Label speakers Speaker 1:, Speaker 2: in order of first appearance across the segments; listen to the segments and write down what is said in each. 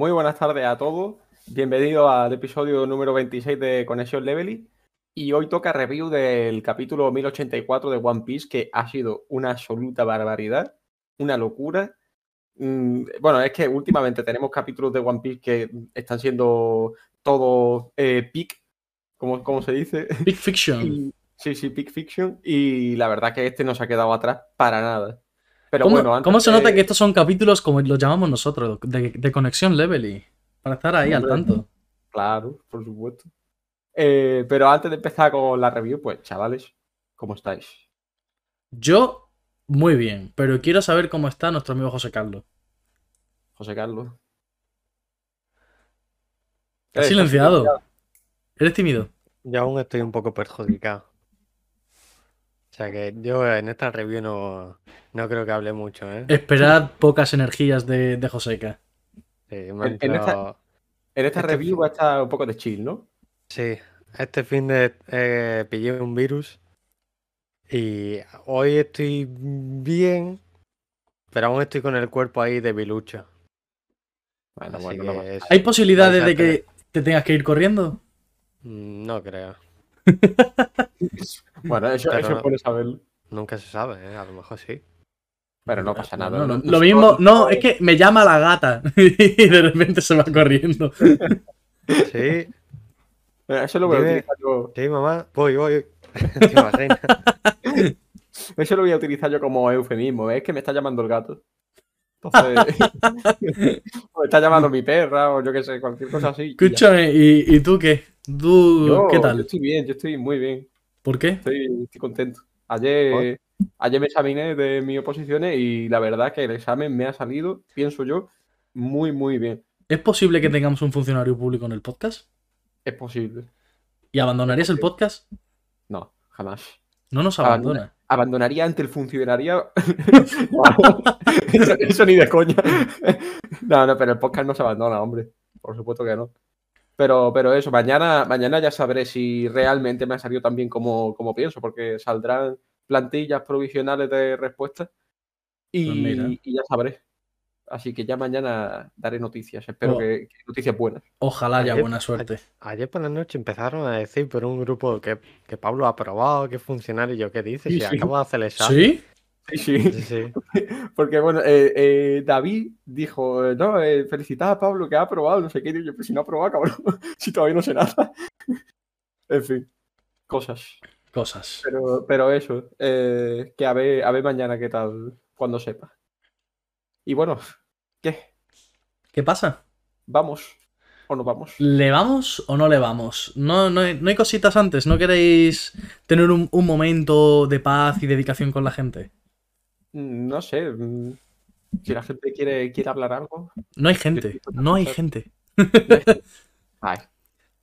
Speaker 1: Muy buenas tardes a todos. Bienvenidos al episodio número 26 de Conexión Levely. Y hoy toca review del capítulo 1084 de One Piece, que ha sido una absoluta barbaridad, una locura. Mm, bueno, es que últimamente tenemos capítulos de One Piece que están siendo todos eh, peak, como, como se dice.
Speaker 2: Big Fiction.
Speaker 1: Y- sí, sí, peak fiction. Y la verdad que este no se ha quedado atrás para nada. Pero
Speaker 2: ¿Cómo,
Speaker 1: bueno, antes
Speaker 2: cómo se nota que estos son capítulos como los llamamos nosotros, de, de conexión Levely? Para estar ahí al tanto.
Speaker 1: Claro, por supuesto. Eh, pero antes de empezar con la review, pues chavales, ¿cómo estáis?
Speaker 2: Yo, muy bien, pero quiero saber cómo está nuestro amigo José Carlos.
Speaker 1: José Carlos. Eh,
Speaker 2: silenciado. ¿Eres tímido?
Speaker 3: Yo aún estoy un poco perjudicado. O sea que yo en esta review no, no creo que hable mucho, ¿eh?
Speaker 2: Esperad pocas energías de, de Joseca.
Speaker 3: Sí, me ha
Speaker 1: en- en esta-
Speaker 3: entrado-
Speaker 1: En esta
Speaker 3: Este
Speaker 1: review va a estar un poco de chill, ¿no?
Speaker 3: Sí, este fin de eh, pillé un virus y hoy estoy bien, pero aún estoy con el cuerpo ahí de bilucho.
Speaker 1: Bueno, bueno, no.
Speaker 2: ¿Hay posibilidades de que te tengas que ir corriendo?
Speaker 3: Mm, No creo,
Speaker 1: Bueno, eso,
Speaker 3: Pero
Speaker 1: eso
Speaker 3: no.
Speaker 1: puede saberlo.
Speaker 3: nunca se sabe, ¿eh? A lo mejor sí.
Speaker 1: Pero no pasa nada.
Speaker 2: No, no,
Speaker 1: no-
Speaker 2: lo mismo, no, es que me llama la gata y de repente se va corriendo.
Speaker 3: Sí,
Speaker 1: Eso lo voy a utilizar yo.
Speaker 3: sí, mamá, voy, voy.
Speaker 1: Eso lo voy a utilizar yo como eufemismo. ¿eh? Es que me está llamando el gato. Entonces. o está llamando mi perra, o yo qué sé, cualquier cosa así.
Speaker 2: Escúchame, ¿y, y tú qué? ¿Tú
Speaker 1: Yo-
Speaker 2: qué
Speaker 1: Yo
Speaker 2: tal?
Speaker 1: estoy bien, yo estoy muy bien.
Speaker 2: ¿Por qué?
Speaker 1: Estoy, estoy contento. Ayer, ayer me examiné de mis oposiciones y la verdad que el examen me ha salido, pienso yo, muy, muy bien.
Speaker 2: ¿Es posible que tengamos un funcionario público en el podcast?
Speaker 1: Es posible.
Speaker 2: ¿Y abandonarías el podcast?
Speaker 1: No, jamás.
Speaker 2: No nos
Speaker 1: Abandona.
Speaker 2: abandona.
Speaker 1: ¿Abandonaría ante el funcionariado? No, eso, eso ni de coña. No, no, pero el podcast no se abandona, hombre. Por supuesto que no. Pero, pero eso, mañana, mañana ya sabré si realmente me ha salido tan bien como, como pienso, porque saldrán plantillas provisionales de respuestas y,
Speaker 2: Pues
Speaker 1: y ya sabré. Así que ya mañana daré noticias. Espero
Speaker 2: Oh.
Speaker 1: que, que noticias buenas.
Speaker 2: Ojalá haya
Speaker 3: Ayer-
Speaker 2: buena suerte.
Speaker 3: Ayer por la noche empezaron a decir por un grupo que, que Pablo ha aprobado, que funcionario. y Yo, ¿qué dices?
Speaker 1: Sí,
Speaker 3: Si
Speaker 1: sí.
Speaker 3: acabo de hacer el examen.
Speaker 2: ¿Sí?
Speaker 1: Sí, sí.
Speaker 3: Sí, sí.
Speaker 1: Porque bueno, eh, eh, David dijo, eh, no, eh, felicitad a Pablo que ha aprobado, no sé qué, y yo, pues si no ha aprobado, cabrón, si todavía no sé nada. en fin, cosas.
Speaker 2: Cosas.
Speaker 1: Pero, pero eso, eh, que a ver, a ver mañana qué tal, cuando sepa. Y bueno, ¿qué?
Speaker 2: ¿Qué pasa?
Speaker 1: ¿Vamos o no vamos?
Speaker 2: ¿Le vamos o no le vamos? No, no, hay, no hay cositas antes. ¿No queréis tener un, un momento de paz y dedicación con la gente?
Speaker 1: No sé, mm, si la gente quiere, quiere hablar algo.
Speaker 2: No hay gente. No hay gente.
Speaker 1: Ay.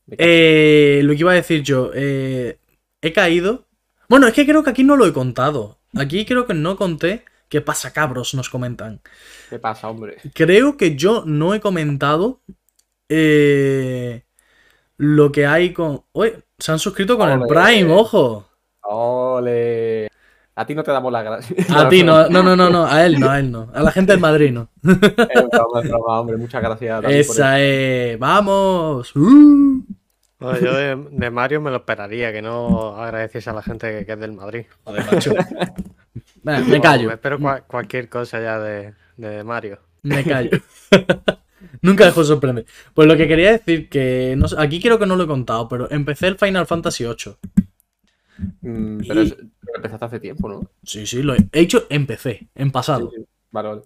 Speaker 2: Eh, lo que iba a decir yo, eh, he caído. Bueno, es que creo que aquí no lo he contado. Aquí creo que no conté. ¿Qué pasa, cabros? Nos comentan.
Speaker 1: ¿Qué pasa, hombre?
Speaker 2: Creo que yo no he comentado eh, lo que hay con. Uy, se han suscrito con el. Prime, ojo.
Speaker 1: ¡Ole! A ti no te damos las gracias.
Speaker 2: A ti no, no, no, no, no, a él no, a él no. A la gente del Madrid no.
Speaker 1: Es broma, es broma, hombre. Muchas gracias.
Speaker 2: Esa es. ¡Vamos! ¡Uh!
Speaker 3: Yo de, de Mario me lo esperaría, que no agradeciese a la gente que, que es del Madrid.
Speaker 2: Joder, macho. Me callo.
Speaker 3: Me espero cua- cualquier cosa ya de, de Mario.
Speaker 2: Me callo. Nunca dejo de sorprender. Pues lo que quería decir que no aquí creo que no lo he contado, pero empecé el Final Fantasy VIII.
Speaker 1: Mm, pero,
Speaker 2: Y-
Speaker 1: es- pero empezaste hace tiempo, ¿no?
Speaker 2: Sí, sí, lo he, he hecho, empecé, en pasado.
Speaker 1: Sí, sí. Vale, vale.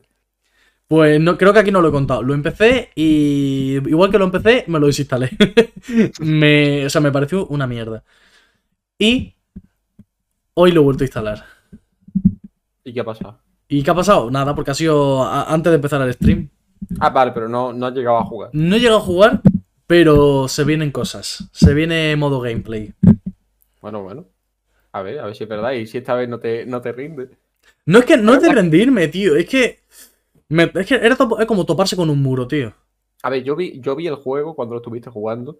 Speaker 2: Pues no, creo que aquí no lo he contado. Lo empecé y igual que lo empecé, me lo desinstalé. me, o sea, me pareció una mierda. Y hoy lo he vuelto a instalar.
Speaker 1: ¿Y qué ha pasado?
Speaker 2: ¿Y qué ha pasado? Nada, porque ha sido antes de empezar el stream.
Speaker 1: Ah, vale, pero no, no has llegado a jugar.
Speaker 2: No he llegado a jugar, pero se vienen cosas. Se viene modo gameplay.
Speaker 1: Bueno, bueno. A ver, a ver si es verdad. Y si esta vez no te, no te rinde.
Speaker 2: No es que no es de rendirme, tío. Es que. me- es que era es como toparse con un muro, tío.
Speaker 1: A ver, yo vi, yo vi el juego cuando lo estuviste jugando.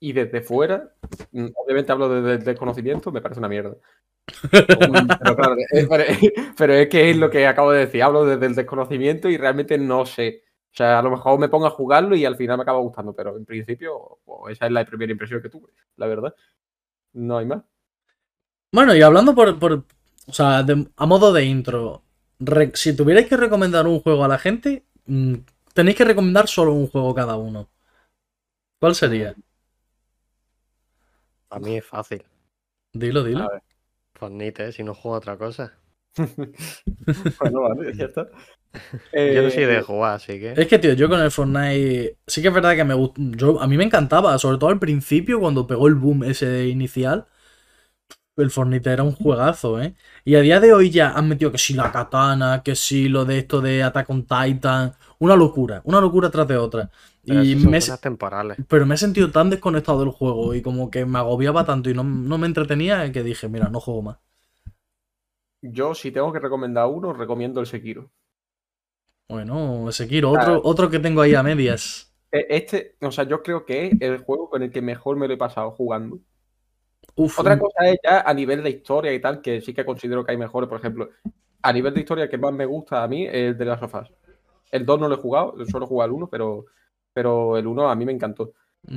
Speaker 1: Y desde fuera, mm, obviamente hablo desde el desconocimiento, me parece una mierda. Pero, claro, eh, pero- es que es lo que acabo de decir. Hablo desde el desconocimiento y realmente no sé sea, a lo mejor me pongo a jugarlo y al final me acaba gustando, pero en principio pues, esa es la primera impresión que tuve, la verdad. No hay más.
Speaker 2: Bueno, y hablando por, por o sea, de- a modo de intro, re- si tuvierais que recomendar un juego a la gente, mm, tenéis que recomendar solo un juego cada uno. ¿Cuál sería?
Speaker 3: A mí es fácil.
Speaker 2: Dilo, dilo.
Speaker 1: A ver.
Speaker 3: Fornite, si no juego a otra cosa.
Speaker 1: Bueno, vale, ya está.
Speaker 3: Yo no soy de
Speaker 1: Eh,
Speaker 3: jugar, así que.
Speaker 2: Es que, tío, yo con el Fortnite. Sí que es verdad que me gusta. Yo, a mí me encantaba, sobre todo al principio, cuando pegó el boom ese inicial. El Fortnite era un juegazo, ¿eh? Y a día de hoy ya han metido que si la katana, que si lo de esto de Attack on Titan. Una locura, una locura tras de otra.
Speaker 3: Pero
Speaker 2: y me,
Speaker 3: cosas temporales.
Speaker 2: pero me he sentido tan desconectado del juego y como que me agobiaba tanto y no, no me entretenía que dije, mira, no juego más.
Speaker 1: Yo, si tengo que recomendar uno, recomiendo el Sekiro.
Speaker 2: Bueno, Sekiro,
Speaker 1: Claro.
Speaker 2: otro, otro que tengo ahí a medias.
Speaker 1: E- Este, o sea, yo creo que es el juego con el que mejor me lo he pasado jugando.
Speaker 2: Uf,
Speaker 1: Otra cosa es ya a nivel de historia y tal, que sí que considero que hay mejores. Por ejemplo, a nivel de historia, el que más me gusta a mí es el de las sofás. El 2 no lo he jugado, solo he jugado el 1, pero, pero el 1 a mí me encantó.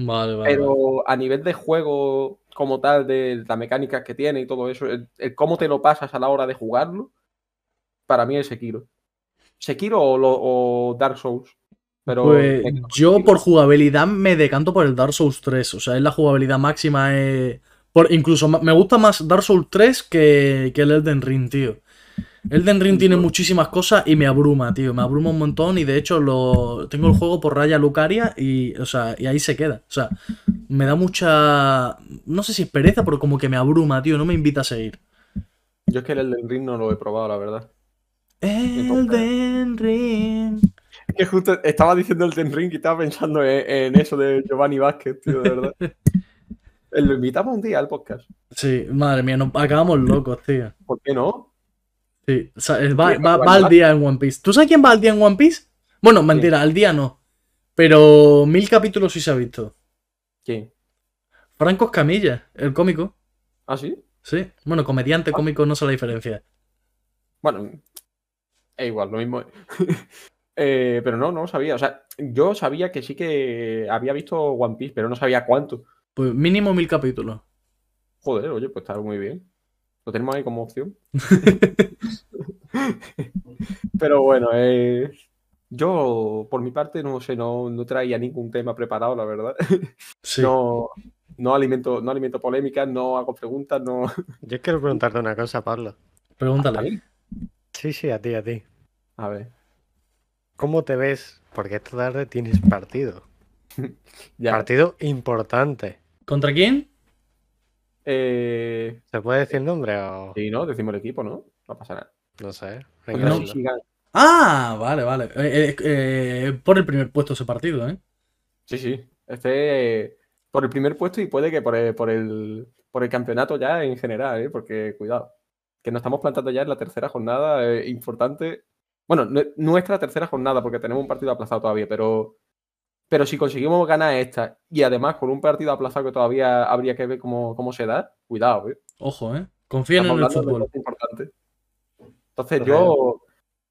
Speaker 2: Vale, vale.
Speaker 1: Pero a nivel de juego como tal, de la mecánica que tiene y todo eso, el, el cómo te lo pasas a la hora de jugarlo, para mí es Sekiro. Sekiro o, lo- o Dark Souls. Pero
Speaker 2: Pues yo por jugabilidad me decanto por el Dark Souls 3. O sea, es la jugabilidad máxima. eh, por, incluso me gusta más Dark Souls 3 que, que el Elden Ring, tío. Elden Ring tiene muchísimas cosas y me abruma, tío. Me abruma un montón y de hecho lo tengo el juego por raya Lucaria y, o sea, y ahí se queda. O sea, me da mucha... No sé si es pereza, pero como que me abruma, tío. No me invita a seguir.
Speaker 1: Yo es que el Elden Ring no lo he probado, la verdad.
Speaker 2: Elden Ring.
Speaker 1: Es que justo estaba diciendo Elden Ring y estaba pensando en, en eso de Giovanni Vázquez, tío, de verdad. Eh, Lo invitamos un día al podcast.
Speaker 2: Sí, madre mía, nos acabamos locos, tío.
Speaker 1: ¿Por qué no?
Speaker 2: Sí, o sea, es- va, al día en One Piece. ¿Tú sabes quién va al día en One Piece? Bueno, mentira, al día no. Pero mil capítulos sí se ha visto.
Speaker 1: ¿Quién?
Speaker 2: Franco Escamilla, el cómico.
Speaker 1: ¿Ah, sí?
Speaker 2: Sí. Bueno, comediante, cómico, no sé la diferencia.
Speaker 1: Bueno, es igual, lo mismo. Eh, pero no, no lo sabía. O sea, yo sabía que sí que había visto One Piece, pero no sabía cuánto.
Speaker 2: Pues mínimo mil capítulos.
Speaker 1: Joder, oye, pues está muy bien. Lo tenemos ahí como opción. Pero bueno, eh, yo por mi parte no sé, no, no traía ningún tema preparado, la verdad.
Speaker 2: Sí.
Speaker 1: No, no alimento, no alimento polémicas, no hago preguntas, no.
Speaker 3: Yo quiero preguntarte una cosa, Pablo.
Speaker 1: ¿A
Speaker 2: Pregúntale.
Speaker 1: mí?
Speaker 3: Sí, sí, a ti, a ti.
Speaker 1: A ver,
Speaker 3: ¿Cómo te ves? Porque esta tarde tienes partido.
Speaker 1: ya.
Speaker 3: Partido importante.
Speaker 2: ¿Contra quién?
Speaker 1: Eh,
Speaker 3: ¿Se puede decir nombre o...?
Speaker 1: sí, ¿no? Decimos el equipo, ¿no? No pasa nada.
Speaker 3: No sé.
Speaker 2: No.
Speaker 1: Michigan.
Speaker 2: Ah, vale, vale. Eh, eh, eh, por el primer puesto ese partido, ¿eh?
Speaker 1: Sí, sí. Este eh, por el primer puesto y puede que por el, por el, por el campeonato ya en general, ¿eh? Porque cuidado. Que nos estamos plantando ya en la tercera jornada eh, importante. Bueno, no- nuestra tercera jornada, porque tenemos un partido aplazado todavía, pero, pero si conseguimos ganar esta y además con un partido aplazado que todavía habría que ver cómo, cómo se da, cuidado, ¿eh?
Speaker 2: Ojo, ¿eh? Confíen en el fútbol.
Speaker 1: cosas importantes. Entonces yo,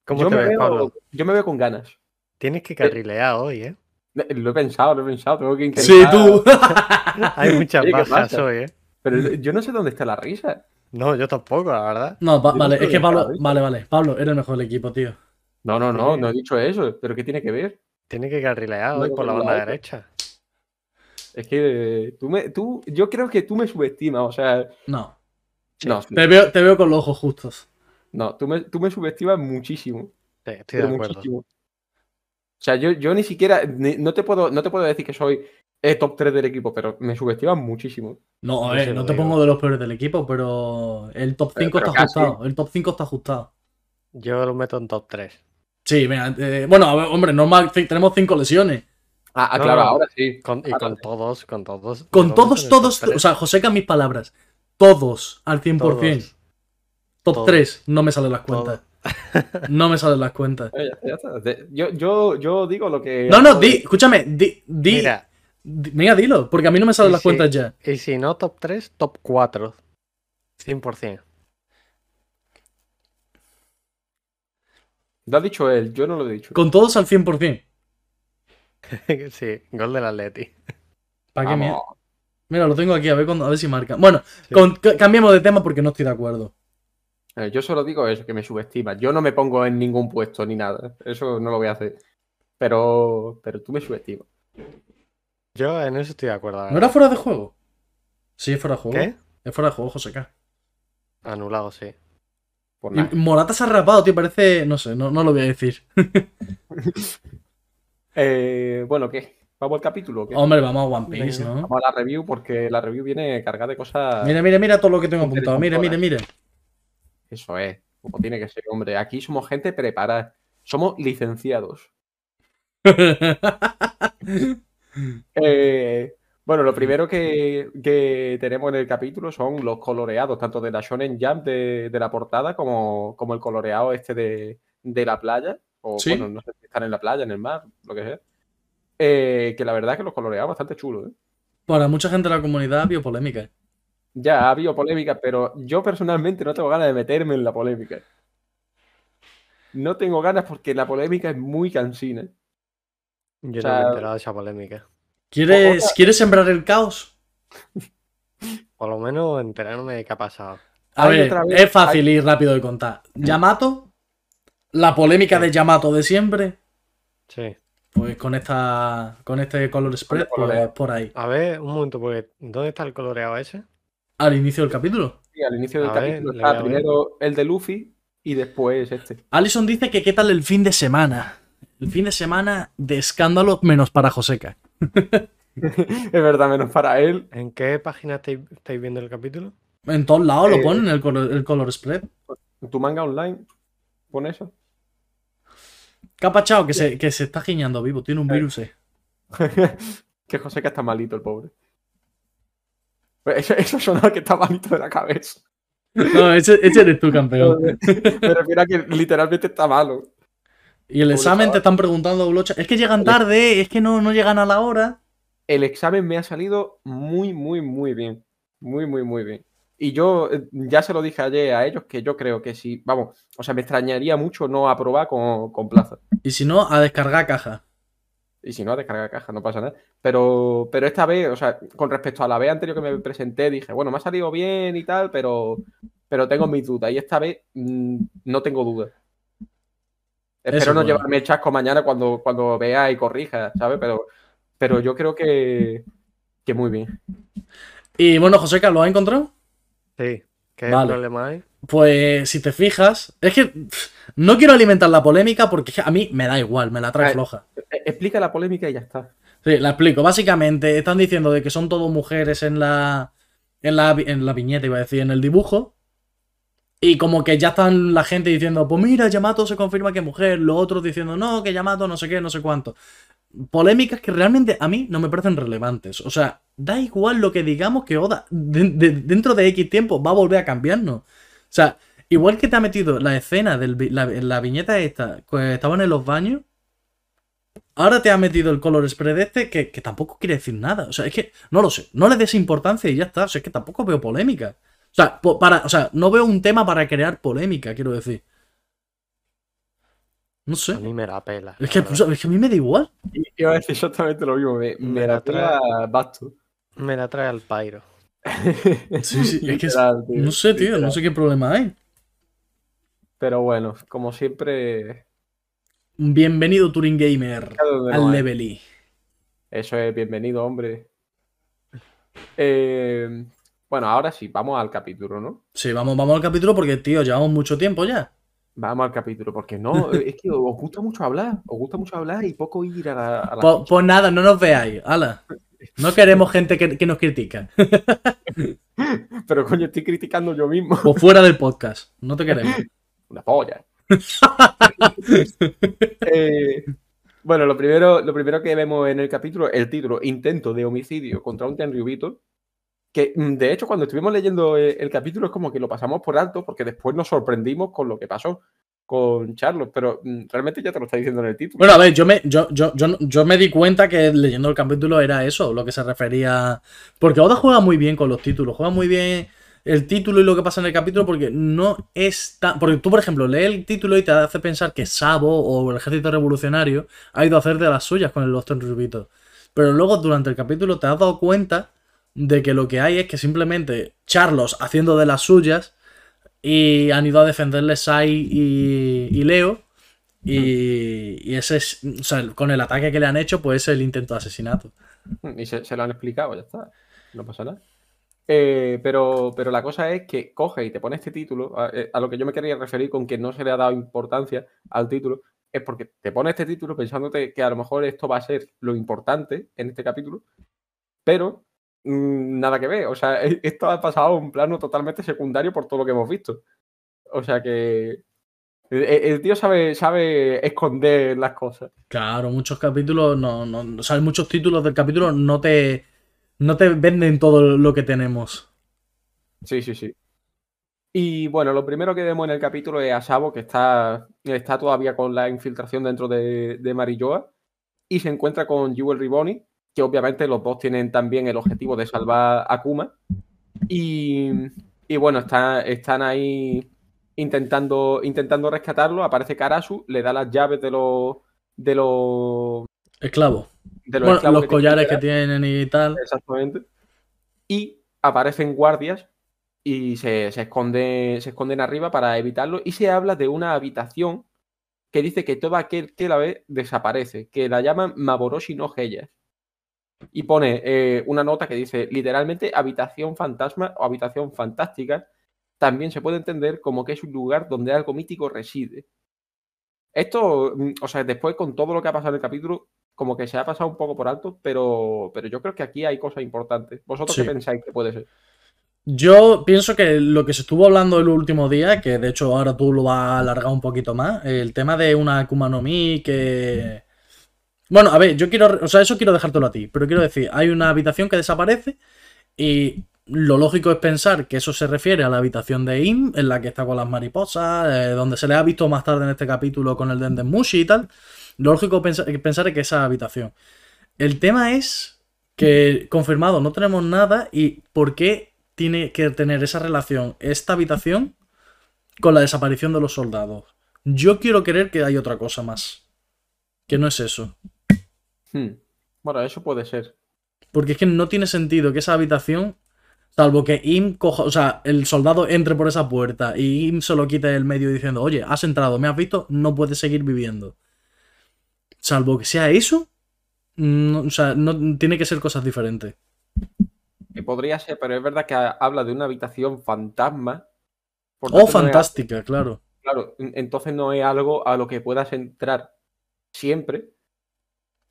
Speaker 3: ¿Cómo
Speaker 1: yo,
Speaker 3: te
Speaker 1: me
Speaker 3: ves,
Speaker 1: veo,
Speaker 3: Pablo?
Speaker 1: yo me veo con ganas.
Speaker 3: Tienes que carrilear hoy, ¿eh?
Speaker 1: Lo he pensado, lo he pensado, tengo que intentar.
Speaker 2: Sí, tú.
Speaker 3: Hay muchas
Speaker 1: Oye, ¿qué
Speaker 3: bajas hoy, ¿eh?
Speaker 1: Pero yo no sé dónde está la risa.
Speaker 3: No, yo tampoco, la verdad.
Speaker 2: No, va-
Speaker 1: Yo no
Speaker 2: vale, es que Pablo. Vale, vale. Pablo, eres el mejor del equipo, tío.
Speaker 1: No, no, no, no he dicho eso. ¿Pero qué tiene que ver?
Speaker 3: Tiene que carrilear hoy por la banda
Speaker 1: la
Speaker 3: derecha.
Speaker 1: Es que eh, tú me, tú, yo creo que tú me subestimas, o sea,
Speaker 2: No.
Speaker 1: no,
Speaker 2: Te veo, te veo con los ojos justos.
Speaker 1: no, tú me, tú me subestimas muchísimo,
Speaker 3: Sí, estoy de acuerdo.
Speaker 1: muchísimo. O sea, yo, yo ni siquiera, ni- no te puedo, no te puedo decir que soy eh, top 3 del equipo, pero me subestimas muchísimo.
Speaker 2: No, a ver, no te
Speaker 3: digo.
Speaker 2: pongo de los peores del equipo, pero el top
Speaker 1: Pero-
Speaker 2: 5
Speaker 1: pero
Speaker 2: está
Speaker 1: casi.
Speaker 2: ajustado. El top 5 está ajustado.
Speaker 3: Yo lo meto en top 3.
Speaker 2: Sí, venga. eh, bueno, a ver, hombre, normal, tenemos 5 lesiones.
Speaker 1: Ah, ah,
Speaker 3: No,
Speaker 1: claro,
Speaker 3: no.
Speaker 1: ahora sí.
Speaker 3: Con, y
Speaker 1: Ahora
Speaker 3: con
Speaker 1: sí.
Speaker 3: todos, con todos.
Speaker 2: Con todos, todos, o sea, Joseca, mis palabras. Todos, al 100%.
Speaker 3: Todos,
Speaker 2: Top
Speaker 3: todos.
Speaker 2: 3, no me salen las cuentas. No me salen las cuentas.
Speaker 1: Ya está, ya está. De- Yo, yo, yo digo lo que.
Speaker 2: No, no, di, escúchame, di, di,
Speaker 3: Mira,
Speaker 2: di- mira, dilo, porque a mí no me salen las
Speaker 3: si-
Speaker 2: cuentas ya.
Speaker 3: y si no top 3, top 4. 100%.
Speaker 1: Lo ha dicho él, yo no lo he dicho.
Speaker 2: Con todos al 100%.
Speaker 3: sí, gol del Atleti.
Speaker 2: ¿Para qué mierda? Mira, lo tengo aquí, a ver, cuando, a ver si marca. Bueno,
Speaker 3: Sí.
Speaker 2: con- cambiemos de tema porque no estoy de acuerdo.
Speaker 1: Eh, Yo solo digo eso, que me subestimas. Yo no me pongo en ningún puesto ni nada. Eso no lo voy a hacer. Pero, pero tú me subestimas.
Speaker 3: Yo en eso estoy de acuerdo.
Speaker 2: ¿No era fuera de juego? Sí, es fuera de juego.
Speaker 3: ¿Qué?
Speaker 2: Es fuera de juego, José K.
Speaker 3: Anulado, sí.
Speaker 1: Por nada.
Speaker 2: Morata se ha rapado, tío, parece. No sé, no, no lo voy a decir.
Speaker 1: Eh, bueno, ¿qué? ¿Vamos al capítulo? qué?
Speaker 2: Hombre, vamos a One Piece. ¿no?
Speaker 1: Vamos a la review porque la review viene cargada de cosas.
Speaker 2: Mira, mira, mira todo lo que tengo apuntado. Mira, mira, mira.
Speaker 1: Eso es, como tiene que ser, hombre. Aquí somos gente preparada. Somos licenciados. Eh, bueno, lo primero que, que tenemos en el capítulo son los coloreados, tanto de la Shonen Jump de, de la portada como, como el coloreado este de, de la playa. O
Speaker 2: Sí.
Speaker 1: bueno, no sé si están en la playa, en el mar, lo que sea. Eh, que la verdad es que los coloreados bastante chulos, ¿eh?
Speaker 2: Para mucha gente de la comunidad, biopolémica.
Speaker 1: Ya ha habido polémica, pero yo personalmente no tengo ganas de meterme en la polémica. No tengo ganas porque la polémica es muy cansina.
Speaker 3: Yo
Speaker 1: O sea-
Speaker 3: no me he enterado de esa polémica.
Speaker 2: ¿Quieres, ¿Quieres sembrar el caos?
Speaker 3: Por lo menos enterarme de qué ha pasado.
Speaker 2: A
Speaker 1: Hay
Speaker 2: ver,
Speaker 1: vez-
Speaker 2: es fácil y rápido de contar. Yamato, la polémica de Yamato de siempre,
Speaker 3: Sí.
Speaker 2: pues con esta con este color spread, pues
Speaker 1: coloreado.
Speaker 2: por ahí.
Speaker 3: A ver, un momento, porque ¿dónde está el coloreado ese?
Speaker 2: Al inicio del capítulo.
Speaker 1: Sí, al inicio del
Speaker 3: A
Speaker 1: capítulo está primero el de Luffy y después este.
Speaker 2: Allison dice que qué tal el fin de semana. El fin de semana de escándalo menos para Joseca.
Speaker 1: es verdad, menos para él.
Speaker 3: ¿En qué página estáis, estáis viendo el capítulo?
Speaker 2: En todos lados lo
Speaker 1: Eh,
Speaker 2: ponen el color, el color spread.
Speaker 1: Tu manga online, pon eso.
Speaker 2: Capachao, que se, que se está giñando vivo, tiene un
Speaker 1: Eh.
Speaker 2: virus. eh.
Speaker 1: que José que está malito, el pobre. Pues Eso, eso sonaba que está malito de la cabeza.
Speaker 2: No, ese, ese eres tú, campeón.
Speaker 1: Me refiero a que literalmente está malo.
Speaker 2: Y el examen te están preguntando, Blocha. Es que llegan tarde, es que no, no llegan a la hora.
Speaker 1: El examen me ha salido muy, muy, muy bien. Muy, muy, muy bien. Y yo eh, ya se lo dije ayer a ellos que yo creo que sí, vamos, o sea, me extrañaría mucho no aprobar con, con plaza.
Speaker 2: Y si no, a descargar caja.
Speaker 1: Y si no, a descargar caja, no pasa nada. Pero, pero esta vez, o sea, con respecto a la vez anterior que me presenté, dije, bueno, me ha salido bien y tal, pero, pero tengo mis dudas. Y esta vez mm, no tengo dudas. Espero no
Speaker 2: bueno.
Speaker 1: llevarme el chasco mañana cuando, cuando vea y corrija, ¿sabes? Pero, pero yo creo que, que muy bien.
Speaker 2: Y bueno, Joseca, ¿lo has encontrado?
Speaker 3: Sí. ¿Qué
Speaker 2: Vale.
Speaker 3: problema hay?
Speaker 2: Pues si te fijas, es que pff, no quiero alimentar la polémica porque a mí me da igual, me la trae
Speaker 1: Ay.
Speaker 2: floja.
Speaker 1: E- Explica la polémica y ya está.
Speaker 2: Sí, la explico. Básicamente están diciendo de que son todo mujeres en la, en la en la viñeta, iba a decir, en el dibujo. Y como que ya están la gente diciendo, pues mira, Yamato se confirma que es mujer, los otros diciendo, no, que Yamato no sé qué, no sé cuánto. Polémicas que realmente a mí no me parecen relevantes. O sea, da igual lo que digamos que Oda de- de- dentro de X tiempo va a volver a cambiarnos. O sea, igual que te ha metido la escena de la, viñeta esta, que estaban en los baños, ahora te ha metido el color spread este que, que tampoco quiere decir nada. O sea, es que no lo sé, no le des importancia y ya está. O sea, es que tampoco veo polémica. O sea, para, o sea, no veo un tema para crear polémica, quiero decir. No
Speaker 3: A
Speaker 2: sé.
Speaker 3: mí me la pela.
Speaker 2: Es que, es a mí me da igual.
Speaker 1: Iba a decir exactamente lo mismo. Me, me
Speaker 3: Me
Speaker 1: la
Speaker 3: la trae. verdad. Me la trae al pairo.
Speaker 2: Sí, sí, es que es-
Speaker 1: Literal, tío,
Speaker 2: No sé, tío, no sé qué problema hay.
Speaker 1: Pero bueno, como siempre,
Speaker 2: Bienvenido, Turing Gamer, al
Speaker 1: no hay.
Speaker 2: Level E.
Speaker 1: Eso es, bienvenido, hombre. Eh, bueno, ahora sí, vamos al capítulo, ¿no?
Speaker 2: Sí, vamos, vamos al capítulo porque, tío, llevamos mucho tiempo ya.
Speaker 1: Vamos al capítulo, porque no, es que os gusta mucho hablar, os gusta mucho hablar y poco ir a la... a la
Speaker 2: Pues, pues nada, no nos veáis. Ala. No queremos gente que, que nos critica.
Speaker 1: Pero coño, estoy criticando yo mismo.
Speaker 2: O fuera del podcast. No te queremos.
Speaker 1: Una polla. Eh, bueno, lo primero, lo primero que vemos en el capítulo, el título, intento de homicidio contra un Tenryubito, que mm, de hecho cuando estuvimos leyendo eh, el, capítulo es como que lo pasamos por alto porque después nos sorprendimos con lo que pasó con Charlos, pero mm, realmente ya te lo está diciendo en el título.
Speaker 2: Bueno, a ver, yo me, yo, yo, yo, yo me di cuenta que leyendo el capítulo era eso, lo que se refería. Porque Oda juega muy bien con los títulos, juega muy bien el título y lo que pasa en el capítulo porque no es tan... Porque tú, por ejemplo, lees el título y te hace pensar que Sabo o el ejército revolucionario ha ido a hacer de las suyas con el Lost en Rubito. Pero luego durante el capítulo te has dado cuenta de que lo que hay es que simplemente Charlos haciendo de las suyas y han ido a defenderle Sai y, y Leo. Y, y ese es, o sea, con el ataque que le han hecho, pues es el intento de asesinato.
Speaker 1: Y se, se lo han explicado, ya está. No pasa nada. Eh, pero, pero la cosa es que coge y te pone este título, a, eh, a lo que yo me quería referir con que no se le ha dado importancia al título, es porque te pone este título pensándote que a lo mejor esto va a ser lo importante en este capítulo, pero nada que ver. O sea, e- esto ha pasado a un plano totalmente secundario por todo lo que hemos visto. O sea que el, el tío sabe, sabe esconder las cosas.
Speaker 2: Claro, muchos capítulos, no, no, o sea, muchos títulos del capítulo no te, no te venden todo lo que tenemos.
Speaker 1: Sí, sí, sí. Y bueno, lo primero que vemos en el capítulo es a Sabo, que está, está todavía con la infiltración dentro de, de Marilloa, y se encuentra con Jewel Riboni, que obviamente los dos tienen también el objetivo de salvar a Kuma. Y, y bueno, está- están ahí intentando, intentando rescatarlo. Aparece Karasu, le da las llaves de los de los,
Speaker 2: Esclavo.
Speaker 1: de los
Speaker 2: Bueno,
Speaker 1: esclavos
Speaker 2: los
Speaker 1: que tiene
Speaker 2: collares que tienen y tal.
Speaker 1: Exactamente. Y aparecen guardias y se, se esconde- se esconden arriba para evitarlo. Y se habla de una habitación que dice que todo aquel que la ve desaparece, que la llaman Maboroshi no Heya. Y pone eh, una nota que dice literalmente habitación fantasma o habitación fantástica. También se puede entender como que es un lugar donde algo mítico reside. Esto, mm, o sea, después con todo lo que ha pasado en el capítulo, como que se ha pasado un poco por alto, pero, pero yo creo que aquí hay cosas importantes. ¿Vosotros
Speaker 2: Sí.
Speaker 1: qué pensáis que puede ser?
Speaker 2: Yo pienso que lo que se estuvo hablando el último día, que de hecho ahora tú lo vas a alargar un poquito más, el tema de una Akuma no Mi que... Bueno, a ver, yo quiero, o sea, eso quiero dejártelo a ti, pero quiero decir, hay una habitación que desaparece y lo lógico es pensar que eso se refiere a la habitación de Im, en la que está con las mariposas, eh, donde se le ha visto más tarde en este capítulo con el Denden Mushi y tal. Lo lógico pensa- pensar es que esa habitación. El tema es que confirmado no tenemos nada y por qué tiene que tener esa relación esta habitación con la desaparición de los soldados. Yo quiero creer que hay otra cosa más. Que no es eso.
Speaker 1: Hmm. Bueno, eso puede ser.
Speaker 2: Porque es que no tiene sentido que esa habitación, salvo que Im coja, o sea, el soldado entre por esa puerta y Im se lo quite del medio diciendo, oye, has entrado, me has visto, no puedes seguir viviendo. Salvo que sea eso, no- o sea, no, tiene que ser cosas diferentes.
Speaker 1: Que podría ser, pero es verdad que ha- habla de una habitación fantasma. por
Speaker 2: O
Speaker 1: tanto, no es-
Speaker 2: fantástica, claro.
Speaker 1: Claro, en- entonces no es algo a lo que puedas entrar siempre.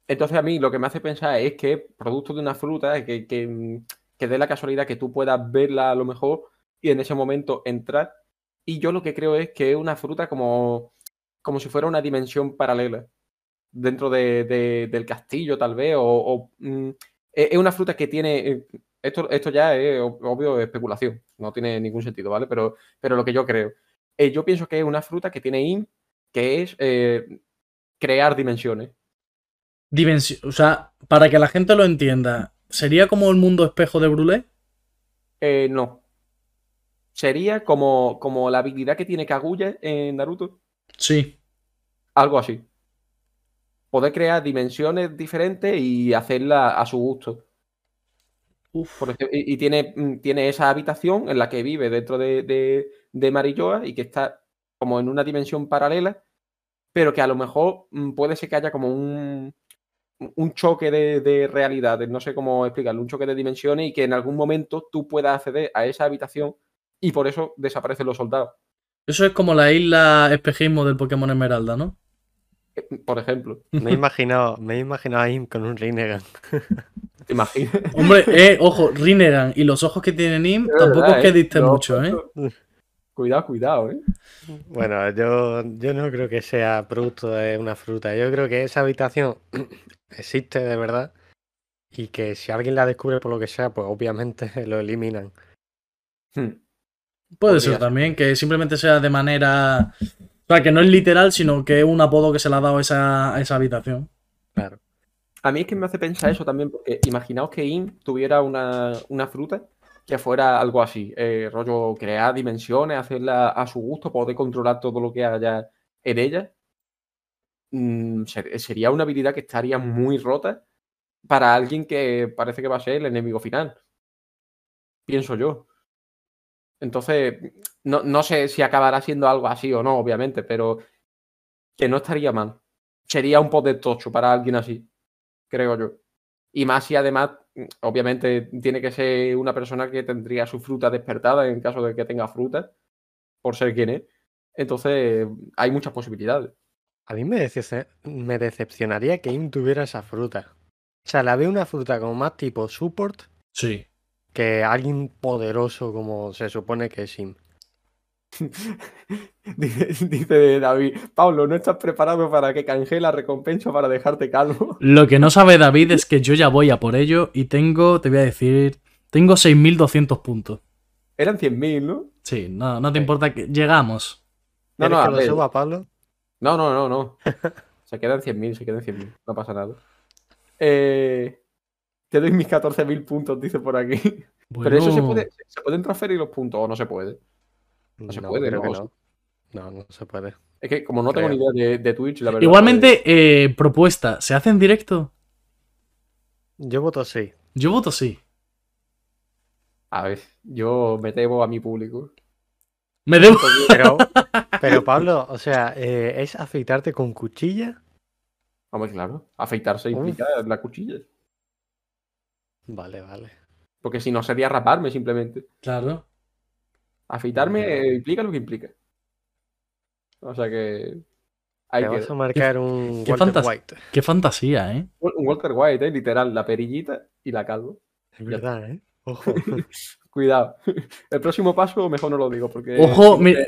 Speaker 1: Entonces a mí lo que me hace pensar es que producto de una fruta, que, que, que dé la casualidad que tú puedas verla a lo mejor y en ese momento entrar. Y yo lo que creo es que es una fruta como, como si fuera una dimensión paralela dentro de- de- del castillo tal vez, o, mm, es es una fruta que tiene... eh, Esto, esto ya es ob- obvio especulación, no tiene ningún sentido, ¿vale? Pero, pero lo que yo creo. Eh, yo pienso que es una fruta que tiene IM, que es eh, crear dimensiones.
Speaker 2: Dimensión, o sea, para que la gente lo entienda, ¿sería como el mundo espejo de Brulé?
Speaker 1: Eh, no. Sería como, como la habilidad que tiene Kaguya en Naruto.
Speaker 2: Sí.
Speaker 1: Algo así. Poder crear dimensiones diferentes y hacerlas a su gusto.
Speaker 2: Uf.
Speaker 1: Por ejemplo, y, y tiene, mm, tiene esa habitación en la que vive dentro de, de, de Marilloa y que está como en una dimensión paralela, pero que a lo mejor mm, puede ser que haya como un, un choque de, de realidades, no sé cómo explicarlo, un choque de dimensiones y que en algún momento tú puedas acceder a esa habitación y por eso desaparecen los soldados,
Speaker 2: Eso es como la isla espejismo del Pokémon Esmeralda, ¿no?
Speaker 1: eh, por ejemplo.
Speaker 3: Me he imaginado, me he imaginado a Im con un Rinnegan.
Speaker 1: ¿Te imaginas?
Speaker 2: Hombre, eh, ojo, Rinnegan y los ojos que tiene Nim tampoco
Speaker 1: verdad,
Speaker 2: es que
Speaker 1: ¿eh?
Speaker 2: disten
Speaker 1: No,
Speaker 2: mucho, ¿eh?
Speaker 1: Cuidado, cuidado, ¿eh?
Speaker 3: Bueno, yo, yo no creo que sea producto de una fruta. Yo creo que esa habitación existe de verdad y que si alguien la descubre por lo que sea, pues obviamente lo eliminan.
Speaker 1: Hmm.
Speaker 2: Puede
Speaker 1: Podría
Speaker 2: ser también que simplemente sea de manera. O sea, que no es literal, sino que es un apodo que se le ha dado a esa, a esa habitación.
Speaker 3: Claro.
Speaker 1: A mí es que me hace pensar eso también, porque imaginaos que Im tuviera una, una fruta que fuera algo así, eh, rollo crear dimensiones, hacerla a su gusto, poder controlar todo lo que haya en ella, mm, ser- sería una habilidad que estaría muy rota para alguien que parece que va a ser el enemigo final. Pienso yo. Entonces, no, no sé si acabará siendo algo así o no, obviamente, pero que no estaría mal. Sería un poder tocho para alguien así, creo yo. Y más si además, mm, obviamente, tiene que ser una persona que tendría su fruta despertada en caso de que tenga fruta, por ser quien es. Entonces, hay muchas posibilidades.
Speaker 3: A mí me, decepcionaría que Im tuviera esa fruta. O sea, la veo una fruta como más tipo support
Speaker 2: Sí.
Speaker 3: que alguien poderoso como se supone que es Im.
Speaker 1: Dice, dice David, Pablo, ¿no estás preparado para que canje la recompensa para dejarte calvo?
Speaker 2: Lo que no sabe David es que yo ya voy a por ello y tengo, te voy a decir, tengo 6.200 puntos.
Speaker 1: Eran 100.000, ¿no?
Speaker 2: Sí, no, no te importa que llegamos.
Speaker 1: No,
Speaker 3: ¿Quieres
Speaker 1: no, a
Speaker 3: que lo suba, Pablo?
Speaker 1: No, no, no, no. Se quedan 100.000, se quedan 100.000. No pasa nada. Eh, te doy mis 14.000 puntos, dice por aquí. Pero eso se puede, se pueden transferir los puntos o no se puede. No se puede,
Speaker 3: creo
Speaker 1: ¿no?
Speaker 3: que no. No, no se puede.
Speaker 1: Es que como no tengo ni idea de, de Twitch, la verdad.
Speaker 2: Igualmente, eh, propuesta, ¿se hace en directo?
Speaker 3: Yo voto sí.
Speaker 2: Yo voto sí.
Speaker 1: A ver, yo me debo a mi público.
Speaker 2: Me debo.
Speaker 3: Pero, pero Pablo, o sea, eh, ¿es afeitarte con cuchilla?
Speaker 1: Hombre, claro. Afeitarse
Speaker 3: Uf.
Speaker 1: implica la cuchilla.
Speaker 3: Vale, vale.
Speaker 1: Porque si no sería raparme simplemente.
Speaker 2: Claro.
Speaker 1: Afeitarme eh, implica lo que implica. O sea que. Hay
Speaker 3: Te
Speaker 1: que.
Speaker 3: vas a marcar un
Speaker 2: qué
Speaker 3: Walter
Speaker 2: fantas-
Speaker 3: White.
Speaker 2: Qué fantasía, ¿eh?
Speaker 1: Un Walter White, ¿eh? literal, la perillita y la calvo.
Speaker 3: Es verdad, ¿eh? Ojo.
Speaker 1: Cuidado. El próximo paso, mejor no lo digo, porque.
Speaker 2: Ojo, mira-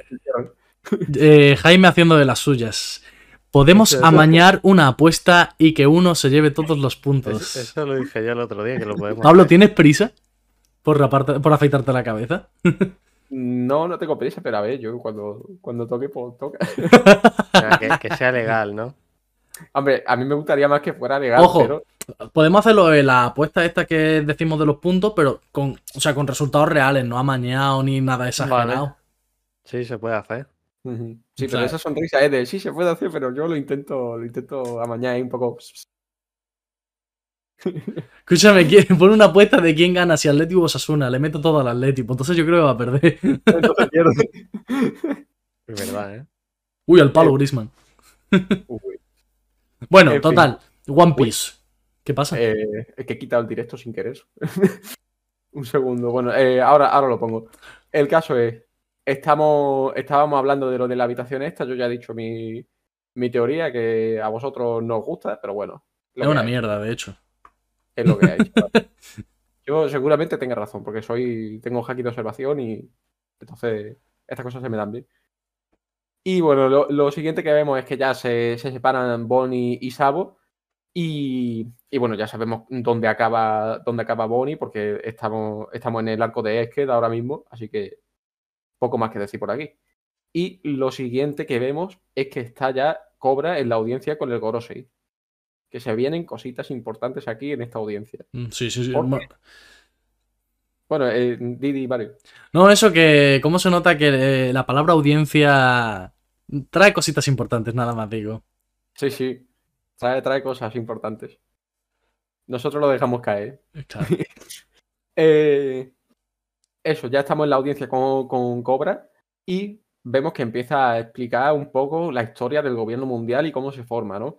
Speaker 2: Eh, Jaime haciendo de las suyas. Podemos
Speaker 3: Eso-
Speaker 2: amañar una apuesta y que uno se lleve todos los puntos.
Speaker 3: Eso, eso lo dije yo el otro día, que lo podemos
Speaker 2: Pablo,
Speaker 3: hacer.
Speaker 2: ¿tienes prisa por, raparte- por afeitarte la cabeza?
Speaker 1: No, no tengo prisa, pero a ver, yo cuando, cuando toque, pues toca.
Speaker 3: Que, que sea legal, ¿no?
Speaker 1: Hombre, a mí me gustaría más que fuera legal,
Speaker 2: Ojo.
Speaker 1: pero.
Speaker 2: Podemos hacerlo de la apuesta esta que decimos de los puntos, pero con, o sea, con resultados reales, no amañado ni nada exagerado.
Speaker 3: Sí, se puede hacer.
Speaker 1: Sí,
Speaker 2: O
Speaker 1: pero
Speaker 2: sea-
Speaker 1: esa sonrisa es de sí se puede hacer, pero yo lo intento, lo intento amañar ahí un poco.
Speaker 2: Escúchame, ¿quién- pon una apuesta de quién gana, si Atlético o Osasuna. Le meto todo al Atlético. Entonces yo creo que va a perder.
Speaker 1: Entonces pierde.
Speaker 3: Es verdad, ¿eh?
Speaker 2: Uy, al palo,
Speaker 1: Eh.
Speaker 2: Grisman. Bueno,
Speaker 1: en fin.
Speaker 2: total. One Piece. ¿Qué pasa?
Speaker 1: eh, es que he quitado el directo sin querer. un segundo. Bueno, eh, ahora, ahora lo pongo. El caso es, estamos, estábamos hablando de lo de la habitación esta. Yo ya he dicho mi, mi teoría, que a vosotros no os gusta, pero bueno.
Speaker 2: es una
Speaker 1: hay.
Speaker 2: mierda, de hecho.
Speaker 1: Es lo que hay. Yo seguramente tenga razón, porque soy tengo haki de observación y entonces estas cosas se me dan bien. Y bueno, lo, lo siguiente que vemos es que ya se, se separan Bonnie y Sabo. Y, y bueno, ya sabemos dónde acaba, dónde acaba Bonnie, porque estamos, estamos en el arco de Esked ahora mismo, así que poco más que decir por aquí. Y lo siguiente que vemos es que está ya Cobra en la audiencia con el Gorosei. Que se vienen cositas importantes aquí en esta audiencia.
Speaker 2: Mm, Sí, sí, sí.
Speaker 1: ¿Por
Speaker 2: Ma-
Speaker 1: Bueno, eh, Didi, Mario.
Speaker 2: No, eso que. ¿Cómo se nota que eh, la palabra audiencia trae cositas importantes, nada más digo?
Speaker 1: Sí, sí. Trae, trae cosas importantes. Nosotros lo dejamos caer.
Speaker 2: Claro.
Speaker 1: Eh, eso, ya estamos en la audiencia con, con Cobra y vemos que empieza a explicar un poco la historia del gobierno mundial y cómo se forma, ¿no?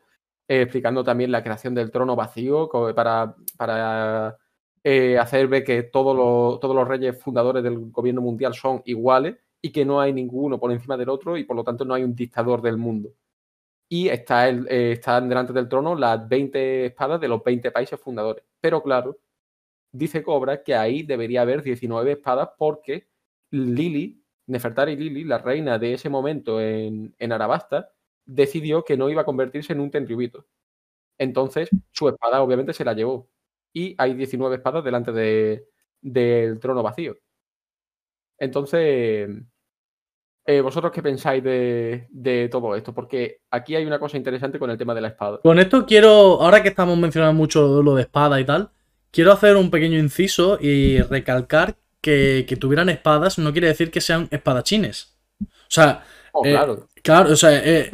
Speaker 1: Eh, explicando también la creación del trono vacío para, para eh, hacer ver que todos los, todos los reyes fundadores del gobierno mundial son iguales y que no hay ninguno por encima del otro y por lo tanto no hay un dictador del mundo. Y está el, eh, están delante del trono las 20 espadas de los 20 países fundadores. Pero claro, dice Cobra que ahí debería haber 19 espadas porque Lili, Nefertari Lili, la reina de ese momento en, en Arabasta, decidió que no iba a convertirse en un tenryubito. Entonces, su espada obviamente se la llevó. Y hay 19 espadas delante de- del trono vacío. Entonces, eh, ¿vosotros qué pensáis de, de todo esto? Porque aquí hay una cosa interesante con el tema de la espada.
Speaker 2: Con esto quiero, ahora que estamos mencionando mucho lo de espada y tal, quiero hacer un pequeño inciso y recalcar que, que tuvieran espadas no quiere decir que sean espadachines. O sea,
Speaker 1: Oh,
Speaker 2: Eh,
Speaker 1: claro.
Speaker 2: Claro, o sea, eh,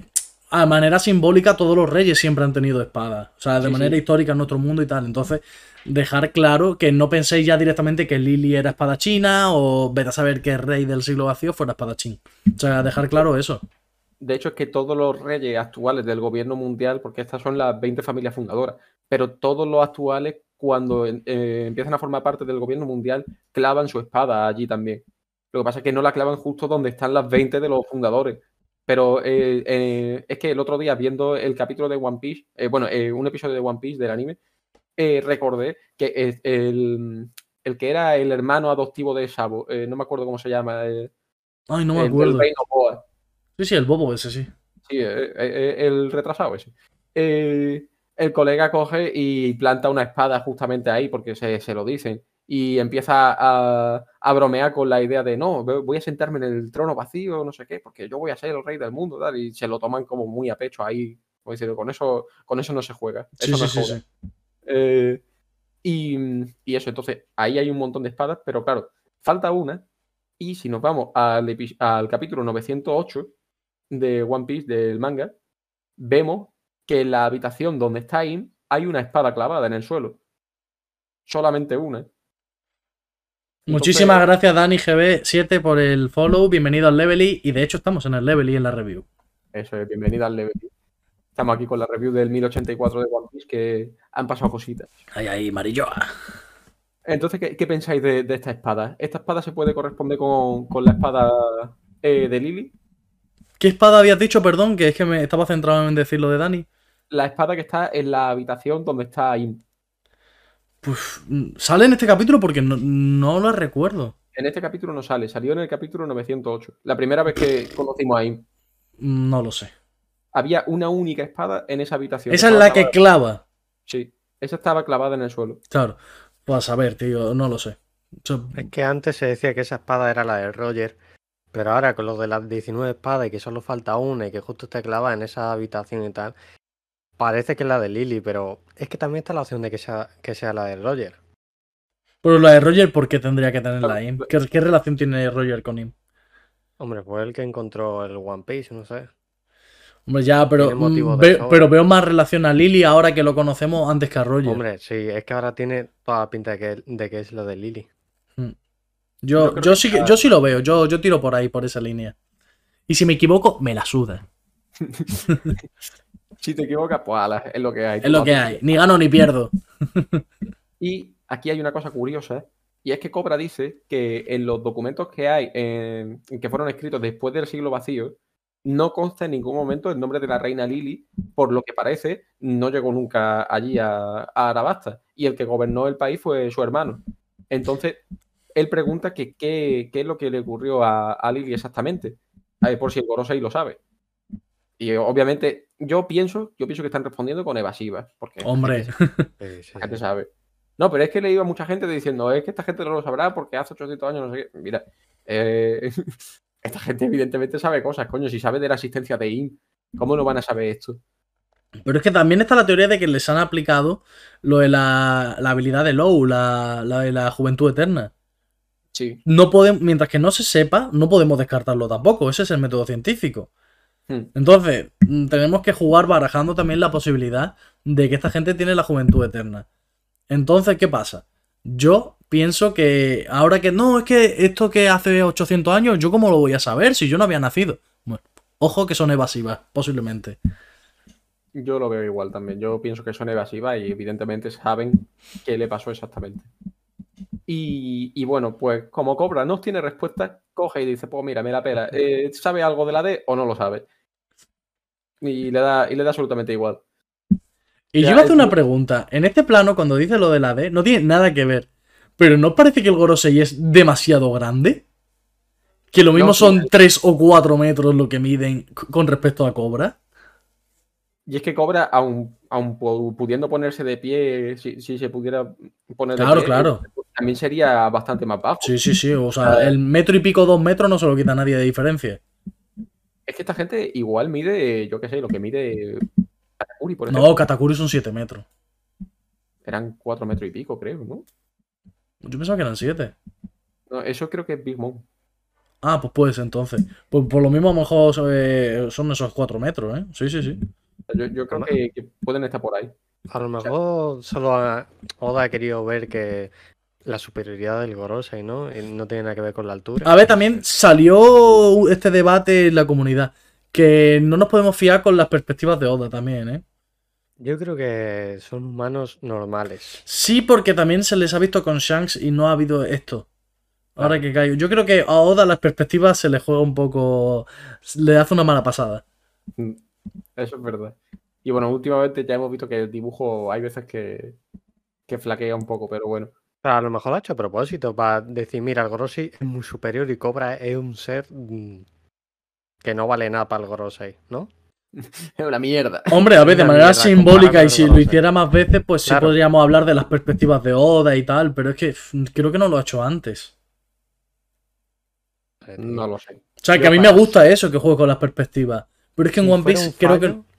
Speaker 2: a manera simbólica todos los reyes siempre han tenido espadas. O sea, de
Speaker 1: Sí,
Speaker 2: manera
Speaker 1: sí.
Speaker 2: histórica en nuestro mundo y tal. Entonces, dejar claro que no penséis ya directamente que Lily era espadachina o vete a saber que el rey del siglo vacío fuera espadachín. O sea, dejar claro eso.
Speaker 1: De hecho, es que todos los reyes actuales del gobierno mundial, porque estas son las 20 familias fundadoras, pero todos los actuales, cuando eh, empiezan a formar parte del gobierno mundial, clavan su espada allí también. Lo que pasa es que no la clavan justo donde están las 20 de los fundadores. Pero eh, eh, es que el otro día, viendo el capítulo de One Piece, bueno, un episodio de One Piece del anime, recordé que el, el que era el hermano adoptivo de Sabo, no me acuerdo cómo se llama,
Speaker 2: Ay, no me
Speaker 1: el
Speaker 2: acuerdo.
Speaker 1: reino Boa.
Speaker 2: Sí, sí, el bobo ese, sí.
Speaker 1: Sí, el retrasado ese. Eh, el colega coge y planta una espada justamente ahí porque se, se lo dicen. Y empieza a, a bromear con la idea de no, voy a sentarme en el trono vacío, no sé qué, porque yo voy a ser el rey del mundo, tal. Y se lo toman como muy a pecho ahí. Como diciendo, con eso, con eso no se juega. Eso no
Speaker 2: sí,
Speaker 1: es
Speaker 2: sí,
Speaker 1: joda".
Speaker 2: sí.
Speaker 1: Eh, y, y eso, entonces, ahí hay un montón de espadas, pero claro, falta una. Y si nos vamos al, al capítulo 908 de One Piece, del manga, vemos que en la habitación donde está Im hay una espada clavada en el suelo. Solamente una.
Speaker 2: Muchísimas gracias, Dani GB7, por el follow. Bienvenido al Levely. Y de hecho, estamos en el Levely en la review.
Speaker 1: Eso es, bienvenida al level. Estamos aquí con la review del 1084 de One Piece, que han pasado cositas.
Speaker 2: Ahí, ahí, Marilloa.
Speaker 1: Entonces, ¿qué, qué pensáis de, de esta espada? ¿Esta espada se puede corresponder con, con la espada eh, de Lily?
Speaker 2: ¿Qué espada habías dicho, perdón? Que es que me estaba centrado en decir lo de Dani.
Speaker 1: La espada que está en la habitación donde está Im.
Speaker 2: Pues mm, sale en este capítulo porque no, no lo recuerdo.
Speaker 1: En este capítulo no sale, salió en el capítulo 908. La primera vez que conocimos a Im.
Speaker 2: Mm, No lo sé.
Speaker 1: Había una única espada en esa habitación.
Speaker 2: Esa es la que clava.
Speaker 1: Sí, esa estaba clavada en el suelo.
Speaker 2: Claro. Pues a saber, tío, no lo sé.
Speaker 3: Es que antes se decía que esa espada era la de Roger, pero ahora con lo de las 19 espadas y que solo falta una y que justo está clavada en esa habitación y tal, parece que es la de Lily, pero es que también está la opción de que sea, que sea la de Roger.
Speaker 2: Pero la de Roger, ¿por qué tendría que tenerla ahí? ¿Qué, qué relación tiene Roger con him?
Speaker 3: Hombre, pues el que encontró el One Piece, no sé.
Speaker 2: Hombre, ya, pero, mm, ve- pero veo más relación a Lily ahora que lo conocemos antes que a Roger.
Speaker 3: Hombre, sí, es que ahora tiene toda la pinta de que, de que es lo de Lily.
Speaker 2: yo,
Speaker 1: yo
Speaker 2: yo sí, que- yo sí lo veo, yo, yo tiro por ahí, por esa línea. Y si me equivoco, me la suda.
Speaker 1: Si te equivocas, pues ala, es lo que hay.
Speaker 2: Es lo que hay. Ni gano ni pierdo.
Speaker 1: Y aquí hay una cosa curiosa, y es que Cobra dice que en los documentos que hay, en- que fueron escritos después del siglo vacío, no consta en ningún momento el nombre de la reina Lili, por lo que parece, no llegó nunca allí a, a Arabasta, y el que gobernó el país fue su hermano. Entonces, él pregunta que qué, qué es lo que le ocurrió a, a Lili exactamente, a ver, por si el Gorosei lo sabe. Y obviamente, yo pienso, yo pienso que están respondiendo con evasivas, porque
Speaker 2: Hombre,
Speaker 3: sí,
Speaker 1: la gente
Speaker 3: sí.
Speaker 1: sabe. No, pero es que le iba a mucha gente diciendo, es que esta gente no lo sabrá porque hace 800 años no sé qué. Mira, eh, esta gente evidentemente sabe cosas, coño. Si sabe de la existencia de IN, ¿cómo no van a saber esto?
Speaker 2: pero es que también está la teoría de que les han aplicado lo de la, la habilidad de Low, la, la de la juventud eterna.
Speaker 1: Sí.
Speaker 2: No podemos, mientras que no se sepa, no podemos descartarlo tampoco. Ese es el método científico.
Speaker 1: Hmm.
Speaker 2: Entonces, mm, tenemos que jugar barajando también la posibilidad de que esta gente tiene la juventud eterna. Entonces, ¿qué pasa? Yo pienso que ahora que no, es que esto que hace 800 años, ¿yo cómo lo voy a saber si yo no había nacido? Bueno, ojo que son evasivas, posiblemente.
Speaker 1: Yo lo veo igual también. Yo pienso que son evasivas y evidentemente saben qué le pasó exactamente. Y, y bueno, pues como Cobra no tiene respuesta, coge y dice, pues mira, me la pela. Eh, ¿Sabe algo de la D o no lo sabe? Y le da, y le da absolutamente igual.
Speaker 2: Y
Speaker 1: Ya,
Speaker 2: yo hacer
Speaker 1: es
Speaker 2: una pregunta. En este plano, cuando dice lo de la D, no tiene nada que ver. Pero ¿no parece que el Gorosei es demasiado grande? Que lo mismo
Speaker 1: No, sí,
Speaker 2: son 3 o 4 metros lo que miden con respecto a Cobra.
Speaker 1: Y es que Cobra, aun, aun pu- pudiendo ponerse de pie, si, si se pudiera poner de
Speaker 2: Claro,
Speaker 1: pie,
Speaker 2: claro.
Speaker 1: también sería bastante más bajo.
Speaker 2: Sí, sí, sí. O sea, el metro y pico, dos metros no se lo quita nadie de diferencia.
Speaker 1: Es que esta gente igual mide, yo qué sé, lo que mide Katakuri, por ejemplo.
Speaker 2: No, Katakuri son 7 metros.
Speaker 1: Eran cuatro metros y pico, creo, ¿no?
Speaker 2: Yo pensaba que eran 7.
Speaker 1: No, eso creo que es Big Mom.
Speaker 2: Ah, pues puede ser entonces. Pues por lo mismo a lo mejor eh, son esos cuatro metros, ¿eh? Sí, sí, sí.
Speaker 1: Yo, yo creo que, que pueden estar por ahí.
Speaker 3: A lo mejor solo ha- Oda ha querido ver que la superioridad del Gorosei, ¿no? Y no tiene nada que ver con la altura.
Speaker 2: A ver, también salió este debate en la comunidad. Que no nos podemos fiar con las perspectivas de Oda también, ¿eh?
Speaker 3: Yo creo que son humanos normales.
Speaker 2: Sí, porque también se les ha visto con Shanks y no ha habido esto. Ahora que caigo. Yo creo que a Oda las perspectivas se le juega un poco. Le hace una mala pasada.
Speaker 1: Mm, Eso es verdad. Y bueno, últimamente ya hemos visto que el dibujo hay veces que, que flaquea un poco, pero bueno.
Speaker 3: Pero a lo mejor lo ha hecho a propósito para decir, mira, el Gorosei es muy superior y Cobra es un ser mm, que no vale nada para el Gorosei, ¿no?
Speaker 1: Es una mierda.
Speaker 2: Hombre, a ver, de manera
Speaker 3: mierda
Speaker 2: simbólica y si lo hiciera más veces, pues sí podríamos hablar de las perspectivas de Oda y tal, pero es que creo que no lo ha hecho antes.
Speaker 1: No lo sé.
Speaker 2: O sea, que a mí me gusta eso, que juegue con las perspectivas. Pero es que en
Speaker 3: Si
Speaker 2: One Piece creo
Speaker 3: fallo-
Speaker 2: que-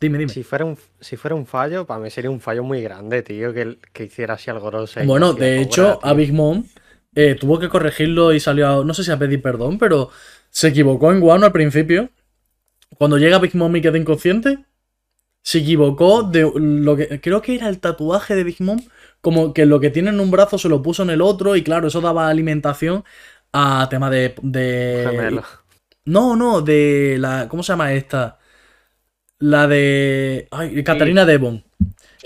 Speaker 2: Dime, dime.
Speaker 3: Si fuera, un, si fuera un fallo, para mí sería un fallo muy grande, tío, que, que hiciera así al Gorosei.
Speaker 2: Bueno, de hecho, a. Big Mom eh, tuvo que corregirlo y salió, a- no sé si a pedir perdón, pero se equivocó en Guano al principio. Cuando llega Big Mom y queda inconsciente, se equivocó de lo que creo que era el tatuaje de Big Mom, como que lo que tiene en un brazo se lo puso en el otro y claro, eso daba alimentación a tema de... no, no, de la... ¿Cómo se llama esta? La de... Ay, Catalina Devon.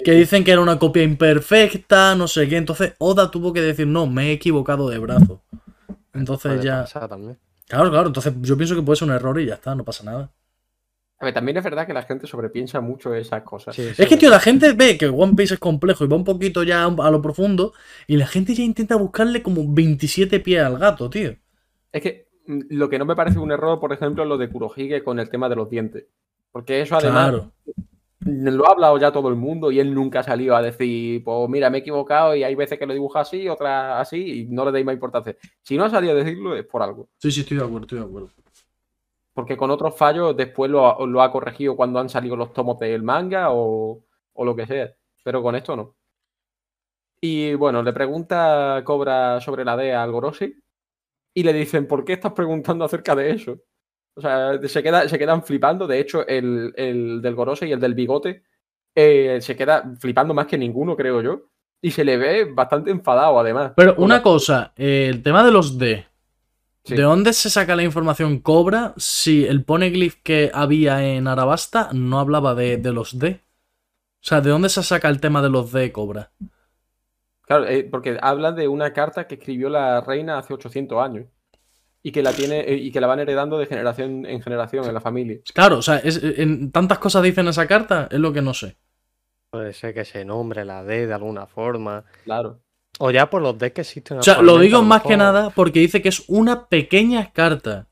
Speaker 2: Que dicen que era una copia imperfecta, no sé qué. Entonces Oda tuvo que decir, no, me he equivocado de brazo. Entonces ya... Claro, claro. Entonces yo pienso que puede ser un error y ya está, no pasa nada.
Speaker 1: A ver, también es verdad que la gente sobrepiensa mucho esas cosas.
Speaker 3: Sí,
Speaker 2: Es que, tío, la gente ve que One Piece es complejo y va un poquito ya a lo profundo y la gente ya intenta buscarle como 27 pies al gato, tío.
Speaker 1: Es que mm, lo que no me parece un error, por ejemplo, es lo de Kurohige con el tema de los dientes. Porque eso además
Speaker 2: Claro.
Speaker 1: lo ha hablado ya todo el mundo y él nunca ha salido a decir, pues mira, me he equivocado y hay veces que lo dibuja así, otras así y no le deis más importancia. Si no ha salido a decirlo es por algo.
Speaker 2: Sí, sí, estoy de acuerdo, estoy de acuerdo.
Speaker 1: Porque con otros fallos después lo ha, lo ha corregido cuando han salido los tomos del manga o, o lo que sea. Pero con esto no. Y bueno, le pregunta Cobra sobre la DEA al Gorosei y le dicen, ¿por qué estás preguntando acerca de eso? O sea, se, queda, se quedan flipando. De hecho, el, el del Gorosei y el del bigote eh, se queda flipando más que ninguno, creo yo. Y se le ve bastante enfadado, además.
Speaker 2: Pero una cosa, eh, el tema de los D.
Speaker 1: Sí.
Speaker 2: ¿De dónde se saca la información Cobra si el poneglyph que había en Arabasta no hablaba de, de los D? O sea, ¿de dónde se saca el tema de los D Cobra?
Speaker 1: Claro, eh, porque hablan de una carta que escribió la reina hace 800 años y que la tiene eh, y que la van heredando de generación en generación en la familia.
Speaker 2: Claro, o sea, es- en tantas cosas dicen esa carta, es lo que no sé.
Speaker 3: Puede ser que se nombre la D de alguna forma.
Speaker 1: Claro.
Speaker 3: O ya por los D que existen.
Speaker 2: O sea, lo digo más que nada porque dice que es una pequeña carta.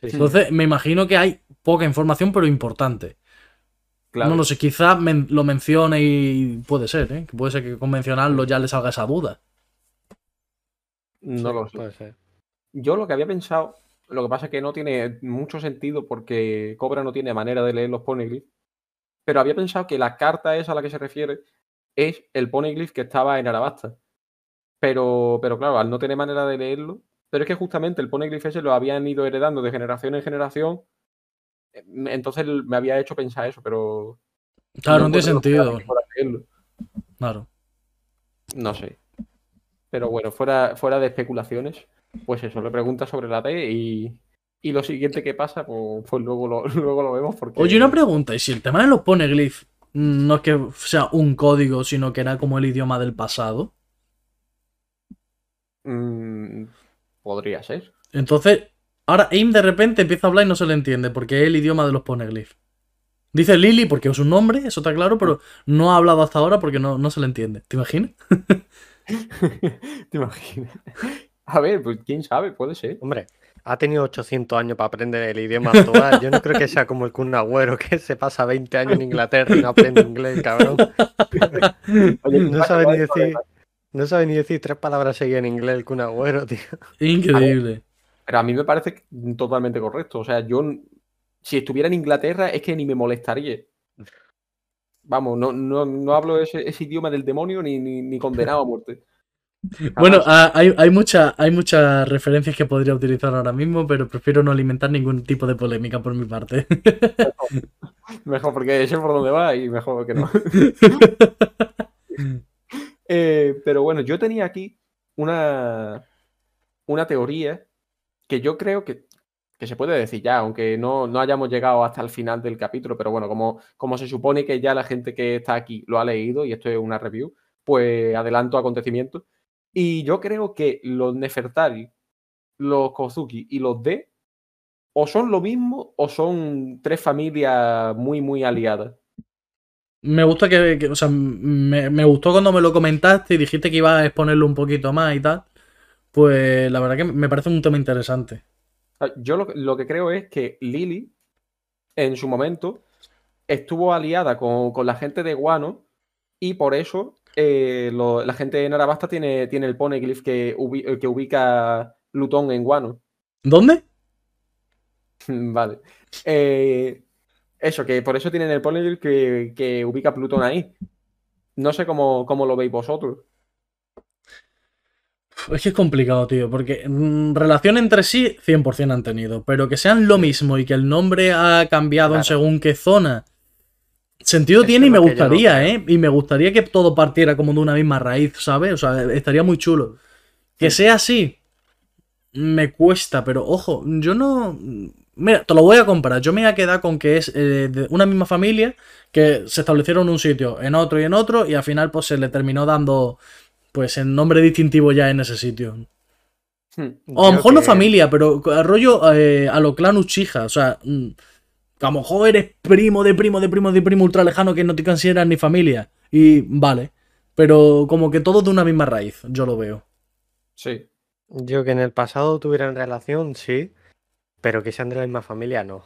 Speaker 3: Sí, sí.
Speaker 2: Entonces, me imagino que hay poca información, pero importante.
Speaker 1: Claro.
Speaker 2: No lo sé, quizás men- lo mencione y puede ser, ¿eh? Que puede ser que con mencionarlo ya le salga esa duda.
Speaker 1: No
Speaker 3: Sí,
Speaker 1: lo sé.
Speaker 3: Puede ser.
Speaker 1: Yo lo que había pensado, lo que pasa es que no tiene mucho sentido porque Cobra no tiene manera de leer los poneglyphs, pero había pensado que la carta esa a la que se refiere es el poneglyph que estaba en Arabasta. Pero, pero claro, al no tener manera de leerlo, pero es que justamente el poneglyph ese lo habían ido heredando de generación en generación, eh, entonces me había hecho pensar eso, pero...
Speaker 2: Claro, no, tiene sentido. Claro.
Speaker 1: No sé. Pero bueno, fuera, fuera de especulaciones, pues eso, le pregunta sobre la D y, y lo siguiente que pasa, pues, pues luego, lo, luego lo vemos porque...
Speaker 2: Oye, una pregunta, ¿y si el tema de los poneglyphs no es que sea un código, sino que era como el idioma del pasado?
Speaker 1: Mm, podría ser.
Speaker 2: Entonces, ahora Aim de repente empieza a hablar y no se le entiende, porque es el idioma de los poneglyphs. Dice Lily porque es un nombre, eso está claro, pero no ha hablado hasta ahora porque no, no se le entiende. ¿Te imaginas?
Speaker 1: ¿Te imaginas? A ver, pues quién sabe, puede ser.
Speaker 3: Hombre, ha tenido 800 años para aprender el idioma actual. Yo no creo que sea como el Kun Agüero, que se pasa 20 años en Inglaterra y no aprende inglés, cabrón.
Speaker 1: Oye,
Speaker 3: No sabe ni decir, no sabe ni decir tres palabras seguidas en inglés el Kun Agüero, tío.
Speaker 2: Increíble.
Speaker 1: Pero a mí me parece totalmente correcto. O sea, yo, si estuviera en Inglaterra, es que ni me molestaría. Vamos, no, no, no hablo ese, ese idioma del demonio ni, ni, ni condenado a muerte.
Speaker 2: Bueno, ah, hay, hay, mucha- hay muchas referencias que podría utilizar ahora mismo, pero prefiero no alimentar ningún tipo de polémica por mi parte.
Speaker 1: Mejor porque sé por dónde va y mejor que no. Eh, pero bueno, yo tenía aquí una, una teoría que yo creo que, que se puede decir ya, aunque no, no hayamos llegado hasta el final del capítulo, pero bueno, como, como se supone que ya la gente que está aquí lo ha leído y esto es una review, pues adelanto acontecimientos. Y yo creo que los Nefertari, los Kozuki y los D o son lo mismo o son tres familias muy, muy aliadas.
Speaker 2: Me gusta que, que- o sea, me, me gustó cuando me lo comentaste y dijiste que ibas a exponerlo un poquito más y tal. Pues la verdad que me parece un tema interesante.
Speaker 1: Ah, Yo lo, que- lo que creo es que Lily, en su momento, estuvo aliada con, con la gente de Guano y por eso eh, lo- la gente de Narabasta tiene, tiene el poneglyph que, ubi- eh, que ubica Plutón en Guano.
Speaker 2: ¿Dónde?
Speaker 1: Vale. Eh, eso, que por eso tienen el poneglyph que, que ubica Plutón ahí. No sé cómo, cómo lo veis vosotros.
Speaker 2: Es que es complicado, tío, porque mm, relación entre sí 100% han tenido, pero que sean lo mismo y que el nombre ha cambiado en según qué zona. Sentido tiene y me
Speaker 3: no
Speaker 2: gustaría. ¿eh? Y me gustaría que todo partiera como de una misma raíz, ¿sabes? O sea, estaría muy chulo. Que sea así, me cuesta, pero ojo, yo no... Mira, te lo voy a comparar. Yo me voy a quedar con que es eh, de una misma familia que se establecieron en un sitio, en otro y en otro, y al final pues se le terminó dando pues el nombre distintivo ya en ese sitio.
Speaker 1: Hmm.
Speaker 2: O a lo mejor no familia, pero rollo eh, a lo clan Uchiha. O sea, mm, a lo mejor eres primo de primo de primo de primo ultra lejano que no te consideras ni familia. Y vale. Pero como que todo de una misma raíz, yo lo veo.
Speaker 1: Sí.
Speaker 3: Yo que en el pasado tuvieran relación, sí, pero que sean de la misma familia, no.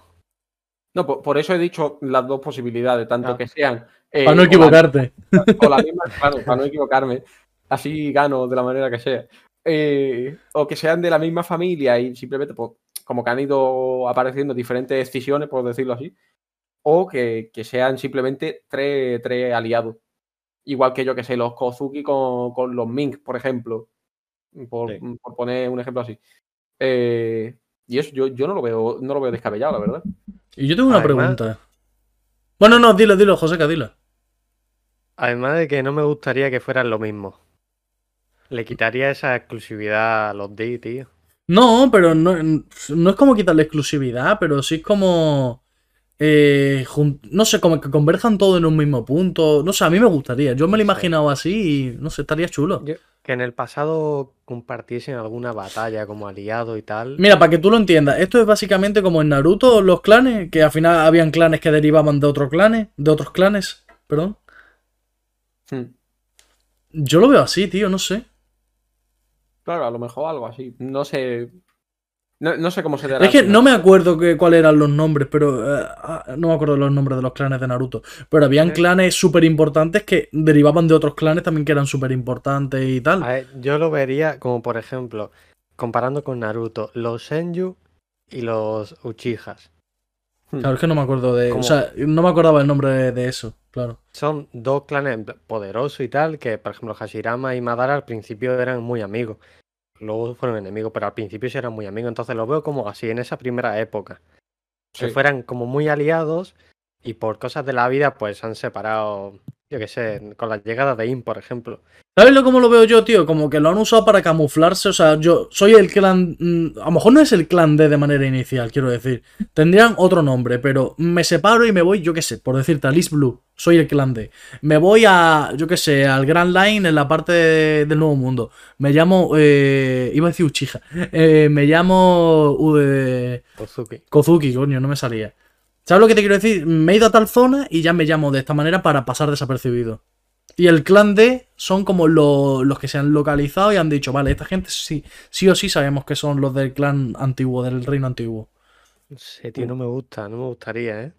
Speaker 1: No, por, por eso he dicho las dos posibilidades, tanto
Speaker 3: Ah.
Speaker 1: que sean. eh,
Speaker 2: Para no
Speaker 1: o la-
Speaker 2: equivocarte.
Speaker 1: o la misma, claro, para no equivocarme. Así gano de la manera que sea. Eh, o que sean de la misma familia y simplemente, pues, como que han ido apareciendo diferentes decisiones, por decirlo así. O que, que sean simplemente tres, tres aliados. Igual que yo que sé, los Kozuki con, con los Mink, por ejemplo. Por,
Speaker 3: Sí.
Speaker 1: por poner un ejemplo así. Eh, y eso yo, yo no lo veo, no lo veo descabellado, la verdad.
Speaker 2: Y yo tengo una
Speaker 3: Además-
Speaker 2: pregunta. Bueno, no, dilo, dilo, Joseca, dilo.
Speaker 3: Además de que no me gustaría que fueran lo mismo. Le quitaría esa exclusividad a los D, tío.
Speaker 2: No, pero no, no es como quitarle exclusividad, pero sí es como. eh, no sé, como que converjan todo en un mismo punto. No sé, a mí me gustaría. Yo me lo imaginado así y no sé, estaría chulo.
Speaker 3: Yo- que en el pasado compartiesen alguna batalla como aliado y tal.
Speaker 2: Mira, para que tú lo entiendas, esto es básicamente como en Naruto, los clanes, que al final habían clanes que derivaban de otros clanes, de otros clanes, perdón.
Speaker 1: Hmm.
Speaker 2: Yo lo veo así, tío, no sé.
Speaker 1: Claro, a lo mejor algo así. No sé. No, no sé cómo se dará.
Speaker 2: Es que no me acuerdo cuáles eran los nombres, pero eh, ah, no me acuerdo los nombres de los clanes de Naruto. Pero habían
Speaker 3: Eh.
Speaker 2: clanes súper importantes que derivaban de otros clanes también que eran súper importantes y tal.
Speaker 3: A ver, yo lo vería como, por ejemplo, comparando con Naruto, los Senju y los Uchijas.
Speaker 2: Claro, es que no me acuerdo de. O sea, no me acordaba el nombre de, eso, claro.
Speaker 3: Son dos clanes poderosos y tal, que por ejemplo Hashirama y Madara al principio eran muy amigos. Luego fueron enemigos, pero al principio sí eran muy amigos. Entonces lo veo como así, en esa primera época. Que
Speaker 1: Sí.
Speaker 3: fueran como muy aliados y por cosas de la vida pues se han separado, yo qué sé, con la llegada de In, por ejemplo.
Speaker 2: ¿Sabes lo cómo lo veo yo, tío? Como que lo han usado para camuflarse. O sea, yo soy el clan. mm, A lo mejor no es el clan D de manera inicial, quiero decir. Tendrían otro nombre, pero me separo y me voy, yo qué sé, por decirte, a Liz Blue. Soy el clan D. Me voy a, yo qué sé, al Grand Line en la parte de- del Nuevo Mundo. Me llamo. eh, iba a decir Uchiha. Eh, me llamo. eh,
Speaker 3: Ozuki.
Speaker 2: Kozuki, coño, no me salía. ¿Sabes lo que te quiero decir? Me he ido a tal zona y ya me llamo de esta manera para pasar desapercibido. Y el clan D son como lo- los que se han localizado y han dicho, vale, esta gente sí, sí o sí sabemos que son los del clan antiguo, del reino antiguo.
Speaker 3: Sé, tío, no me gusta, no me gustaría, ¿eh?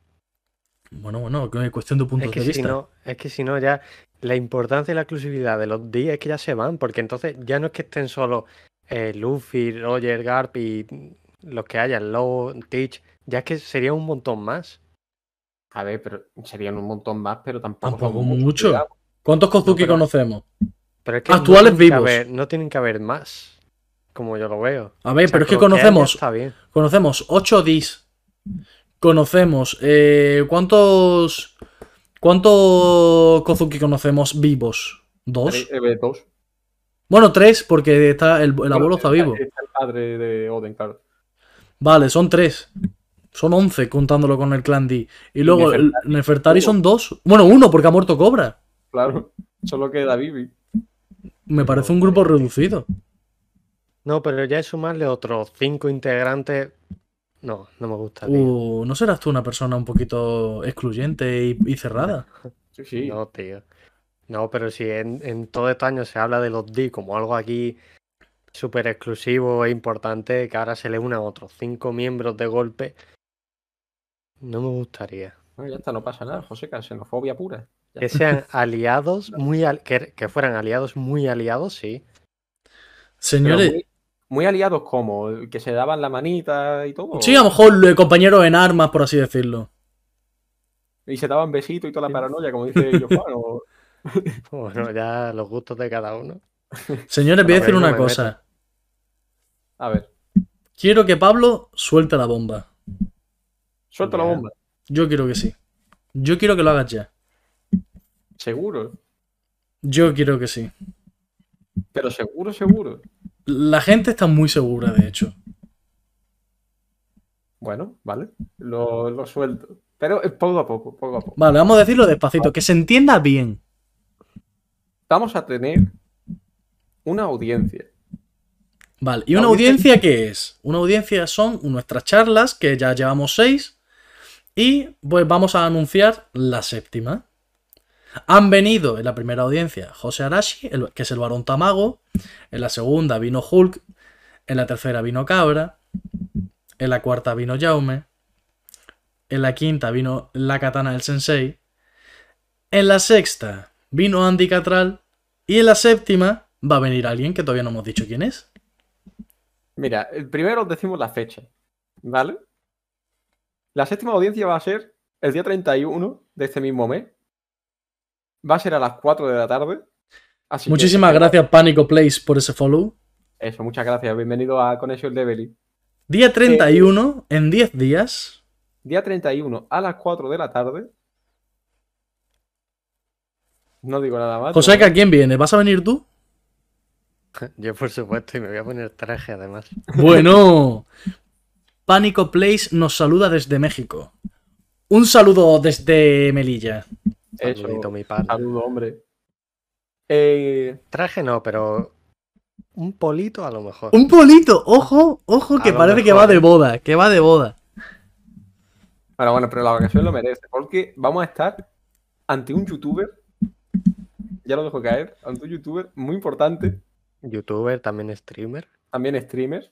Speaker 2: Bueno, bueno, que es cuestión de puntos
Speaker 3: Es que
Speaker 2: de
Speaker 3: si
Speaker 2: vista.
Speaker 3: no, es que si no ya la importancia y la exclusividad de los días es que ya se van, porque entonces ya no es que estén solo eh, Luffy, Roger, Garp y los que hayan, Low, Teach, ya es que sería un montón más.
Speaker 1: A ver, pero serían un montón más, pero tampoco.
Speaker 2: Tampoco mucho. ¿Cuántos Kozuki
Speaker 3: No, pero-
Speaker 2: conocemos?
Speaker 3: Pero es que
Speaker 2: Actuales
Speaker 3: no
Speaker 2: vivos.
Speaker 3: haber- no tienen que haber más. Como yo lo veo.
Speaker 2: A ver,
Speaker 3: O sea,
Speaker 2: pero es que conocemos,
Speaker 3: Está bien.
Speaker 2: conocemos 8 Ds. Conocemos. eh, ¿Cuántos. ¿Cuántos Kozuki conocemos vivos? ¿Dos?
Speaker 1: Eh, dos.
Speaker 2: Bueno, tres, porque está el, el abuelo está vivo.
Speaker 1: Está el padre de Oden, claro.
Speaker 2: Vale, son tres. Son once contándolo con el clan D. Y luego el
Speaker 1: Nefertari,
Speaker 2: Nefertari son dos. Bueno, uno, porque ha muerto Cobra.
Speaker 1: Claro. Solo queda Vivi.
Speaker 2: Me parece un grupo reducido.
Speaker 3: No, pero ya es sumarle otros cinco integrantes. No, no me gusta. tío.
Speaker 2: Uh, ¿No serás tú una persona un poquito excluyente y, y cerrada?
Speaker 1: Sí, sí.
Speaker 3: No, tío. No, pero si en, en todo este año se habla de los D como algo aquí súper exclusivo e importante, que ahora se le unan otros cinco miembros de golpe, no me gustaría.
Speaker 1: No, ya está, no pasa nada, José, que xenofobia pura. Ya
Speaker 3: Que sean aliados, muy al- que, que fueran aliados muy aliados, sí.
Speaker 2: Señores,
Speaker 1: muy, muy aliados como, que se daban la manita y todo.
Speaker 2: sí, a lo mejor compañeros en armas, por así decirlo.
Speaker 1: Y se daban besitos y toda la paranoia, como dice Giovanni. o-
Speaker 3: Bueno, ya los gustos de cada uno.
Speaker 2: Señores, voy a decir una
Speaker 3: me
Speaker 2: cosa.
Speaker 1: A ver,
Speaker 2: Quiero que Pablo suelte la bomba.
Speaker 1: Suelta la bomba.
Speaker 2: Yo quiero que sí. Yo quiero que lo hagas ya.
Speaker 1: Seguro.
Speaker 2: Yo quiero que sí.
Speaker 1: Pero seguro, seguro.
Speaker 2: La gente está muy segura, de hecho.
Speaker 1: Bueno, vale. Lo, lo suelto. Pero es poco a poco, poco a poco.
Speaker 2: Vale, vamos a decirlo despacito, que se entienda bien.
Speaker 1: Vamos a tener una audiencia.
Speaker 2: Vale, ¿y una
Speaker 1: audiencia-
Speaker 2: audiencia qué es? Una audiencia son nuestras charlas, que ya llevamos seis, y pues vamos a anunciar la séptima. Han venido en la primera audiencia José Arashi, el- que es el varón Tamago, en la segunda vino Hulk, en la tercera vino Cabra, en la cuarta vino Jaume, en la quinta vino la katana del Sensei, en la sexta vino Andy Catral, y en la séptima va a venir alguien que todavía no hemos dicho quién es.
Speaker 1: Mira, primero os decimos la fecha. ¿Vale? La séptima audiencia va a ser el día 31 de este mismo mes. Va a ser a las 4 de la tarde. Así que-
Speaker 2: Muchísimas gracias, Pánico Place, por ese follow.
Speaker 1: Eso, muchas gracias. Bienvenido a Conexión Levely.
Speaker 2: Día 31, en 10 días.
Speaker 1: Día 31 a las 4 de la tarde. No digo nada más.
Speaker 2: José,
Speaker 1: ¿no?
Speaker 2: ¿a quién viene? ¿Vas a venir tú?
Speaker 3: Yo, por supuesto, y me voy a poner traje además.
Speaker 2: Bueno, Pánico Place nos saluda desde México. Un saludo desde Melilla.
Speaker 1: Eso,
Speaker 3: Saludito, mi padre.
Speaker 1: saludo, hombre. Eh,
Speaker 3: Traje no, pero un polito a lo mejor.
Speaker 2: Un polito, ojo, ojo, que parece que va de boda, que va de boda.
Speaker 1: Bueno, bueno, pero la ocasión lo merece, porque vamos a estar ante un youtuber, ya lo dejo caer, ante un youtuber muy importante,
Speaker 3: Youtuber, también streamer.
Speaker 1: también streamer.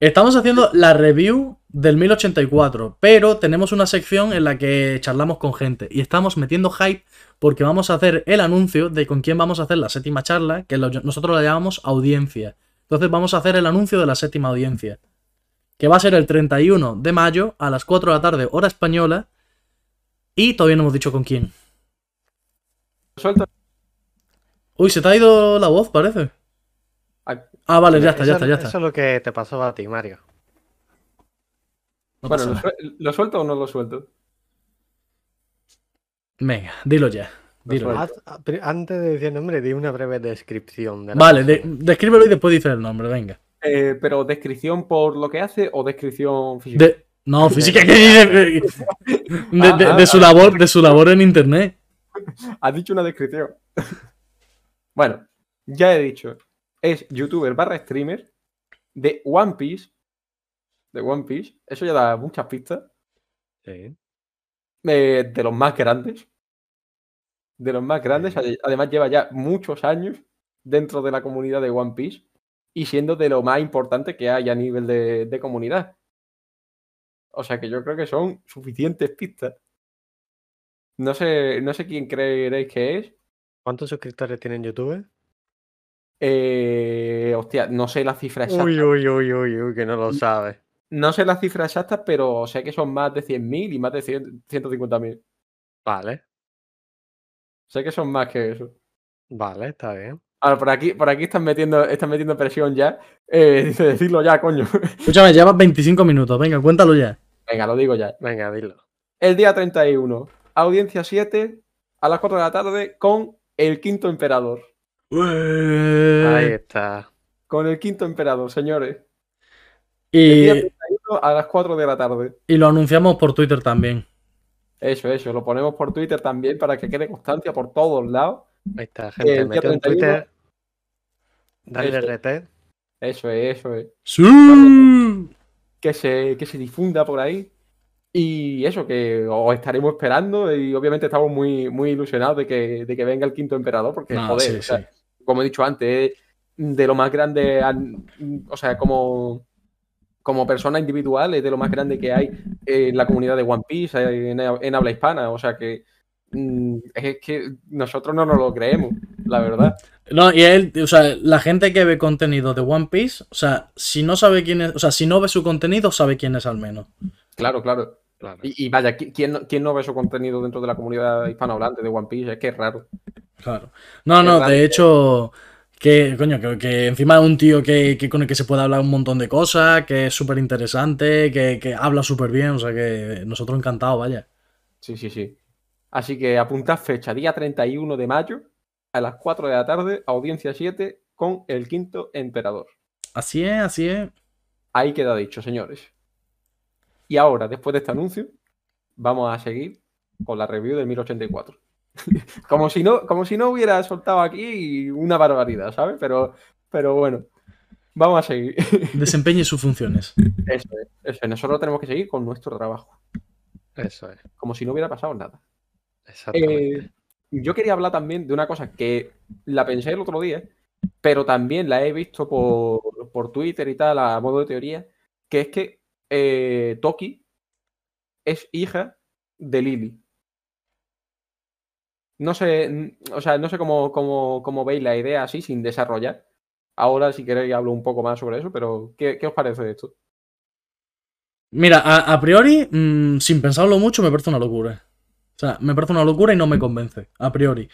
Speaker 2: Estamos haciendo la review del 1084, pero tenemos una sección en la que charlamos con gente y estamos metiendo hype porque vamos a hacer el anuncio de con quién vamos a hacer la séptima charla, que nosotros la llamamos audiencia. Entonces vamos a hacer el anuncio de la séptima audiencia, que va a ser el 31 de mayo a las 4 de la tarde, hora española, y todavía no hemos dicho con quién.
Speaker 1: Suelto.
Speaker 2: Uy, se te ha ido la voz, parece.
Speaker 1: Ah,
Speaker 2: Ah, vale, ya está, ya
Speaker 3: Eso-
Speaker 2: está, ya
Speaker 3: Eso
Speaker 2: está.
Speaker 3: es lo que te pasó a ti, Mario.
Speaker 2: No
Speaker 1: Bueno, ¿lo,
Speaker 2: nada.
Speaker 1: suel- ¿lo suelto o no lo suelto?
Speaker 2: Venga, dilo ya.
Speaker 1: Lo
Speaker 2: Dilo.
Speaker 1: suelto.
Speaker 3: Haz- a- pri- antes de decir el nombre, di una breve descripción de la
Speaker 2: Vale, de- descríbelo y después dices el nombre, venga.
Speaker 1: Eh, pero descripción por lo que hace o descripción física.
Speaker 2: De... No, física que. De, de-
Speaker 1: Ah,
Speaker 2: de su labor, de su labor en internet.
Speaker 1: Has dicho una descripción. bueno, ya he dicho. Es youtuber barra streamer de One Piece. De One Piece. Eso ya da muchas pistas.
Speaker 3: Sí.
Speaker 1: de los más grandes. De los más grandes. Además, lleva ya muchos años dentro de la comunidad de One Piece y siendo de lo más importante que hay a nivel de, de comunidad. O sea que yo creo que son suficientes pistas. No sé, no sé quién creeréis que es.
Speaker 3: ¿Cuántos suscriptores tiene en YouTube?
Speaker 1: Eh, hostia, no sé la cifra exacta.
Speaker 3: Uy, uy, uy, uy, uy, que no lo sabes.
Speaker 1: No sé la cifra exacta, pero sé que son más de 100.000 y más de 100 150.000.
Speaker 3: Vale,
Speaker 1: Sé que son más que eso.
Speaker 3: vale, está bien.
Speaker 1: Ahora, por aquí, por aquí están metiendo, están metiendo presión ya. Eh, dice, decirlo ya, coño.
Speaker 2: Escúchame, llevas 25 minutos. Venga, cuéntalo ya.
Speaker 1: Venga, lo digo ya.
Speaker 3: Venga, dilo.
Speaker 1: El día 31, audiencia 7, a las 4 de la tarde, con el quinto emperador.
Speaker 3: Ahí está.
Speaker 1: Con el quinto emperador, señores. El día
Speaker 2: Y,
Speaker 1: 31 a las 4 de la tarde.
Speaker 2: y lo anunciamos por Twitter también.
Speaker 1: Eso, eso. Lo ponemos por Twitter también para que quede constancia por todos lados.
Speaker 3: Ahí está, gente.
Speaker 1: El día
Speaker 3: Metió en
Speaker 1: 31.
Speaker 3: Twitter. Dale
Speaker 1: Eso.
Speaker 3: RT.
Speaker 1: Eso es, eso es.
Speaker 2: ¡Sí!
Speaker 1: que se, que se difunda por ahí. Y eso, que os estaremos esperando y obviamente estamos muy, muy ilusionados de que, de que venga el quinto emperador, porque,
Speaker 2: No,
Speaker 1: joder,
Speaker 2: sí,
Speaker 1: o sea,
Speaker 2: sí.
Speaker 1: Como he dicho antes, es de lo más grande, an- o sea, como, como persona individual, es de lo más grande que hay en la comunidad de One Piece, en, en habla hispana, o sea que mm, es que nosotros no nos lo creemos, la verdad.
Speaker 2: No, y él, o sea, la gente que ve contenido de One Piece, o sea, si no sabe quién es, o sea, si no ve su contenido, sabe quién es al menos.
Speaker 1: Claro, claro.
Speaker 3: Claro.
Speaker 1: Y, y vaya, ¿qui- ¿quién, no- ¿quién no ve su contenido dentro de la comunidad hispanohablante de One Piece? Es que es raro.
Speaker 2: Claro. No, no,
Speaker 1: raro
Speaker 2: de hecho, que, coño, que, que encima es un tío que, que con el que se puede hablar un montón de cosas, que es súper interesante, que, que habla súper bien, o sea que nosotros encantados, vaya.
Speaker 1: Sí, sí, sí. Así que apuntad fecha, día 31 de mayo, a las 4 de la tarde, audiencia 7, con el quinto emperador.
Speaker 2: Así es, así es.
Speaker 1: Ahí queda dicho, señores. Y ahora, después de este anuncio, vamos a seguir con la review del 1084. como, si no, como si no hubiera soltado aquí una barbaridad, ¿sabes? Pero, pero bueno, vamos a seguir.
Speaker 2: Desempeñe sus funciones.
Speaker 1: eso es, eso es. Nosotros tenemos que seguir con nuestro trabajo,
Speaker 3: Eso es.
Speaker 1: como si no hubiera pasado nada.
Speaker 3: Exactamente.
Speaker 1: Eh, yo quería hablar también de una cosa que la pensé el otro día, pero también la he visto por, por Twitter y tal, a modo de teoría, que es que eh, Toki es hija de Lily. No sé, o sea, no sé cómo, cómo, cómo veis la idea así sin desarrollar. Ahora, si queréis, hablo un poco más sobre eso, pero ¿qué, qué os parece de esto?
Speaker 2: Mira, a, a priori, mm, sin pensarlo mucho, me parece una locura. O sea, me parece una locura y no me convence, a priori.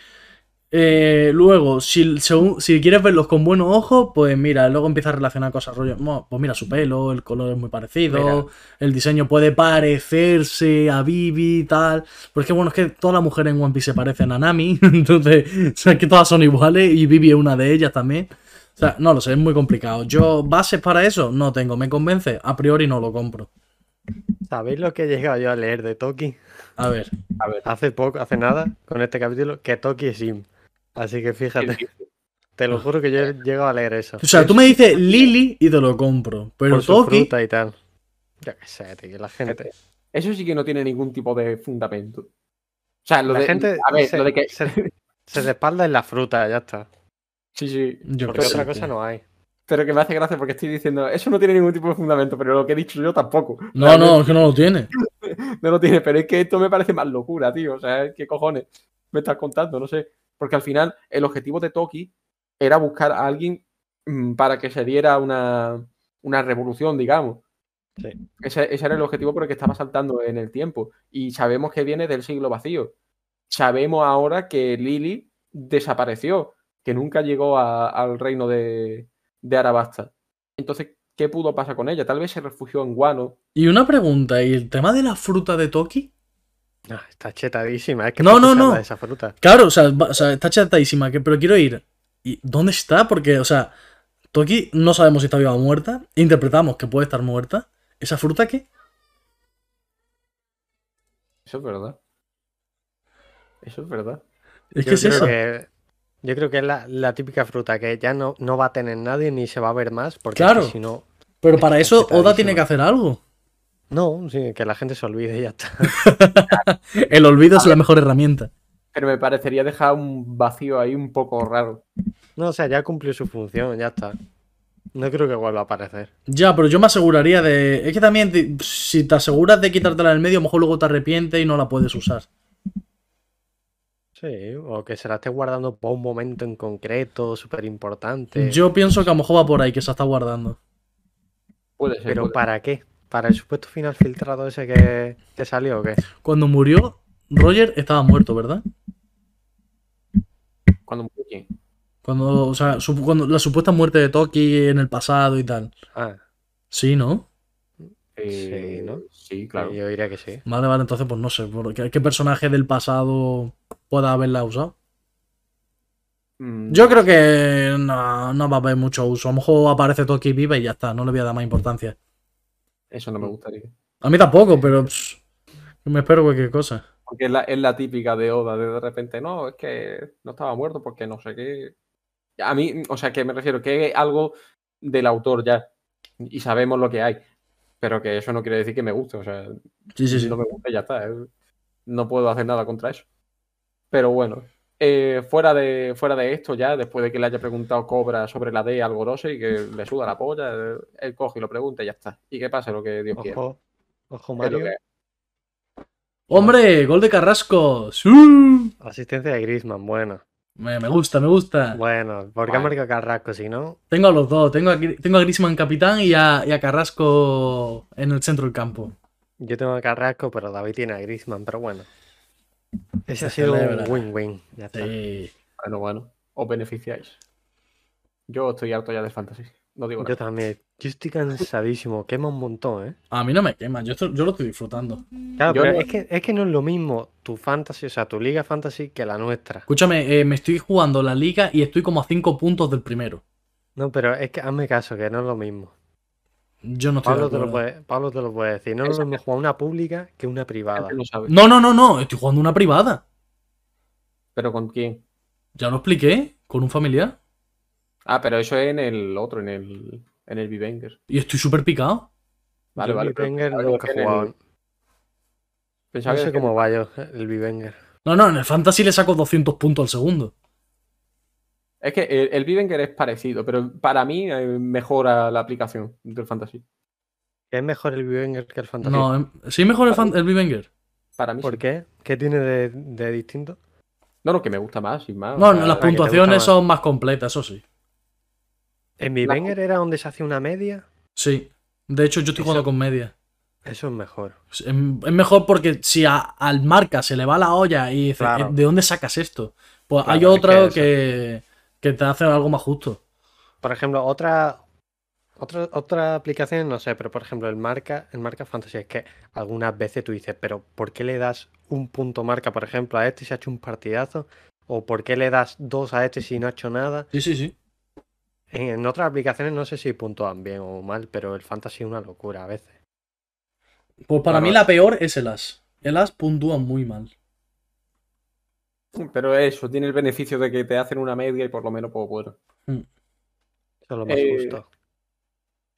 Speaker 2: Eh, luego, si, según- si quieres verlos con buenos ojos, pues mira, luego empieza a relacionar cosas, rollo. Pues mira, su pelo, el color es muy parecido,
Speaker 3: Mira.
Speaker 2: el diseño puede parecerse a Vivi y tal. Pero es que bueno, es que todas las mujeres en One Piece se parecen a Nami, entonces, o sea, que todas son iguales y Vivi es una de ellas también. O sea, no lo sé, es muy complicado. Yo, bases para eso, no tengo. ¿Me convence? A priori no lo compro.
Speaker 3: ¿Sabéis lo que he llegado yo a leer de Toki?
Speaker 2: A ver.
Speaker 1: A ver,
Speaker 3: Hace poco, hace nada, con este capítulo, que Toki es Sim. Así que fíjate, te lo juro que yo he llegado a leer eso.
Speaker 2: O sea, tú me dices Lily y te lo compro. Pero
Speaker 3: por
Speaker 2: Toki.
Speaker 3: fruta y tal. Yo qué sé, tío, la gente.
Speaker 1: eso sí que no tiene ningún tipo de fundamento. O sea, lo
Speaker 3: La
Speaker 1: de,
Speaker 3: gente
Speaker 1: a ver,
Speaker 3: se,
Speaker 1: lo de que...
Speaker 3: se, se respalda en la fruta, ya está.
Speaker 1: Sí, sí.
Speaker 2: Yo
Speaker 3: Porque otra cosa
Speaker 2: tío.
Speaker 3: no hay.
Speaker 1: Pero que me hace gracia porque estoy diciendo, eso no tiene ningún tipo de fundamento, pero lo que he dicho yo tampoco.
Speaker 2: No, no, es que no lo tiene.
Speaker 1: No lo tiene, pero es que esto me parece más locura, tío. O sea, ¿qué cojones me estás contando? No sé. Porque al final el objetivo de Toki era buscar a alguien mm, para que se diera una, una revolución, digamos.
Speaker 3: Sí.
Speaker 1: Ese, ese era el objetivo por el que estaba saltando en el tiempo. Y sabemos que viene del siglo vacío. Sabemos ahora que Lily desapareció, que nunca llegó a- al reino de, de Arabasta. Entonces, ¿qué pudo pasar con ella? Tal vez se refugió en Guano.
Speaker 2: Y una pregunta, ¿y el tema de la fruta de Toki?
Speaker 3: No, está chetadísima. Es que
Speaker 2: No,
Speaker 3: ¿por qué
Speaker 2: no, no.
Speaker 3: esa fruta.
Speaker 2: Claro, o sea, va- o sea, está chatadísima, que, pero quiero ir. ¿Y dónde está? Porque, o sea, Toki no sabemos si está viva o muerta. Interpretamos que puede estar muerta. ¿Esa fruta qué?
Speaker 1: Eso es verdad. Eso es verdad.
Speaker 2: Es
Speaker 3: yo,
Speaker 2: que es
Speaker 3: creo
Speaker 2: eso.
Speaker 3: que, yo creo que es la, la típica fruta que ya no, no va a tener nadie ni se va a ver más. Porque es que
Speaker 2: Claro.
Speaker 3: si no.
Speaker 2: Pero para eso Oda
Speaker 3: chetadísima.
Speaker 2: tiene que hacer algo.
Speaker 3: No, sí, que la gente se olvide y ya está.
Speaker 2: El olvido es la mejor herramienta.
Speaker 1: Pero me parecería dejar un vacío ahí un poco raro.
Speaker 3: No, o sea, ya cumplió su función, ya está. No creo que vuelva a aparecer.
Speaker 2: Ya, pero yo me aseguraría de. Es que también, te- si te aseguras de quitártela del medio, a lo mejor luego te arrepientes y no la puedes usar.
Speaker 3: Sí, o que se la esté guardando para un momento en concreto, súper importante.
Speaker 2: Yo pienso que a lo mejor va por ahí, que se está guardando.
Speaker 1: Puede ser.
Speaker 3: Pero
Speaker 1: puede
Speaker 3: ¿para qué? ¿Para el supuesto final filtrado ese que, que salió o qué?
Speaker 2: Cuando murió, Roger estaba muerto, ¿verdad?
Speaker 1: ser. Cuando murió quién.
Speaker 2: Cuando, o sea, cuando la supuesta muerte de Toki en el pasado y tal.
Speaker 3: Ah,
Speaker 2: Sí, ¿no?
Speaker 1: Eh,
Speaker 3: Sí, ¿no?
Speaker 1: Sí, claro.
Speaker 3: yo diría que sí.
Speaker 2: Vale, vale, entonces pues no sé. ¿por ¿Qué, qué personaje del pasado pueda haberla usado?
Speaker 1: Mm,
Speaker 2: Yo creo que no, no va a haber mucho uso. A lo mejor aparece Toki viva y ya está, no le voy a dar más importancia.
Speaker 1: Eso no me gustaría.
Speaker 2: A mí tampoco, pero pss, me espero cualquier cosa.
Speaker 1: Porque es la, es la típica de Oda, de de repente, no, es que no estaba muerto porque no sé qué. A mí, o sea, que me refiero que es algo del autor ya. Y sabemos lo que hay. Pero que eso no quiere decir que me guste. O sea,
Speaker 2: Sí, sí, sí.
Speaker 1: no me gusta y ya está. eh. No puedo hacer nada contra eso. Pero bueno, eh, fuera, de, fuera de esto ya, después de que le haya preguntado Cobra sobre la D al Gorose y que le suda la polla, él, él coge y lo pregunta y ya está. Y que pase lo que Dios quiera.
Speaker 3: Ojo, ojo
Speaker 1: Es lo
Speaker 3: Mario.
Speaker 2: ¡Hombre! ¡Gol de Carrasco!
Speaker 3: Asistencia de Griezmann, bueno.
Speaker 2: Me, me gusta, me gusta.
Speaker 3: Bueno, ¿por qué ha marcado Carrasco si no?
Speaker 2: Tengo a los dos. Tengo a, tengo a Griezmann capitán y a, y a Carrasco en el centro del campo.
Speaker 3: Yo tengo a Carrasco, pero David tiene a Griezmann, pero bueno. Ese
Speaker 2: Se
Speaker 3: ha sido un win-win. Ya está.
Speaker 2: Sí.
Speaker 1: Bueno, bueno, os beneficiáis. Yo estoy harto ya del fantasy. No digo
Speaker 3: Yo
Speaker 1: nada.
Speaker 3: también. Yo estoy cansadísimo. Quema un montón, ¿eh?
Speaker 2: A mí no me quema, yo, esto- yo lo estoy disfrutando.
Speaker 3: Claro,
Speaker 1: Yo
Speaker 3: pero
Speaker 1: no-
Speaker 3: es, que, es que no es lo mismo tu fantasy, o sea, tu liga fantasy que la nuestra.
Speaker 2: Escúchame, eh, me estoy jugando la liga y estoy como a 5 puntos del primero.
Speaker 3: No, pero es que hazme caso, que no es lo mismo.
Speaker 2: Yo no estoy de
Speaker 3: Pablo te, lo puede, Pablo te lo puede decir. No es lo mismo jugar una pública que una privada.
Speaker 2: No, no, no, no, estoy jugando una privada.
Speaker 1: ¿Pero con quién?
Speaker 2: Ya lo expliqué, con un familiar.
Speaker 1: Ah, pero eso es en el otro, en el, en el Vivenger.
Speaker 2: Y estoy súper picado.
Speaker 1: Vale,
Speaker 3: Yo
Speaker 1: vale. pero pensaba que
Speaker 3: nunca he
Speaker 1: en el-
Speaker 3: jugado.
Speaker 1: pensaba
Speaker 3: No
Speaker 1: que
Speaker 3: sé
Speaker 1: en el-
Speaker 3: cómo va yo, el Vivenger.
Speaker 2: No, no, en el fantasy le saco 200 puntos al segundo.
Speaker 1: Es que el, el Vivenger es parecido, pero para mí eh, mejora la aplicación del fantasy.
Speaker 3: ¿Es mejor el Vivenger que el Fantasy?
Speaker 2: No, em- sí mejor el, fan- el Vivenger.
Speaker 1: Para mí
Speaker 3: ¿Por
Speaker 1: sí.
Speaker 3: qué? ¿Qué tiene de, de distinto?
Speaker 1: No, no, que me gusta más, sin más.
Speaker 2: No, no, las puntuaciones
Speaker 3: más.
Speaker 2: son más completas, eso sí.
Speaker 3: ¿En Vivenger era donde se hacía una media?
Speaker 2: Sí. De hecho, yo estoy
Speaker 3: Eso-
Speaker 2: jugando con media.
Speaker 3: Eso es mejor.
Speaker 2: Es es mejor porque si a- al marca se le va la olla y dice,
Speaker 3: Claro.
Speaker 2: "Eh, ¿de dónde sacas esto? Pues hay
Speaker 3: Claro, es que
Speaker 2: otro que, que te hace algo más justo.
Speaker 3: Por ejemplo, otra, otra, otra aplicación, no sé, pero por ejemplo, el marca, el marca fantasy es que algunas veces tú dices, pero ¿por qué le das un punto marca, por ejemplo, a este si ha hecho un partidazo? ¿O por qué le das dos a este si no ha hecho nada?
Speaker 2: Sí, sí, sí.
Speaker 3: En, en otras aplicaciones no sé si puntúan bien o mal, pero el fantasy es una locura a veces.
Speaker 2: Pues para
Speaker 1: Claro.
Speaker 2: mí la peor es el As. El As puntúa muy mal.
Speaker 1: Pero eso, tiene el beneficio de que te hacen una media y por lo menos, pues bueno.
Speaker 3: Eso es lo más
Speaker 1: Eh,
Speaker 3: justo.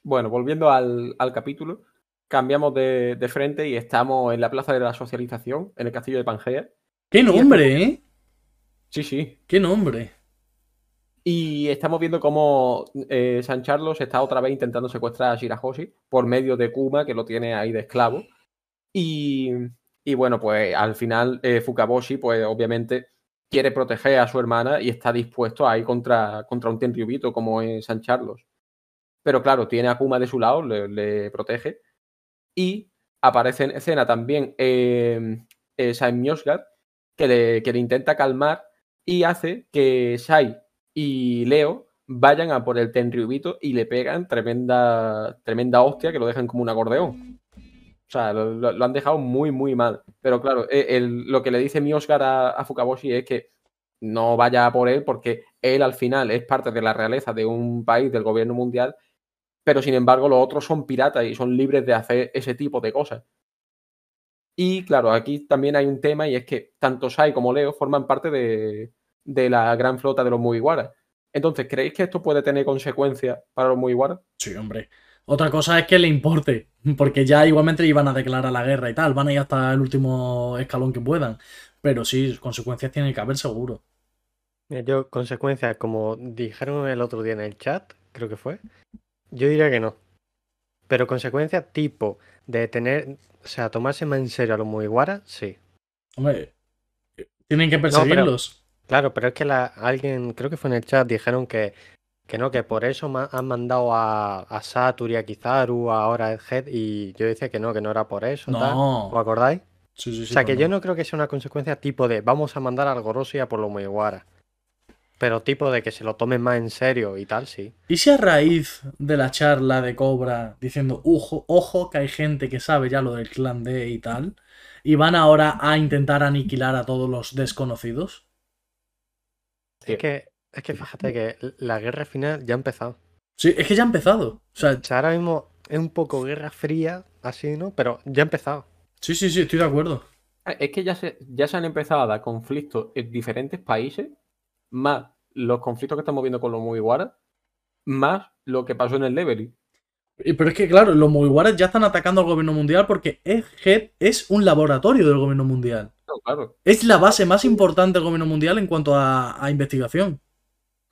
Speaker 1: Bueno, volviendo al, al capítulo, cambiamos de, de frente y estamos en la plaza de la socialización, en el castillo de Pangea.
Speaker 2: ¡Qué nombre, eh!
Speaker 1: Sí, sí.
Speaker 2: ¡Qué nombre!
Speaker 1: Y estamos viendo cómo eh, San Carlos está otra vez intentando secuestrar a Shirahoshi por medio de Kuma, que lo tiene ahí de esclavo. Y, y bueno, pues al final eh, Fukaboshi, pues obviamente quiere proteger a su hermana y está dispuesto a ir contra, contra un Tenryubito como es San Carlos. Pero claro, tiene a Kuma de su lado, le, protege. Y aparece en escena también eh, eh, que le, que le intenta calmar y hace que Sai y Leo vayan a por el Tenryubito y le pegan tremenda, tremenda hostia que lo dejan como un acordeón. O sea, lo, han dejado muy, muy mal. Pero claro, e- lo que le dice Myosgar a, a Fukaboshi es que no vaya por él porque él al final es parte de la realeza de un país del gobierno mundial, pero sin embargo los otros son piratas y son libres de hacer ese tipo de cosas. Y claro, aquí también hay un tema y es que tanto Sai como Leo forman parte de, de la gran flota de los Mugiwara. Entonces, ¿creéis que esto puede tener consecuencias para los Mugiwara?
Speaker 2: Sí, hombre. Otra cosa es que le importe, porque ya igualmente iban a declarar la guerra y tal, van a ir hasta el último escalón que puedan. Pero sí, consecuencias tienen que haber seguro.
Speaker 3: Mira, yo, consecuencias, como dijeron el otro día en el chat, creo que fue, yo diría que no. Pero consecuencias tipo de tener, o sea, tomarse más en serio a los Mugiwara, sí.
Speaker 2: Hombre, tienen que
Speaker 3: pero-
Speaker 2: perseguirlos.
Speaker 3: Claro, pero es que la, alguien, creo que fue en el chat, dijeron que, que no, que por eso han mandado a, a Satoru, a Kizaru, ahora a Head, y yo decía que no, que no era por eso, tal.
Speaker 2: No.
Speaker 3: ¿Os acordáis?
Speaker 2: Sí, sí, sí,
Speaker 3: o sea, que yo no creo que sea una consecuencia tipo de vamos a mandar al Gorosi a por los Mugiwara. Pero tipo de que se lo tomen más en serio y tal, sí.
Speaker 2: ¿Y si a raíz de la charla de Cobra diciendo, ojo, ojo, que hay gente que sabe ya lo del clan D y tal, y van ahora a intentar aniquilar a todos los desconocidos?
Speaker 1: Sí.
Speaker 3: Es que, es que fíjate que la guerra final ya ha empezado.
Speaker 2: Sí, es que ya ha empezado. O sea,
Speaker 3: O sea, ahora mismo es un poco guerra fría, así, ¿no? Pero ya ha empezado.
Speaker 2: sí, sí, sí, estoy de acuerdo.
Speaker 1: Es que ya se, ya se han empezado a dar conflictos en diferentes países, más los conflictos que estamos viendo con los Mugiwara, más lo que pasó en el Leveling.
Speaker 2: Y- Pero es que, claro, los Mugiwaras ya están atacando al gobierno mundial porque Egghead es un laboratorio del gobierno mundial.
Speaker 1: No, claro.
Speaker 2: Es la base más importante del gobierno mundial en cuanto a, a investigación.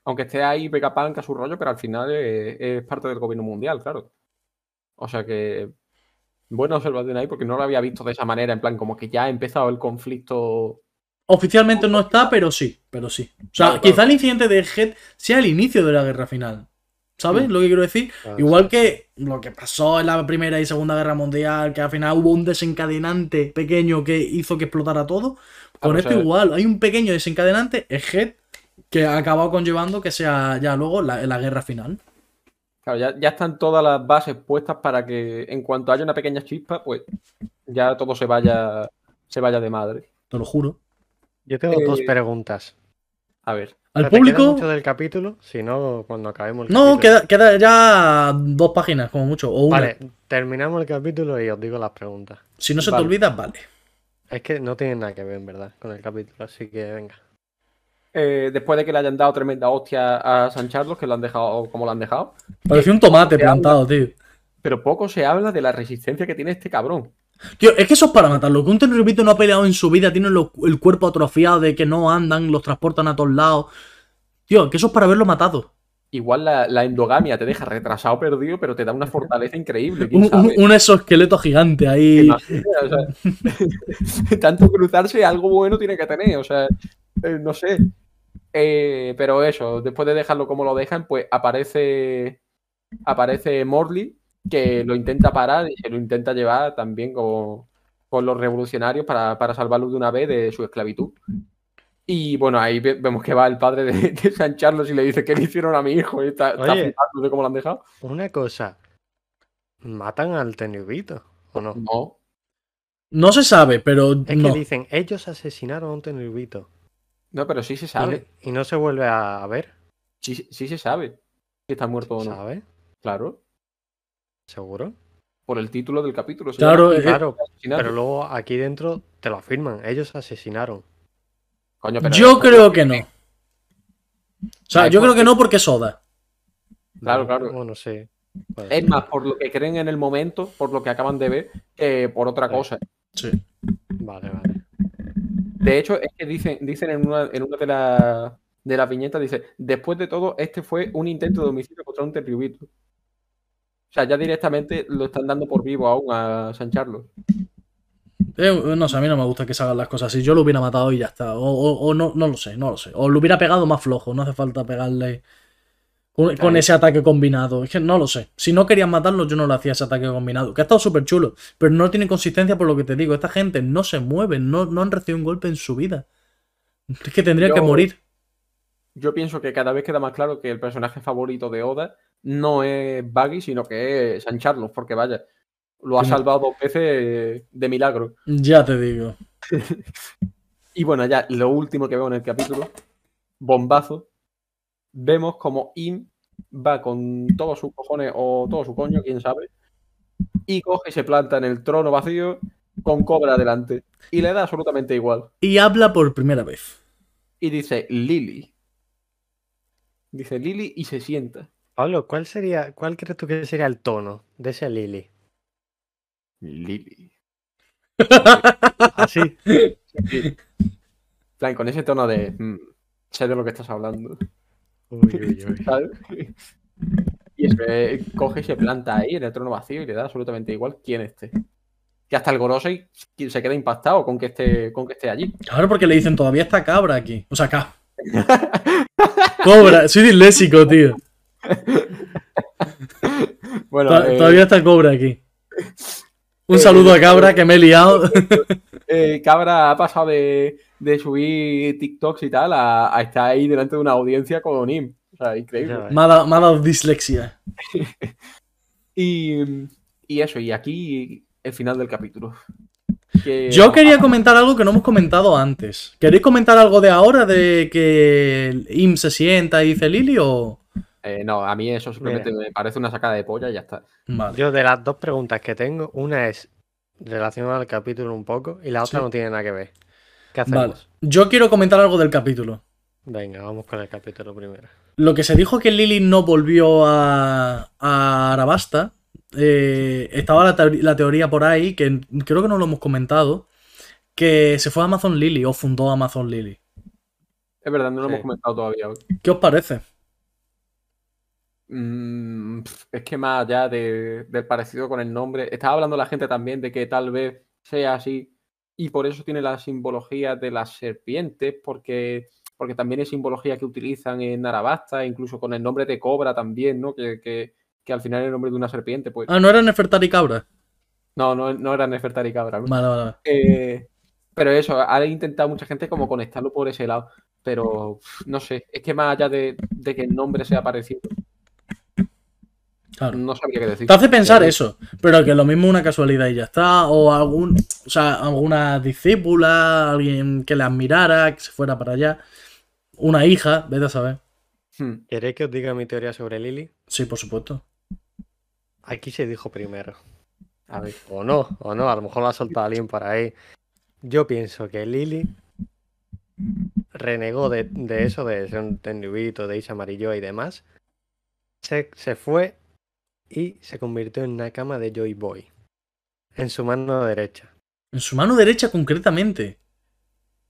Speaker 1: Aunque esté ahí Vegapunk a su rollo, pero al final es, es parte del gobierno mundial, claro. O sea que. Buena observación ahí, porque no lo había visto de esa manera, en plan, como que ya ha empezado el conflicto.
Speaker 2: Oficialmente no está, pero sí, pero sí. O sea,
Speaker 1: Claro,
Speaker 2: quizá
Speaker 1: claro.
Speaker 2: el incidente de Egghead sea el inicio de la guerra final. ¿Sabes
Speaker 1: Mm.
Speaker 2: lo que quiero decir?
Speaker 3: Ah,
Speaker 2: Igual
Speaker 3: sí.
Speaker 2: que lo que pasó en la Primera y Segunda Guerra Mundial, que al final hubo un desencadenante pequeño que hizo que explotara todo. Con
Speaker 1: Claro, o
Speaker 2: esto
Speaker 1: sea-
Speaker 2: igual, hay un pequeño desencadenante, Egghead, que ha acabado conllevando que sea ya luego la, la guerra final.
Speaker 1: Claro, ya, ya están todas las bases puestas para que en cuanto haya una pequeña chispa, pues ya todo se vaya, se vaya de madre.
Speaker 2: Te lo juro.
Speaker 3: Yo tengo dos
Speaker 1: Eh,
Speaker 3: preguntas.
Speaker 1: A ver.
Speaker 2: Al
Speaker 3: ¿Te queda
Speaker 2: público.
Speaker 3: mucho del capítulo? Si no, cuando acabemos el
Speaker 2: No,
Speaker 3: capítulo.
Speaker 2: queda, queda ya dos páginas, como mucho. O una.
Speaker 3: Vale, terminamos el capítulo y os digo las preguntas.
Speaker 2: Si no se
Speaker 1: Vale.
Speaker 2: te olvida, vale.
Speaker 3: Es que no tienen nada que ver, en verdad, con el capítulo, así que venga.
Speaker 1: Eh, después de que le hayan dado tremenda hostia a San Carlos, que lo han dejado como lo han dejado,
Speaker 2: Parecía un tomate
Speaker 1: habla.
Speaker 2: plantado, tío.
Speaker 1: pero poco se habla de la resistencia que tiene este cabrón.
Speaker 2: Tío, es que eso es para matarlo. Que un Tenryubito no ha peleado en su vida, tiene lo- el cuerpo atrofiado de que no andan, los transportan a todos lados. Tío, que eso es para verlo matado.
Speaker 1: Igual la, la endogamia te deja retrasado, perdido, pero te da una fortaleza increíble. ¿quién
Speaker 2: Un, un- un exoesqueleto gigante ahí.
Speaker 1: Imagínate, o sea, tanto cruzarse, algo bueno tiene que tener, o sea, eh, no sé. Eh, pero eso, después de dejarlo como lo dejan, pues aparece aparece Morley, que lo intenta parar y se lo intenta llevar también con, con los revolucionarios para, para salvarlo de una vez de su esclavitud. Y bueno, ahí ve- vemos que va el padre de, de San Carlos y le dice que le hicieron a mi hijo y está, está
Speaker 3: Oye.
Speaker 1: de cómo lo han dejado.
Speaker 3: Una cosa. ¿Matan al Tenryubito o no?
Speaker 1: No,
Speaker 2: No se sabe, pero
Speaker 3: Es
Speaker 2: no.
Speaker 3: que dicen, ellos asesinaron a un Tenryubito.
Speaker 1: No, pero sí se sabe.
Speaker 3: y no se vuelve a ver,
Speaker 1: Sí, sí se sabe si está muerto o no.
Speaker 3: ¿sabes?
Speaker 1: Claro,
Speaker 3: ¿Seguro?
Speaker 1: por el título del capítulo. se
Speaker 2: Claro,
Speaker 1: llama
Speaker 2: eh,
Speaker 3: Claro, pero luego aquí dentro te lo afirman, ellos asesinaron.
Speaker 1: Coño, pero
Speaker 2: Yo creo que no. O sea, yo creo que no porque es Soda.
Speaker 1: Claro, claro.
Speaker 3: Bueno, sí.
Speaker 1: Es más por lo que creen en el momento, por lo que acaban de ver, que por otra
Speaker 3: Sí.
Speaker 1: cosa.
Speaker 2: Sí.
Speaker 3: Vale, vale.
Speaker 1: De hecho, es que dicen, dicen en una, en una de, la- de las viñetas, dice, después de todo, este fue un intento de homicidio contra un terribito. O sea, ya directamente lo están dando por vivo aún a San Carlos.
Speaker 2: Eh, no sé, a mí no me gusta que se hagan las cosas así. Yo lo hubiera matado y ya está. O, o- o no, no lo sé, no lo sé. O lo hubiera pegado más flojo. No hace falta pegarle con, ese ataque combinado. Es que no lo sé. Si no querían matarlo, yo no le hacía ese ataque combinado. Que ha estado súper chulo. Pero no tiene consistencia por lo que te digo. Esta gente no se mueve. No, no han recibido un golpe en su vida. Es que tendría que morir.
Speaker 1: Yo pienso que cada vez queda más claro que el personaje favorito de Oda no es Buggy, sino que es San Carlos, porque vaya, lo ha salvado dos veces de milagro.
Speaker 2: Ya te digo.
Speaker 1: Y bueno, ya lo último que veo en el capítulo, bombazo, vemos como Im va con todos sus cojones o todo su coño, quién sabe, y coge y se planta en el trono vacío con Cobra delante. Y le da absolutamente igual.
Speaker 2: Y habla por primera vez.
Speaker 1: Y dice Lily. Dice Lily y se sienta.
Speaker 3: Pablo, ¿cuál sería, cuál crees tú que sería el tono de ese Lily?
Speaker 1: Lily.
Speaker 3: Así.
Speaker 1: Sí. En plan, con ese tono de. "Mm, sé de lo que estás hablando.
Speaker 3: Uy, uy, uy.
Speaker 1: ¿sabes? Y eh, coge y se planta ahí en el trono vacío y le da absolutamente igual quién esté. Que hasta el Gorosei se queda impactado con que esté, con que esté allí.
Speaker 2: Claro, porque le dicen todavía está cabra aquí. O sea, acá. Cobra. Soy disléxico, tío.
Speaker 1: Bueno,
Speaker 2: To-
Speaker 1: eh,
Speaker 2: Todavía está Cobra aquí. Un
Speaker 1: eh,
Speaker 2: saludo a Cabra que me he liado.
Speaker 1: eh, Cabra ha pasado de, de subir TikToks y tal a, a estar ahí delante de una audiencia con Nim. O sea, increíble.
Speaker 2: Ha dado dislexia.
Speaker 1: Y, y eso, y aquí el final del capítulo. Que-
Speaker 2: Yo quería comentar algo que no hemos comentado antes. ¿Queréis comentar algo de ahora de que Im se sienta y dice Lili o...?
Speaker 1: Eh, no, a mí eso simplemente me parece una sacada de polla y ya está.
Speaker 2: Vale.
Speaker 3: Yo de las dos preguntas que tengo, una es relacionada al capítulo un poco y la otra
Speaker 2: Sí.
Speaker 3: no tiene nada que ver. ¿Qué
Speaker 2: Vale.
Speaker 3: hacemos?
Speaker 2: Yo quiero comentar algo del capítulo.
Speaker 3: Venga, vamos con el capítulo primero.
Speaker 2: Lo que se dijo que Lily no volvió a, a Arabasta, eh, estaba la, teoría por ahí, que creo que no lo hemos comentado, que se fue a Amazon Lily o fundó Amazon Lily.
Speaker 1: Es verdad, no lo
Speaker 3: Sí.
Speaker 1: hemos comentado todavía. hoy.
Speaker 2: ¿Qué os parece?
Speaker 1: Mm, es que más allá de- del parecido con el nombre, estaba hablando la gente también de que tal vez sea así y por eso tiene la simbología de las serpientes, porque, porque también es simbología que utilizan en Arabasta, incluso con el nombre de cobra también, ¿no? Que, que, que al final es el nombre de una serpiente, pues.
Speaker 2: Ah, ¿no era Nefertari Cabra?
Speaker 1: No, no, no era Nefertari Cabra, ¿no?
Speaker 2: Vale, vale, vale.
Speaker 1: Eh, pero eso, ha intentado mucha gente como conectarlo por ese lado. Pero no sé, es que más allá de, de que el nombre sea parecido,
Speaker 2: Claro.
Speaker 1: no sabría qué decir.
Speaker 2: Te hace pensar
Speaker 1: Eh,
Speaker 2: eso, pero que lo mismo una casualidad y ya está, o algún, o sea, alguna discípula, alguien que le admirara, que se fuera para allá, una hija, vete a saber.
Speaker 1: hmm,
Speaker 3: ¿Queréis que os diga mi teoría sobre Lily?
Speaker 2: Sí, por supuesto.
Speaker 3: Aquí se dijo primero.
Speaker 1: A ver.
Speaker 3: O no, o no, a lo mejor lo ha soltado alguien por ahí. Yo pienso que Lily renegó de, de eso, de ser un tendubito, de irse amarillo y demás. Se, se fue y se convirtió en Nakama de Joy Boy. En su mano derecha,
Speaker 2: En su mano derecha concretamente.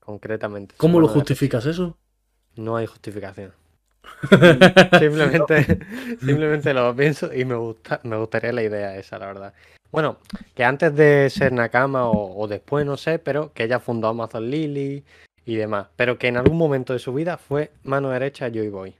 Speaker 3: concretamente.
Speaker 2: ¿Cómo lo
Speaker 3: derecha.
Speaker 2: justificas eso?
Speaker 3: No hay justificación. Simplemente, simplemente lo pienso y me gusta, me gustaría la idea esa, la verdad. Bueno, que antes de ser Nakama o, o después, no sé, pero que ella fundó Amazon Lily y demás. Pero que en algún momento de su vida fue mano derecha Joy Boy.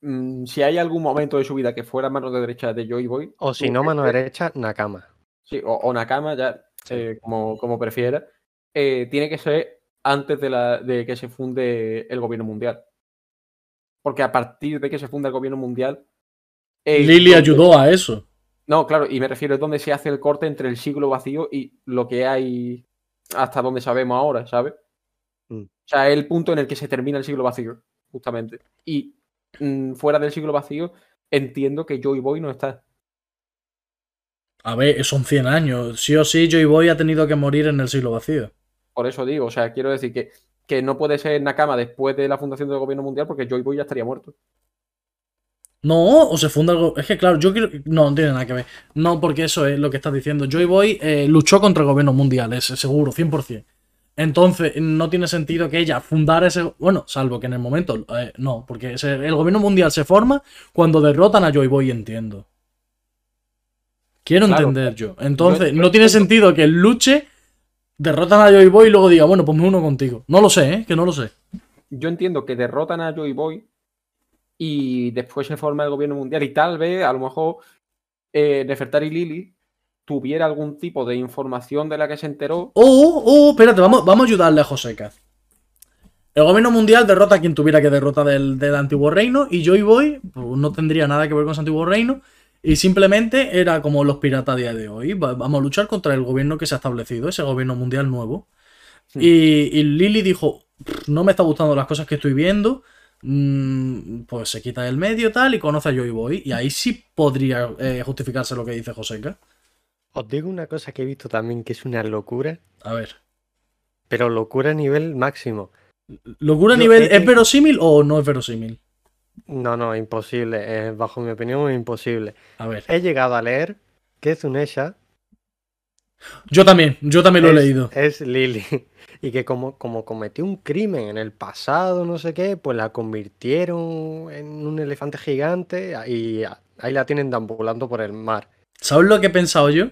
Speaker 1: Mm, si hay algún momento de su vida que fuera mano de derecha de Joy Boy,
Speaker 3: O si no, mano
Speaker 1: ser-
Speaker 3: derecha, Nakama.
Speaker 1: sí, o, o Nakama, ya eh, como, como prefiera, eh, tiene que ser antes de, la, de que se funde el gobierno mundial. Porque a partir de que se funda el gobierno mundial. eh,
Speaker 2: Lily
Speaker 1: donde-
Speaker 2: ayudó a eso.
Speaker 1: No, claro, y me refiero a donde se hace el corte entre el siglo vacío y lo que hay hasta donde sabemos ahora, ¿sabes?
Speaker 3: Mm.
Speaker 1: O sea, es el punto en el que se termina el siglo vacío, justamente. Y mm, fuera del siglo vacío, entiendo que Joy Boy no está.
Speaker 2: A ver, son 100 años. Sí o sí, Joy Boy ha tenido que morir en el siglo vacío.
Speaker 1: Por eso digo, o sea, quiero decir que, que no puede ser Nakama después de la fundación del gobierno mundial porque Joy Boy ya estaría muerto.
Speaker 2: No, o se funda algo. Es que, claro, yo quiero. No, no tiene nada que ver. No, porque eso es lo que estás diciendo. Joy Boy eh, luchó contra el gobierno mundial, es seguro, 100%. Entonces, no tiene sentido que ella fundara ese. Bueno, salvo que en el momento. eh, no, porque ese- el gobierno mundial se forma cuando derrotan a Joy Boy, entiendo. Quiero
Speaker 1: Claro,
Speaker 2: entender yo. Entonces, no tiene sentido que luche, derrotan a Joy Boy y luego diga, bueno, pues me uno contigo. No lo sé, ¿eh? Que no lo sé.
Speaker 1: Yo entiendo que derrotan a Joy Boy y después se forma el gobierno mundial y tal vez, a lo mejor, eh, Nefertari Lily tuviera algún tipo de información de la que se enteró.
Speaker 2: Oh, oh, espérate, vamos, vamos a ayudarle a Joseca. El gobierno mundial derrota a quien tuviera que derrotar del, del antiguo reino y Joy Boy pues, no tendría nada que ver con ese antiguo reino y simplemente era como los piratas a día de hoy. Va- Vamos a luchar contra el gobierno que se ha establecido, ese gobierno mundial nuevo.
Speaker 1: Sí.
Speaker 2: Y, y Lily dijo, "Pff, no me está gustando las cosas que estoy viendo, mm, pues se quita del medio tal y conoce a Joy Boy y ahí sí podría eh, justificarse lo que dice Joseca.
Speaker 3: Os digo una cosa que he visto también que es una locura,
Speaker 2: A ver.
Speaker 3: pero locura a nivel máximo.
Speaker 2: ¿Locura a nivel es verosímil o no es verosímil?
Speaker 3: No, no, imposible. eh, bajo mi opinión, es imposible.
Speaker 2: A ver.
Speaker 3: He llegado a leer que Zunesha
Speaker 2: Yo también, yo también lo he
Speaker 3: es,
Speaker 2: leído.
Speaker 3: es Lily. Y que como, como cometió un crimen en el pasado, no sé qué, pues la convirtieron en un elefante gigante y ahí la tienen deambulando por el mar.
Speaker 2: ¿Sabes lo que he pensado yo?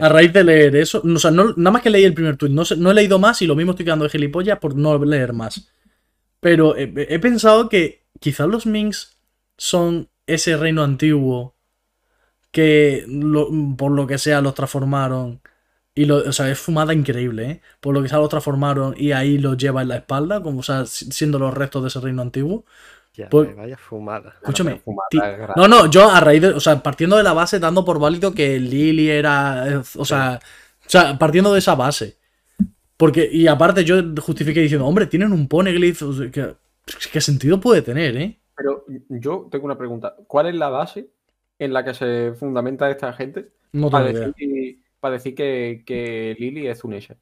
Speaker 2: A raíz de leer eso. O sea, no- nada más que leí el primer tuit. No, no he leído más y lo mismo estoy quedando de gilipollas por no leer más. Pero he, pensado que quizás los Minks son ese reino antiguo que por lo que sea los transformaron Y lo, o sea, es fumada increíble, ¿eh? Por lo que se lo transformaron y ahí lo lleva en la espalda, como o sea, si- siendo los restos de ese reino antiguo.
Speaker 3: Ya,
Speaker 2: Pues-
Speaker 3: eh, vaya fumada.
Speaker 2: Escúchame.
Speaker 1: fumada.
Speaker 2: No, no, yo a raíz de. O sea, partiendo de la base, dando por válido que Lily era. eh, O sea, o sea, partiendo de esa base. Porque, y aparte, yo justifiqué diciendo, hombre, tienen un poneglyph. o sea, ¿qué, ¿Qué sentido puede tener, eh?
Speaker 1: Pero yo tengo una pregunta. ¿Cuál es la base en la que se fundamenta esta gente
Speaker 2: No
Speaker 1: para decir, para decir que, que Lily es Zunesha?
Speaker 3: A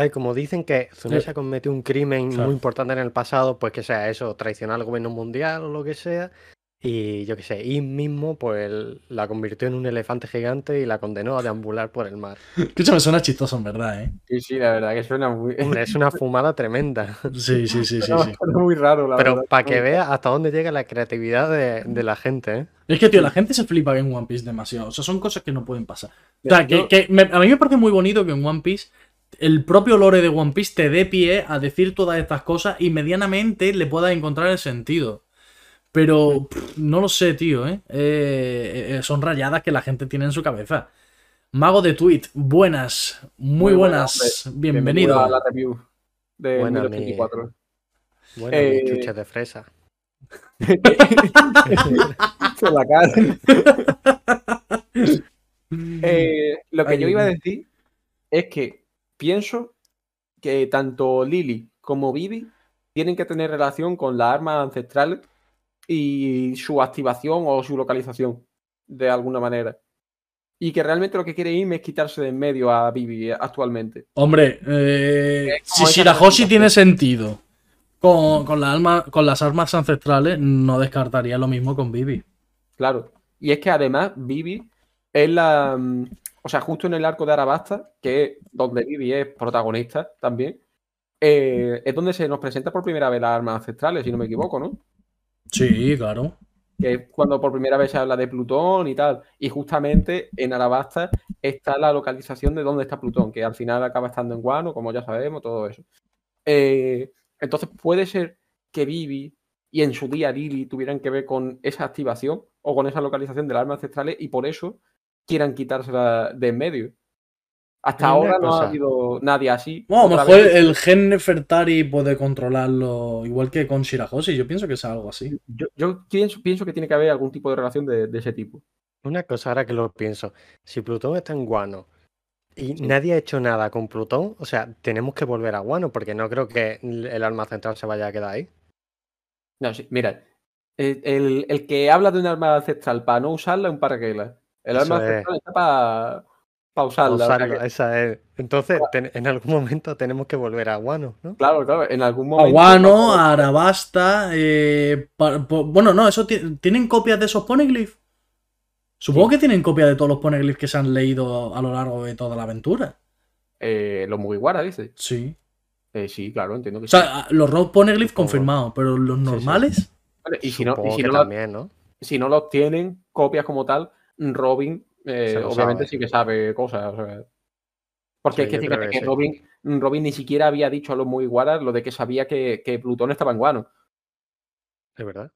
Speaker 3: ver, como dicen que Zunesha cometió un crimen
Speaker 2: Claro.
Speaker 3: muy importante en el pasado, pues que sea eso, traicionar al gobierno mundial o lo que sea. Y yo qué sé, y mismo pues la convirtió en un elefante gigante y la condenó a deambular por el mar.
Speaker 2: Escúchame, suena chistoso, en verdad, eh.
Speaker 1: Sí, sí, la verdad que suena muy,
Speaker 3: Hombre, Es una fumada tremenda.
Speaker 2: Sí, sí, sí, sí. sí.
Speaker 1: muy raro, la
Speaker 3: Pero
Speaker 1: verdad.
Speaker 3: para que veas hasta dónde llega la creatividad de, de la gente, ¿eh?
Speaker 2: Es que, tío, la gente se flipa en One Piece demasiado. O sea, son cosas que no pueden pasar. O sea, que, que me- a mí me parece muy bonito que en One Piece el propio lore de One Piece te dé pie a decir todas estas cosas y medianamente le puedas encontrar el sentido. Pero pff, no lo sé, tío, ¿eh? Eh, eh, Son rayadas que la gente tiene en su cabeza. Mago de Tweet, buenas, muy,
Speaker 1: Muy buena,
Speaker 2: buenas, bienvenido.
Speaker 1: a la review de
Speaker 3: Buena,
Speaker 1: 1084.
Speaker 3: Bueno,
Speaker 1: Eh,
Speaker 3: mi chuche de fresa.
Speaker 1: Se la cara. Eh, lo que
Speaker 2: Ay,
Speaker 1: yo iba a decir es que pienso que tanto Lily como Vivi tienen que tener relación con las armas ancestrales y su activación o su localización de alguna manera. Y que realmente lo que quiere Im es quitarse de en medio a Vivi actualmente.
Speaker 2: Hombre, eh, si Shirahoshi tiene sentido con, con, la alma- con las armas ancestrales, no descartaría lo mismo con Vivi.
Speaker 1: Claro. Y es que además Vivi es la. O sea, justo en el arco de Arabasta, que es donde Vivi es protagonista también, eh, es donde se nos presenta por primera vez las armas ancestrales, si no me equivoco, ¿no?
Speaker 2: Sí, claro.
Speaker 1: Que es cuando por primera vez se habla de Plutón y tal. Y justamente en Arabasta está la localización de dónde está Plutón, que al final acaba estando en Guano, como ya sabemos, todo eso. Eh, entonces puede ser que Vivi y en su día Lily tuvieran que ver con esa activación o con esa localización de las armas ancestrales y por eso quieran quitársela de en medio. Hasta ahora no ha habido nadie así.
Speaker 2: Bueno, a lo mejor
Speaker 1: vez-
Speaker 2: el gen Nefertari puede controlarlo igual que con Shirahoshi. Yo pienso que es algo así.
Speaker 1: yo, yo pienso, pienso que tiene que haber algún tipo de relación de, de ese tipo.
Speaker 3: Una cosa ahora que lo pienso, si Plutón está en Guano y nadie ha hecho nada con Plutón, o sea, tenemos que volver a Guano porque no creo que el arma central se vaya a quedar ahí.
Speaker 1: No, sí, mira, el, el- el que habla de un arma ancestral para no usarla es un paraquela. El arma
Speaker 3: es.
Speaker 1: está para usarla. o sea
Speaker 3: Usarlo,
Speaker 1: que-
Speaker 3: esa es. Entonces, ten- en algún momento tenemos que volver a Guano, ¿no?
Speaker 1: claro, claro, en algún momento.
Speaker 2: Aguano, Arabasta. eh, pa- po- bueno, no, eso ti- ¿tienen copias de esos poneglyphs? Supongo que tienen copia de todos los poneglyphs que se han leído a lo largo de toda la aventura.
Speaker 1: Eh, los Mugiwara, dice.
Speaker 2: Sí.
Speaker 1: Eh, sí, claro, entiendo que
Speaker 2: O
Speaker 1: sí.
Speaker 2: sea, los rock poneglyphs
Speaker 3: Supongo.
Speaker 2: confirmados, pero los
Speaker 3: sí.
Speaker 2: normales.
Speaker 1: Vale, y si no, y si no, lo-
Speaker 3: también, ¿no?
Speaker 1: si no los tienen, copias como tal, Robin, eh, obviamente
Speaker 3: sabe.
Speaker 1: sí que sabe cosas. o sea. Porque
Speaker 3: Sí,
Speaker 1: es que fíjate
Speaker 3: que
Speaker 1: que
Speaker 3: sí.
Speaker 1: Robin, Robin ni siquiera había dicho a los Mugiwara lo de que sabía que, que Plutón estaba en Guano.
Speaker 3: Es verdad.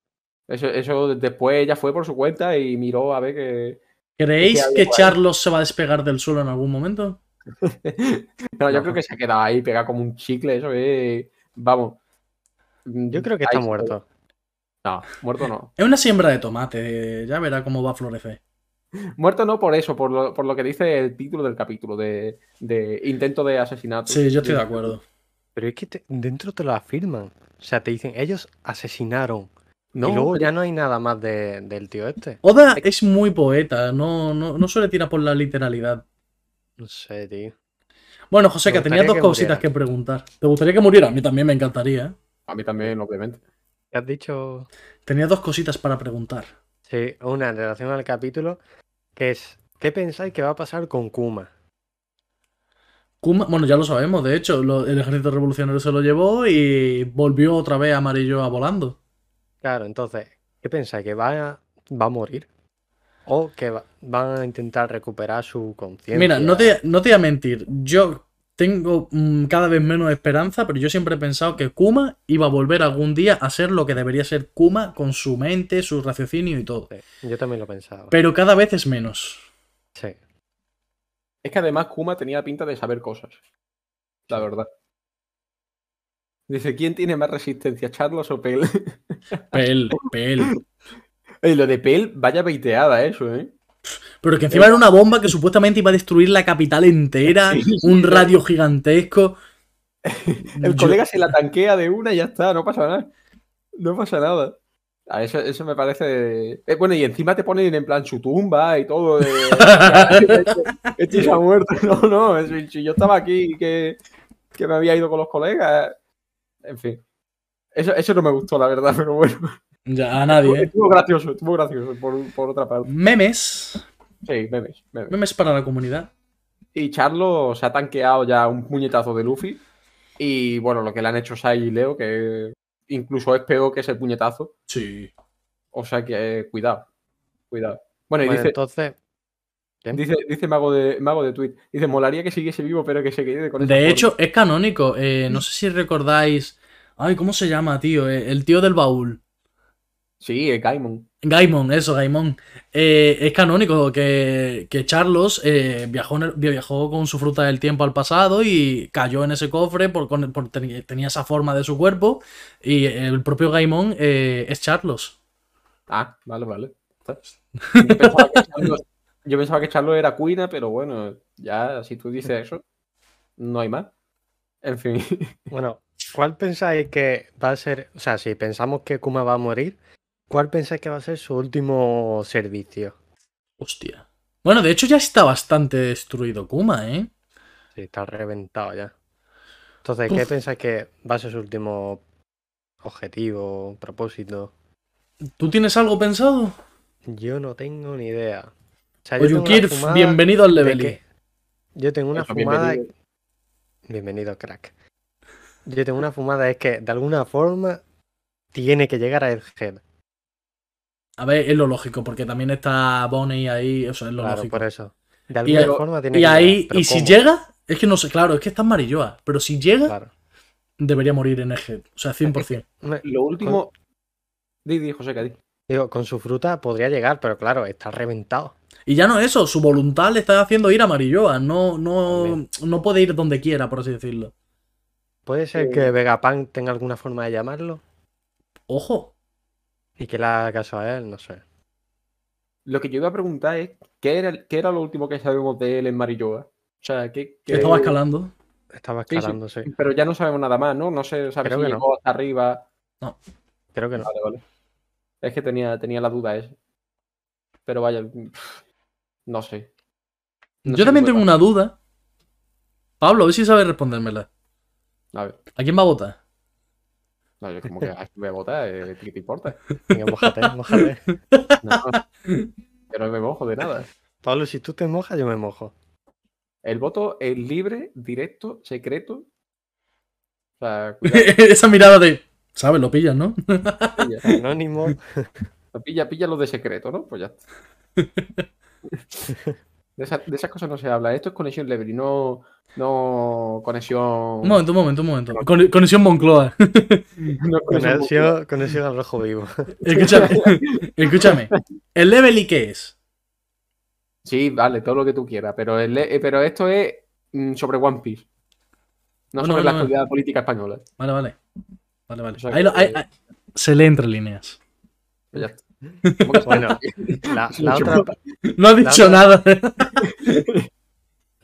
Speaker 1: Eso, eso después ella fue por su cuenta y miró a ver que.
Speaker 2: ¿Creéis que
Speaker 1: ahí.
Speaker 2: Charlos se va a despegar del suelo en algún momento?
Speaker 1: No, yo
Speaker 3: No.
Speaker 1: creo que se ha quedado ahí pegado como un chicle, eso es. Vamos.
Speaker 3: Yo creo que está muerto.
Speaker 1: No, muerto no.
Speaker 2: Es una siembra de tomate, ya verá cómo va a florecer.
Speaker 1: Muerto no por eso, por lo, por lo que dice el título del capítulo, de, de intento de asesinato.
Speaker 2: Sí, yo estoy de acuerdo.
Speaker 3: Pero es que te- dentro te lo afirman. O sea, te dicen, ellos asesinaron.
Speaker 1: No,
Speaker 3: y luego
Speaker 1: pero-
Speaker 3: ya no hay nada más de- del tío este.
Speaker 2: Oda es muy poeta, no, no, no suele tirar por la literalidad.
Speaker 3: No sé, tío.
Speaker 2: Bueno, José, que tenías dos
Speaker 3: que
Speaker 2: cositas
Speaker 3: muriera.
Speaker 2: que preguntar. ¿Te gustaría que muriera? A mí también me encantaría. ¿eh?
Speaker 1: A mí también, obviamente.
Speaker 3: ¿Qué has dicho?
Speaker 2: Tenía dos cositas para preguntar.
Speaker 3: Sí, una en relación al capítulo, que es, ¿qué pensáis que va a pasar con Kuma?
Speaker 2: Kuma- bueno, ya lo sabemos, de hecho, lo- el ejército revolucionario se lo llevó y volvió otra vez amarillo a volando.
Speaker 3: Claro, entonces, ¿qué pensáis? ¿Que va a, va a morir? ¿O que va- van a intentar recuperar su conciencia?
Speaker 2: Mira, no te, no te voy a mentir, yo tengo mm, cada vez menos esperanza, pero yo siempre he pensado que Kuma iba a volver algún día a ser lo que debería ser Kuma con su mente, su raciocinio y todo.
Speaker 3: Sí, yo también lo pensaba.
Speaker 2: Pero cada vez es menos.
Speaker 3: Sí.
Speaker 1: Es que además Kuma tenía pinta de saber cosas. La verdad. Dice, ¿quién tiene más resistencia, Charlos o Pel?
Speaker 2: Pel, Pel.
Speaker 1: Ey, lo de Pel, vaya beiteada eso, ¿eh?
Speaker 2: Pero que encima era una bomba que supuestamente iba a destruir la capital entera,
Speaker 1: Sí, sí,
Speaker 2: un radio gigantesco.
Speaker 1: El
Speaker 2: Yo-
Speaker 1: colega se la tanquea de una y ya está, no pasa nada. No pasa nada. A eso, eso me parece. eh, bueno, y encima te ponen en plan su tumba y todo. De... este se ha muerto. No, no. es- Si yo estaba aquí que, que me había ido con los colegas. En fin. Eso, eso no me gustó, la verdad, pero bueno.
Speaker 2: Ya, a nadie, ¿eh?
Speaker 1: Estuvo gracioso, estuvo gracioso, por, por otra parte.
Speaker 2: Memes.
Speaker 1: Sí, memes, memes.
Speaker 2: Memes para la comunidad.
Speaker 1: Y Charlo se ha tanqueado ya un puñetazo de Luffy. Y bueno, lo que le han hecho Sai y Leo, que incluso es peor que ese puñetazo.
Speaker 2: Sí.
Speaker 1: O sea que eh, cuidado. Cuidado. Bueno, y
Speaker 3: Bueno,
Speaker 1: dice,
Speaker 3: entonces, ¿qué?
Speaker 1: dice, dice Mago de Mago de Tweet. Dice, molaría que siguiese vivo, pero que se quede con
Speaker 2: De
Speaker 1: forma".
Speaker 2: hecho, es canónico. eh, no sé si recordáis. Ay, ¿cómo se llama, tío? Eh, el tío del baúl.
Speaker 1: Sí, es Gaimon.
Speaker 2: Gaimon, eso, Gaimon. Eh, es canónico que, que Charlos eh, viajó, en el- viajó con su fruta del tiempo al pasado y cayó en ese cofre por, con- por- ten- tenía esa forma de su cuerpo. Y el propio Gaimon eh, es Charlos.
Speaker 1: Ah, vale, vale. Yo pensaba, que yo pensaba que Charlo era Cuina, pero bueno, ya si tú dices eso, no hay más. En fin.
Speaker 3: Bueno, ¿cuál pensáis que va a ser? O sea, si pensamos que Kuma va a morir, ¿cuál pensáis que va a ser su último servicio?
Speaker 2: Hostia. Bueno, de hecho ya está bastante destruido Kuma, ¿eh?
Speaker 3: Sí, está reventado ya. Entonces, ¿qué
Speaker 2: Uf.
Speaker 3: pensáis que va a ser su último objetivo, propósito?
Speaker 2: ¿Tú tienes algo pensado?
Speaker 3: Yo no tengo ni idea. O sea, fumada
Speaker 2: bienvenido al level.
Speaker 3: Yo tengo una
Speaker 1: Eso,
Speaker 3: fumada.
Speaker 1: bienvenido.
Speaker 3: Bienvenido, crack. Yo tengo una fumada, es que de alguna forma tiene que llegar a Egghead.
Speaker 2: A ver, es lo lógico, porque también está Bonnie ahí, eso es lo
Speaker 3: Claro,
Speaker 2: lógico.
Speaker 3: por eso. De
Speaker 2: Y,
Speaker 3: alguna
Speaker 2: ahí-
Speaker 3: forma tiene
Speaker 2: y
Speaker 3: que
Speaker 2: ahí,
Speaker 3: llegar,
Speaker 2: y si llega, es que no sé, claro, es que está en Marilloa, pero si llega,
Speaker 3: Claro.
Speaker 2: debería morir en Egghead, o sea, 100%.
Speaker 3: Me-
Speaker 1: Lo último. Di, di, José, que.
Speaker 3: Digo, con su fruta podría llegar, pero claro, está reventado.
Speaker 2: Y ya no eso, su voluntad le está haciendo ir a Marilloa, no, no,
Speaker 3: También.
Speaker 2: no puede ir donde quiera, por así decirlo.
Speaker 3: ¿Puede ser que Vegapunk tenga alguna forma de llamarlo?
Speaker 2: Ojo,
Speaker 3: Y que le haga caso a él, no sé.
Speaker 1: Lo que yo iba a preguntar es: ¿qué era, qué era lo último que sabemos de él en Marilloa? O sea, ¿qué, qué-
Speaker 2: estaba escalando.
Speaker 3: Estaba
Speaker 1: Sí, sí.
Speaker 3: escalando, sí.
Speaker 1: Pero ya no sabemos nada más, ¿no? No se sabe
Speaker 3: Creo
Speaker 1: si
Speaker 3: que no.
Speaker 1: llegó hasta arriba.
Speaker 3: Creo que no.
Speaker 1: Vale, vale. Es que tenía, tenía la duda esa. Pero vaya, no sé. No
Speaker 2: Yo
Speaker 1: sé
Speaker 2: también
Speaker 1: qué
Speaker 2: tengo una duda. Pablo, a ver si sabes respondérmela.
Speaker 1: A ver,
Speaker 2: ¿A quién va a votar?
Speaker 1: No, yo como que aquí voy a votar, eh, ¿qué te importa?
Speaker 3: Venga, mójate, mójate.
Speaker 1: No, yo no me mojo de nada.
Speaker 3: Pablo, si tú te mojas, yo me mojo.
Speaker 1: El voto es libre, directo, secreto. O sea, cuidado,
Speaker 2: Esa mirada de. ¿Sabes? Lo pillas, ¿no?
Speaker 1: pilla,
Speaker 3: Anónimo.
Speaker 1: pilla, pilla lo de secreto, ¿no? Pues ya está. De, esa- de esas cosas no se habla. Esto es conexión level y no, no conexión.
Speaker 2: Un momento, un momento, un momento. Con- conexión Moncloa.
Speaker 1: no conexión
Speaker 3: Conexión, conexión al rojo vivo.
Speaker 2: escúchame, escúchame. ¿El level y qué es?
Speaker 1: Sí, vale, todo lo que tú quieras, pero, el- pero esto es mm, sobre One Piece. No
Speaker 2: No,
Speaker 1: sobre
Speaker 2: no,
Speaker 1: la actualidad política española.
Speaker 2: Vale, vale. Vale, vale.
Speaker 1: O sea
Speaker 2: Ahí lo-
Speaker 1: que-
Speaker 2: ahí- ahí- se lee entre líneas.
Speaker 1: Ya está. ¿Cómo que-
Speaker 3: Bueno, la, otra,
Speaker 2: No ha dicho
Speaker 3: otra-
Speaker 2: nada.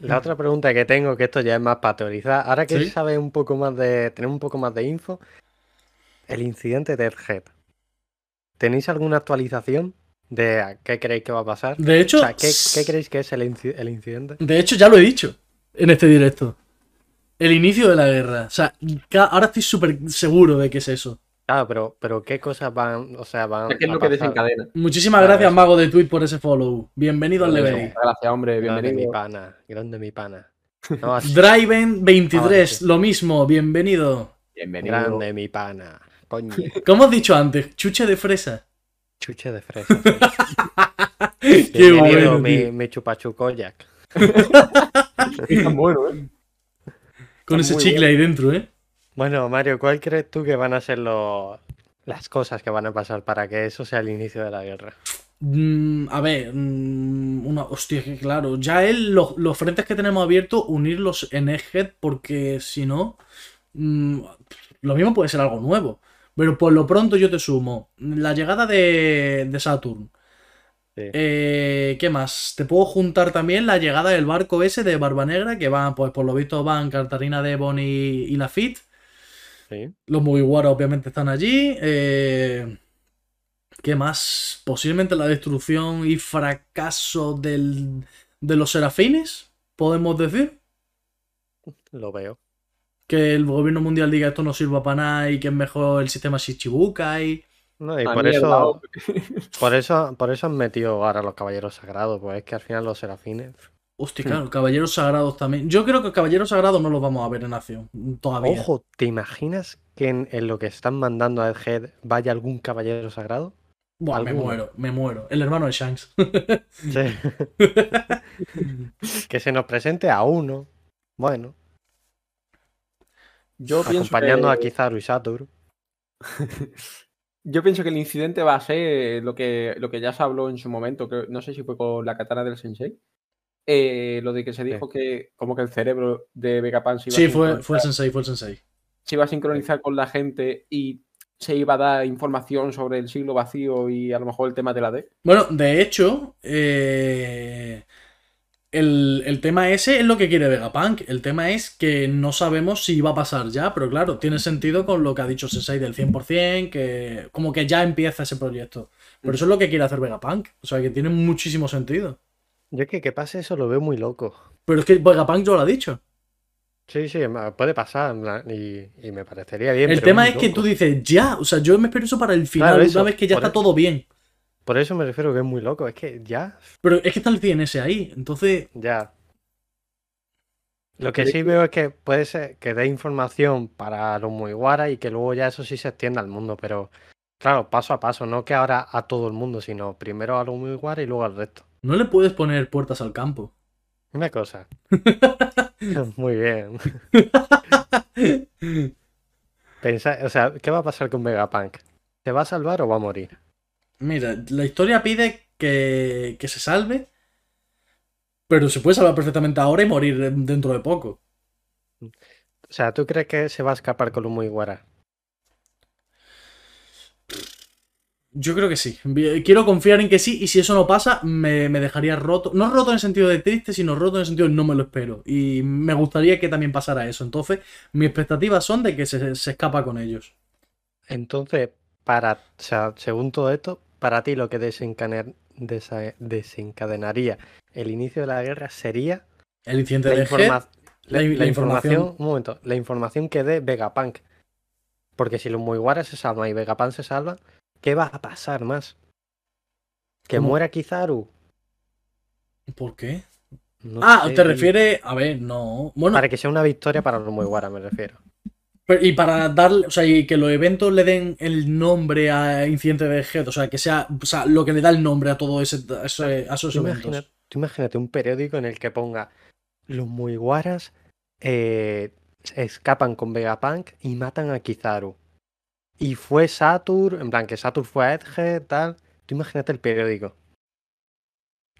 Speaker 3: la otra pregunta que tengo, que esto ya es más para teorizar. Ahora que
Speaker 2: ¿Sí?
Speaker 3: sabes un poco más de. Tenemos un poco más de info. El incidente de Egghead. ¿Tenéis alguna actualización de qué creéis que va a pasar?
Speaker 2: De hecho,
Speaker 3: O sea, ¿qué, qué creéis que es el, el incidente?
Speaker 2: de hecho, ya lo he dicho en este directo. El inicio de la guerra. O sea, ahora estoy súper seguro de que es eso.
Speaker 3: Claro, pero, pero ¿qué cosas van, o sea, van
Speaker 1: ¿Qué es
Speaker 3: a
Speaker 1: lo que
Speaker 3: pasar?
Speaker 1: desencadena?
Speaker 2: Muchísimas
Speaker 3: Claro,
Speaker 2: gracias,
Speaker 3: eso.
Speaker 2: Mago de Tweet, por ese follow. Bienvenido al level.
Speaker 1: Gracias, hombre,
Speaker 3: Grande mi
Speaker 1: bienvenido.
Speaker 3: pana, grande mi pana. No, así,
Speaker 2: Driven23,
Speaker 3: Ahora sí.
Speaker 2: lo mismo, bienvenido.
Speaker 1: Bienvenido.
Speaker 3: grande mi pana. Coño,
Speaker 2: ¿Cómo has dicho antes? Chuche de fresa.
Speaker 3: chuche de fresa.
Speaker 2: Qué
Speaker 3: Bienvenido,
Speaker 2: bueno,
Speaker 3: mi,
Speaker 2: tío.
Speaker 3: mi chupachucoyac.
Speaker 1: Es tan bueno, ¿eh?
Speaker 2: Con ese chicle ahí dentro, ¿eh?
Speaker 3: Bueno, Mario, ¿cuál crees tú que van a ser los, las cosas que van a pasar para que eso sea el inicio de la guerra?
Speaker 2: Mm, a ver, mm, una, hostia, que claro, ya él, los, los frentes que tenemos abiertos, unirlos en Egghead, porque si no, mm, lo mismo puede ser algo nuevo. Pero por lo pronto yo te sumo la llegada de, de Saturn.
Speaker 3: Sí.
Speaker 2: Eh, ¿Qué más? Te puedo juntar también la llegada del barco ese de Barba Negra, que van, pues por lo visto van Catarina Devon y, y Lafitte.
Speaker 3: Sí.
Speaker 2: Los Mugiwara obviamente están allí. eh, ¿Qué más? Posiblemente la destrucción y fracaso del, de los serafines, podemos decir.
Speaker 3: Lo veo.
Speaker 2: Que el gobierno mundial diga esto no sirva para nada y que es mejor el sistema Shichibukai.
Speaker 3: No, y por
Speaker 1: mierda,
Speaker 3: eso, por eso, por eso han metido ahora a los caballeros sagrados, pues es que al final los serafines.
Speaker 2: Hostia, claro, caballeros sagrados también. Yo creo que caballeros sagrados no los vamos a ver en acción todavía.
Speaker 3: Ojo, ¿te imaginas que en, en lo que están mandando a Head vaya algún caballero sagrado?
Speaker 2: Buah, me muero, me muero. El hermano de Shanks.
Speaker 3: Sí. que se nos presente a uno. Bueno,
Speaker 1: Yo pienso
Speaker 3: acompañando
Speaker 1: que-
Speaker 3: a Kizaru y Satur.
Speaker 1: Yo pienso que el incidente va a ser lo que, lo que ya se habló en su momento, que no sé si fue con la katana del sensei. Eh, lo de que se dijo que como que el cerebro de Vegapunk se iba,
Speaker 2: Sí,
Speaker 1: a
Speaker 2: fue, fue el sensei, fue el sensei.
Speaker 1: se iba a sincronizar con la gente y se iba a dar información sobre el siglo vacío y a lo mejor el tema de la D.
Speaker 2: Bueno, de hecho, eh, el, el tema ese es lo que quiere Vegapunk. El tema es que no sabemos si va a pasar ya, pero claro, tiene sentido con lo que ha dicho Sensei del 100%, que como que ya empieza ese proyecto. Pero eso es lo que quiere hacer Vegapunk. O sea, que tiene muchísimo sentido.
Speaker 3: Yo es que que pase eso lo veo muy loco.
Speaker 2: Pero es que Vegapunk ya lo ha dicho.
Speaker 3: Sí, sí, puede pasar y, y me parecería bien.
Speaker 2: El tema es que tú dices, ya, o sea, yo me espero eso para el final,
Speaker 3: Claro,
Speaker 2: una vez que ya está
Speaker 3: eso.
Speaker 2: todo bien.
Speaker 3: Por eso me refiero que es muy loco. Es que ya,
Speaker 2: Pero es que está el CNS ahí, entonces,
Speaker 3: ya. Lo que sí veo es que puede ser que dé información para los Mugiwara y que luego ya eso sí se extienda al mundo, pero claro, paso a paso, no que ahora a todo el mundo, sino primero a los Mugiwara y luego al resto.
Speaker 2: No le puedes poner puertas al campo.
Speaker 3: Una cosa. Muy bien. Pensa- o sea, ¿qué va a pasar con Vegapunk? ¿Se va a salvar o va a morir?
Speaker 2: Mira, la historia pide que, que se salve, pero se puede salvar perfectamente ahora y morir dentro de poco.
Speaker 3: O sea, ¿tú crees que se va a escapar con los Mugiwara?
Speaker 2: Yo creo que sí. Quiero confiar en que sí, y si eso no pasa, me, me dejaría roto. No roto en el sentido de triste, sino roto en el sentido de no me lo espero. Y me gustaría que también pasara eso. Entonces, mis expectativas son de que se, se escapa con ellos.
Speaker 3: Entonces, para, o sea, según todo esto, para ti lo que desencadenar- desa- desencadenaría el inicio de la guerra sería
Speaker 2: El incidente
Speaker 3: la,
Speaker 2: de
Speaker 3: informa-
Speaker 2: la-
Speaker 3: la-
Speaker 2: la información-
Speaker 3: información, un momento, la información que dé Vegapunk. Porque si los Mugiwara se salvan y Vegapunk se salva, ¿qué va a pasar más? ¿Que
Speaker 2: ¿Cómo?
Speaker 3: muera Kizaru?
Speaker 2: ¿Por qué?
Speaker 3: No
Speaker 2: ah,
Speaker 3: sé,
Speaker 2: te refieres. A ver, no. Bueno,
Speaker 3: Para que sea una victoria para los Mugiwara, me refiero.
Speaker 2: Pero- Y para darle, o sea, y que los eventos le den el nombre a Incidente de Head, o sea, que sea, o sea, lo que le da el nombre a todo ese, a ese- a esos
Speaker 3: Tú
Speaker 2: eventos.
Speaker 3: imagina- tú imagínate un periódico en el que ponga los Mugiwaras eh, escapan con Vegapunk y matan a Kizaru. Y fue Satur, en plan que Satur fue a Edge, tal. Tú imagínate el periódico.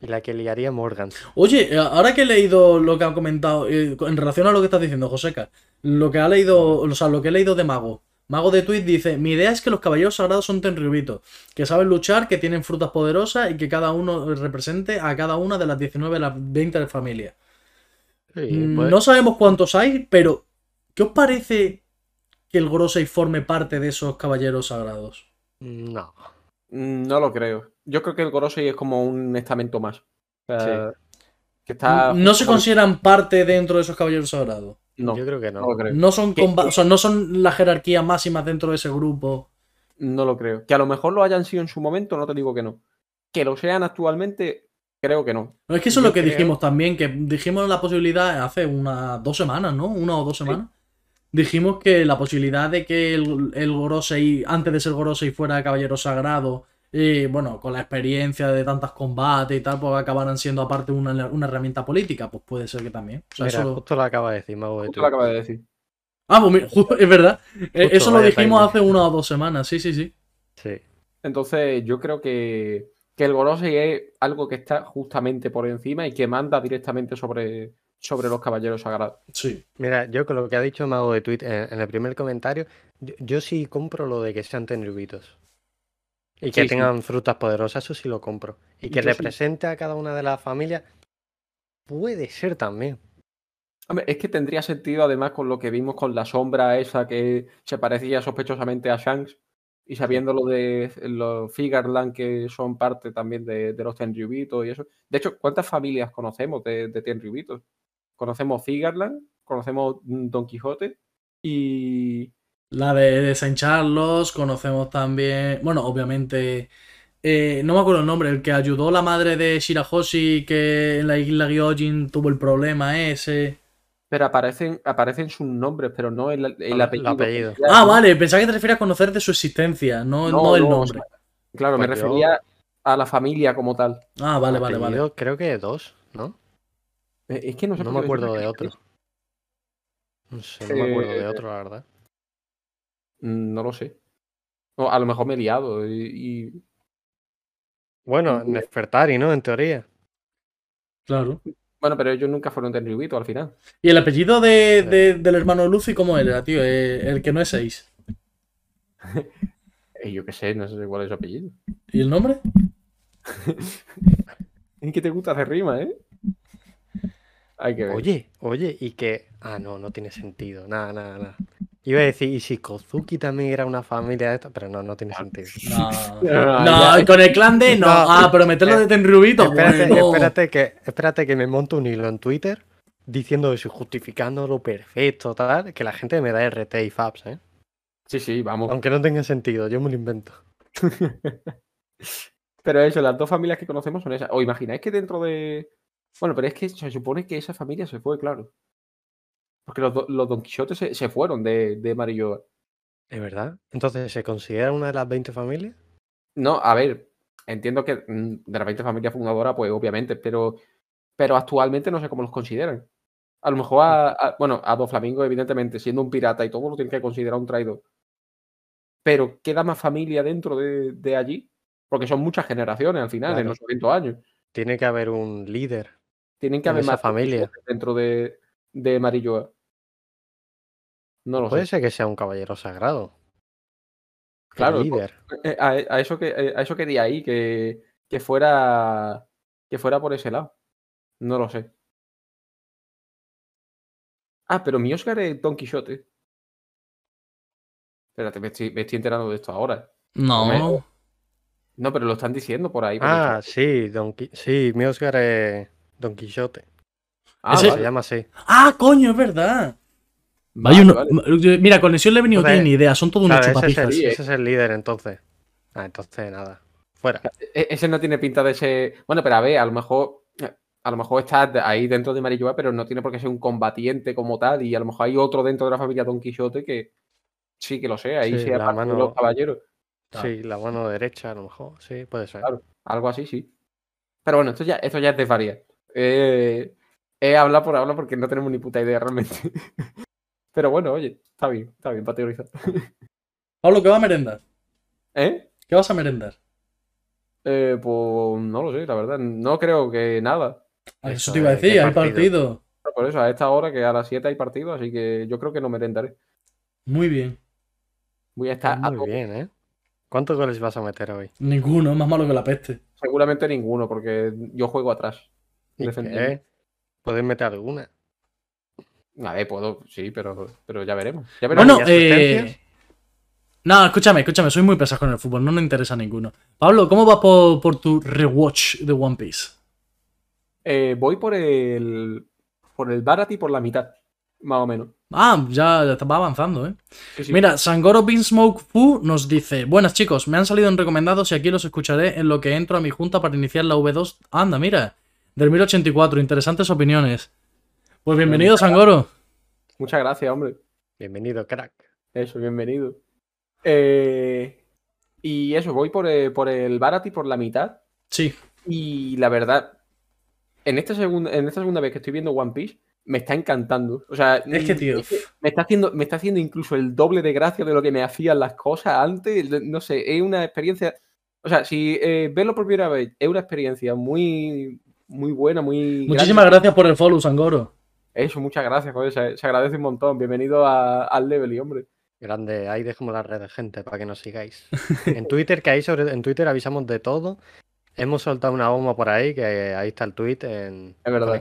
Speaker 3: Y la que liaría Morgan.
Speaker 2: Oye, eh, ahora que he leído lo que ha comentado, eh, en relación a lo que estás diciendo, Joseca, lo que ha leído, o sea, lo que he leído de Mago. Mago de Tweet dice, mi idea es que los caballeros sagrados son tenryubitos, que saben luchar, que tienen frutas poderosas y que cada uno represente a cada una de las 19 de las 20 de familia.
Speaker 3: Sí,
Speaker 2: Mm,
Speaker 3: pues,
Speaker 2: No sabemos cuántos hay, pero ¿qué os parece que el Gorosei forme parte de esos caballeros sagrados?
Speaker 3: No.
Speaker 1: Mm, No lo creo. Yo creo que el Gorosei es como un estamento más. O sea, que está
Speaker 2: no se consideran parte dentro de esos caballeros sagrados.
Speaker 1: No,
Speaker 3: Yo creo que
Speaker 1: no
Speaker 3: no.
Speaker 1: lo creo.
Speaker 2: No son,
Speaker 1: ¿Qué-
Speaker 2: comba-
Speaker 1: qué?
Speaker 2: o sea, no son las jerarquías máximas dentro de ese grupo.
Speaker 1: No lo creo. Que a lo mejor lo hayan sido en su momento, no te digo que no. Que lo sean actualmente, creo que no.
Speaker 2: No, es que eso es lo que
Speaker 3: creo-
Speaker 2: dijimos también, que dijimos la posibilidad hace unas dos semanas, ¿no? Una o dos semanas. Dijimos que la posibilidad de que el, el Gorosei, antes de ser Gorosei, fuera caballero sagrado, y bueno, con la experiencia de tantos combates y tal, pues acabaran siendo aparte una, una herramienta política, pues puede ser que también. O sea,
Speaker 3: Mira,
Speaker 2: eso-
Speaker 3: justo lo acaba de decir Mago de
Speaker 1: Justo lo acaba de decir.
Speaker 2: Ah, pues mira, justo- es verdad. Eh,
Speaker 3: Justo,
Speaker 2: eso lo dijimos hace una o dos semanas, sí, sí, sí.
Speaker 3: Sí.
Speaker 1: Entonces, yo creo que que el Gorosei es algo que está justamente por encima y que manda directamente sobre, sobre los caballeros sagrados.
Speaker 2: Sí.
Speaker 3: Mira, yo con lo que ha dicho Mago de Twitter en, en el primer comentario, yo, yo sí compro lo de que sean tenryubitos. Y que
Speaker 1: Sí, sí.
Speaker 3: tengan frutas poderosas, eso sí lo compro. Y que
Speaker 1: Yo sí.
Speaker 3: represente a cada una de las familias, puede ser también.
Speaker 1: Hombre, es que tendría sentido además con lo que vimos con la sombra esa que se parecía sospechosamente a Shanks y sabiendo lo de los Figarland que son parte también de, de los Tenryubitos y eso. De hecho, ¿cuántas familias conocemos de, de Tenryubitos? Conocemos Figarland, conocemos Don Quijote y...
Speaker 2: La de Saint Carlos, conocemos también. Bueno, obviamente. eh, no me acuerdo el nombre, el que ayudó la madre de Shirahoshi que en la isla Gyojin tuvo el problema ese.
Speaker 1: Pero aparecen, aparecen sus nombres, pero no el, el
Speaker 3: El
Speaker 1: apellido.
Speaker 3: apellido.
Speaker 2: Ah, vale, pensaba que te refieres a conocer de su existencia, no,
Speaker 1: No,
Speaker 2: no el
Speaker 1: no, o
Speaker 2: nombre.
Speaker 1: Claro, me
Speaker 3: Pues yo-
Speaker 1: refería a la familia como tal.
Speaker 2: Ah, vale, vale, vale.
Speaker 3: Creo que dos, ¿no?
Speaker 1: Eh, Es que no sé
Speaker 3: No me acuerdo de otro. No sé, no me acuerdo de
Speaker 1: Eh,
Speaker 3: otro, la verdad.
Speaker 1: Mm, No lo sé. O a lo mejor me he liado y, y-
Speaker 3: Bueno. Nefertari, ¿no? En teoría.
Speaker 2: Claro.
Speaker 1: Bueno, pero ellos nunca fueron Tenryubito al final.
Speaker 2: ¿Y el apellido de, de- del hermano de Luffy cómo era, tío? Eh, el que no es 6.
Speaker 1: Eh, yo qué sé, no sé cuál es su apellido.
Speaker 2: ¿Y el nombre?
Speaker 1: Es que te gusta hacer rima, ¿eh? Hay que ver.
Speaker 3: Oye, oye, y que. Ah, no, no tiene sentido. Nada, nada, nada. Iba a decir, y si Kozuki también era una familia de esta, pero no, no tiene sentido.
Speaker 2: No.
Speaker 1: No,
Speaker 2: No,
Speaker 1: ya.
Speaker 2: con el clan de no.
Speaker 3: No.
Speaker 2: Ah, pero meterlo de Tenryubito.
Speaker 3: Espérate,
Speaker 2: bueno.
Speaker 3: espérate que, espérate que me monto un hilo en Twitter diciendo eso, y justificando lo perfecto, tal, que la gente me da RT y Fabs, ¿eh?
Speaker 1: Sí, sí, vamos.
Speaker 3: Aunque no tenga sentido, yo me lo invento.
Speaker 1: Pero eso, las dos familias que conocemos son esas. ¿O imagináis que dentro de. Bueno, pero es que se supone que esa familia se fue, claro. Porque los, do- los Don Quijotes se, se fueron de, de Marilloa.
Speaker 3: ¿Es verdad? Entonces, ¿se considera una de las 20 familias?
Speaker 1: No, a ver, entiendo que mm, de las 20 familias fundadoras, pues obviamente, pero, pero actualmente no sé cómo los consideran. A lo mejor, a, a- bueno, a Doflamingo, evidentemente, siendo un pirata y todo, lo tienen que considerar un traidor. Pero queda más familia dentro de, de allí, porque son muchas generaciones al final, en los 800 años.
Speaker 3: Tiene que haber un líder.
Speaker 1: Tienen que haber más
Speaker 3: familia.
Speaker 1: Dentro de, de Marilloa. No lo
Speaker 3: Puede
Speaker 1: sé.
Speaker 3: ser que sea un caballero sagrado.
Speaker 1: Claro,
Speaker 3: líder.
Speaker 1: Eh, A, a eso que, a eso quería ahí, que, que fuera que fuera por ese lado. No lo sé. Ah, pero mi Oscar es Don Quijote. Espérate, me estoy, me estoy enterando de esto ahora.
Speaker 2: No.
Speaker 1: No, pero lo están diciendo por ahí. por
Speaker 3: Ah, sí, Don Qui- sí, mi Oscar es Don Quijote.
Speaker 1: Ah,
Speaker 2: ese-
Speaker 3: Se llama así.
Speaker 2: Ah, coño, es verdad.
Speaker 1: vale,
Speaker 2: Hay uno-
Speaker 1: vale.
Speaker 2: Mira, Conexión Level no
Speaker 3: Joder.
Speaker 2: tiene ni idea, son todos unos
Speaker 3: Claro, ese, es
Speaker 2: chupapijas.
Speaker 3: Ese es el líder entonces. Ah, entonces nada. Fuera.
Speaker 1: E- Ese no tiene pinta de ser. Bueno, pero a ver, a lo mejor. A lo mejor está de- ahí dentro de Marilloa, pero no tiene por qué ser un combatiente como tal. Y a lo mejor hay otro dentro de la familia Don Quijote que sí que lo sea. Ahí
Speaker 3: Sí,
Speaker 1: sea
Speaker 3: la
Speaker 1: parte de
Speaker 3: mano-
Speaker 1: los caballeros.
Speaker 2: Claro.
Speaker 3: Sí, la mano derecha a lo mejor. Sí, puede ser.
Speaker 1: Claro. Algo así, sí. Pero bueno, esto ya, esto ya es desvariar. Eh, he hablado por hablar porque no tenemos ni puta idea realmente. Pero bueno, oye, está bien, está bien para teorizar.
Speaker 2: Pablo, ¿qué va a merendar?
Speaker 1: ¿Eh?
Speaker 2: ¿Qué vas a merendar?
Speaker 1: Eh, Pues no lo sé, la verdad. No creo que nada.
Speaker 2: Ah, Eso
Speaker 3: Eso
Speaker 2: te iba a
Speaker 3: es, ¿qué
Speaker 2: decir, hay
Speaker 3: partido?
Speaker 1: Por eso, a esta hora que a las 7 hay partido, así que yo creo que no merendaré.
Speaker 2: Muy bien.
Speaker 1: Voy a estar
Speaker 3: Pues muy bien, ¿eh? ¿Cuántos goles vas a meter hoy?
Speaker 2: Ninguno, es más malo que la peste.
Speaker 1: Seguramente ninguno, porque yo juego atrás.
Speaker 3: ¿Y
Speaker 1: defendiendo.
Speaker 3: qué? ¿Puedes meter alguna?
Speaker 1: A ver, puedo, sí, pero, pero ya veremos. Ya veremos.
Speaker 2: Bueno, eh... No, escúchame, escúchame, soy muy pesado con el fútbol, no me interesa ninguno. Pablo, ¿cómo vas por, por tu rewatch de One Piece?
Speaker 1: Eh, voy por el. Por el Barati por la mitad, más o menos.
Speaker 2: Ah, ya, ya va avanzando, ¿eh?
Speaker 1: Sí, sí.
Speaker 2: Mira, Sangoro Beansmoke Fu nos dice: Buenas chicos, me han salido en recomendados y aquí los escucharé en lo que entro a mi junta para iniciar la V2. Anda, mira, del 1084, interesantes opiniones. Pues bienvenido, Sangoro.
Speaker 1: Muchas gracias, hombre.
Speaker 3: Bienvenido, crack.
Speaker 1: Eso, bienvenido. Eh, y eso, voy por el, por el Barati por la mitad.
Speaker 2: Sí,
Speaker 1: Y la verdad, en, este segundo, en esta segunda vez que estoy viendo One Piece, me está encantando. O sea,
Speaker 2: es que, tío,
Speaker 1: es que me está haciendo, me está haciendo incluso el doble de gracia de lo que me hacían las cosas antes. No sé, es una experiencia. O sea, si eh, verlo por primera vez es una experiencia muy, muy buena, muy.
Speaker 2: Muchísimas gracias por el follow, Sangoro.
Speaker 1: Eso, muchas gracias, joder, se, se agradece un montón. Bienvenido a- al level, hombre.
Speaker 3: Grande, ahí dejamos las redes, gente, para que nos sigáis. En Twitter, que ahí sobre, en Twitter avisamos de todo. Hemos soltado una bomba por ahí, que ahí está el tweet en
Speaker 1: Es verdad.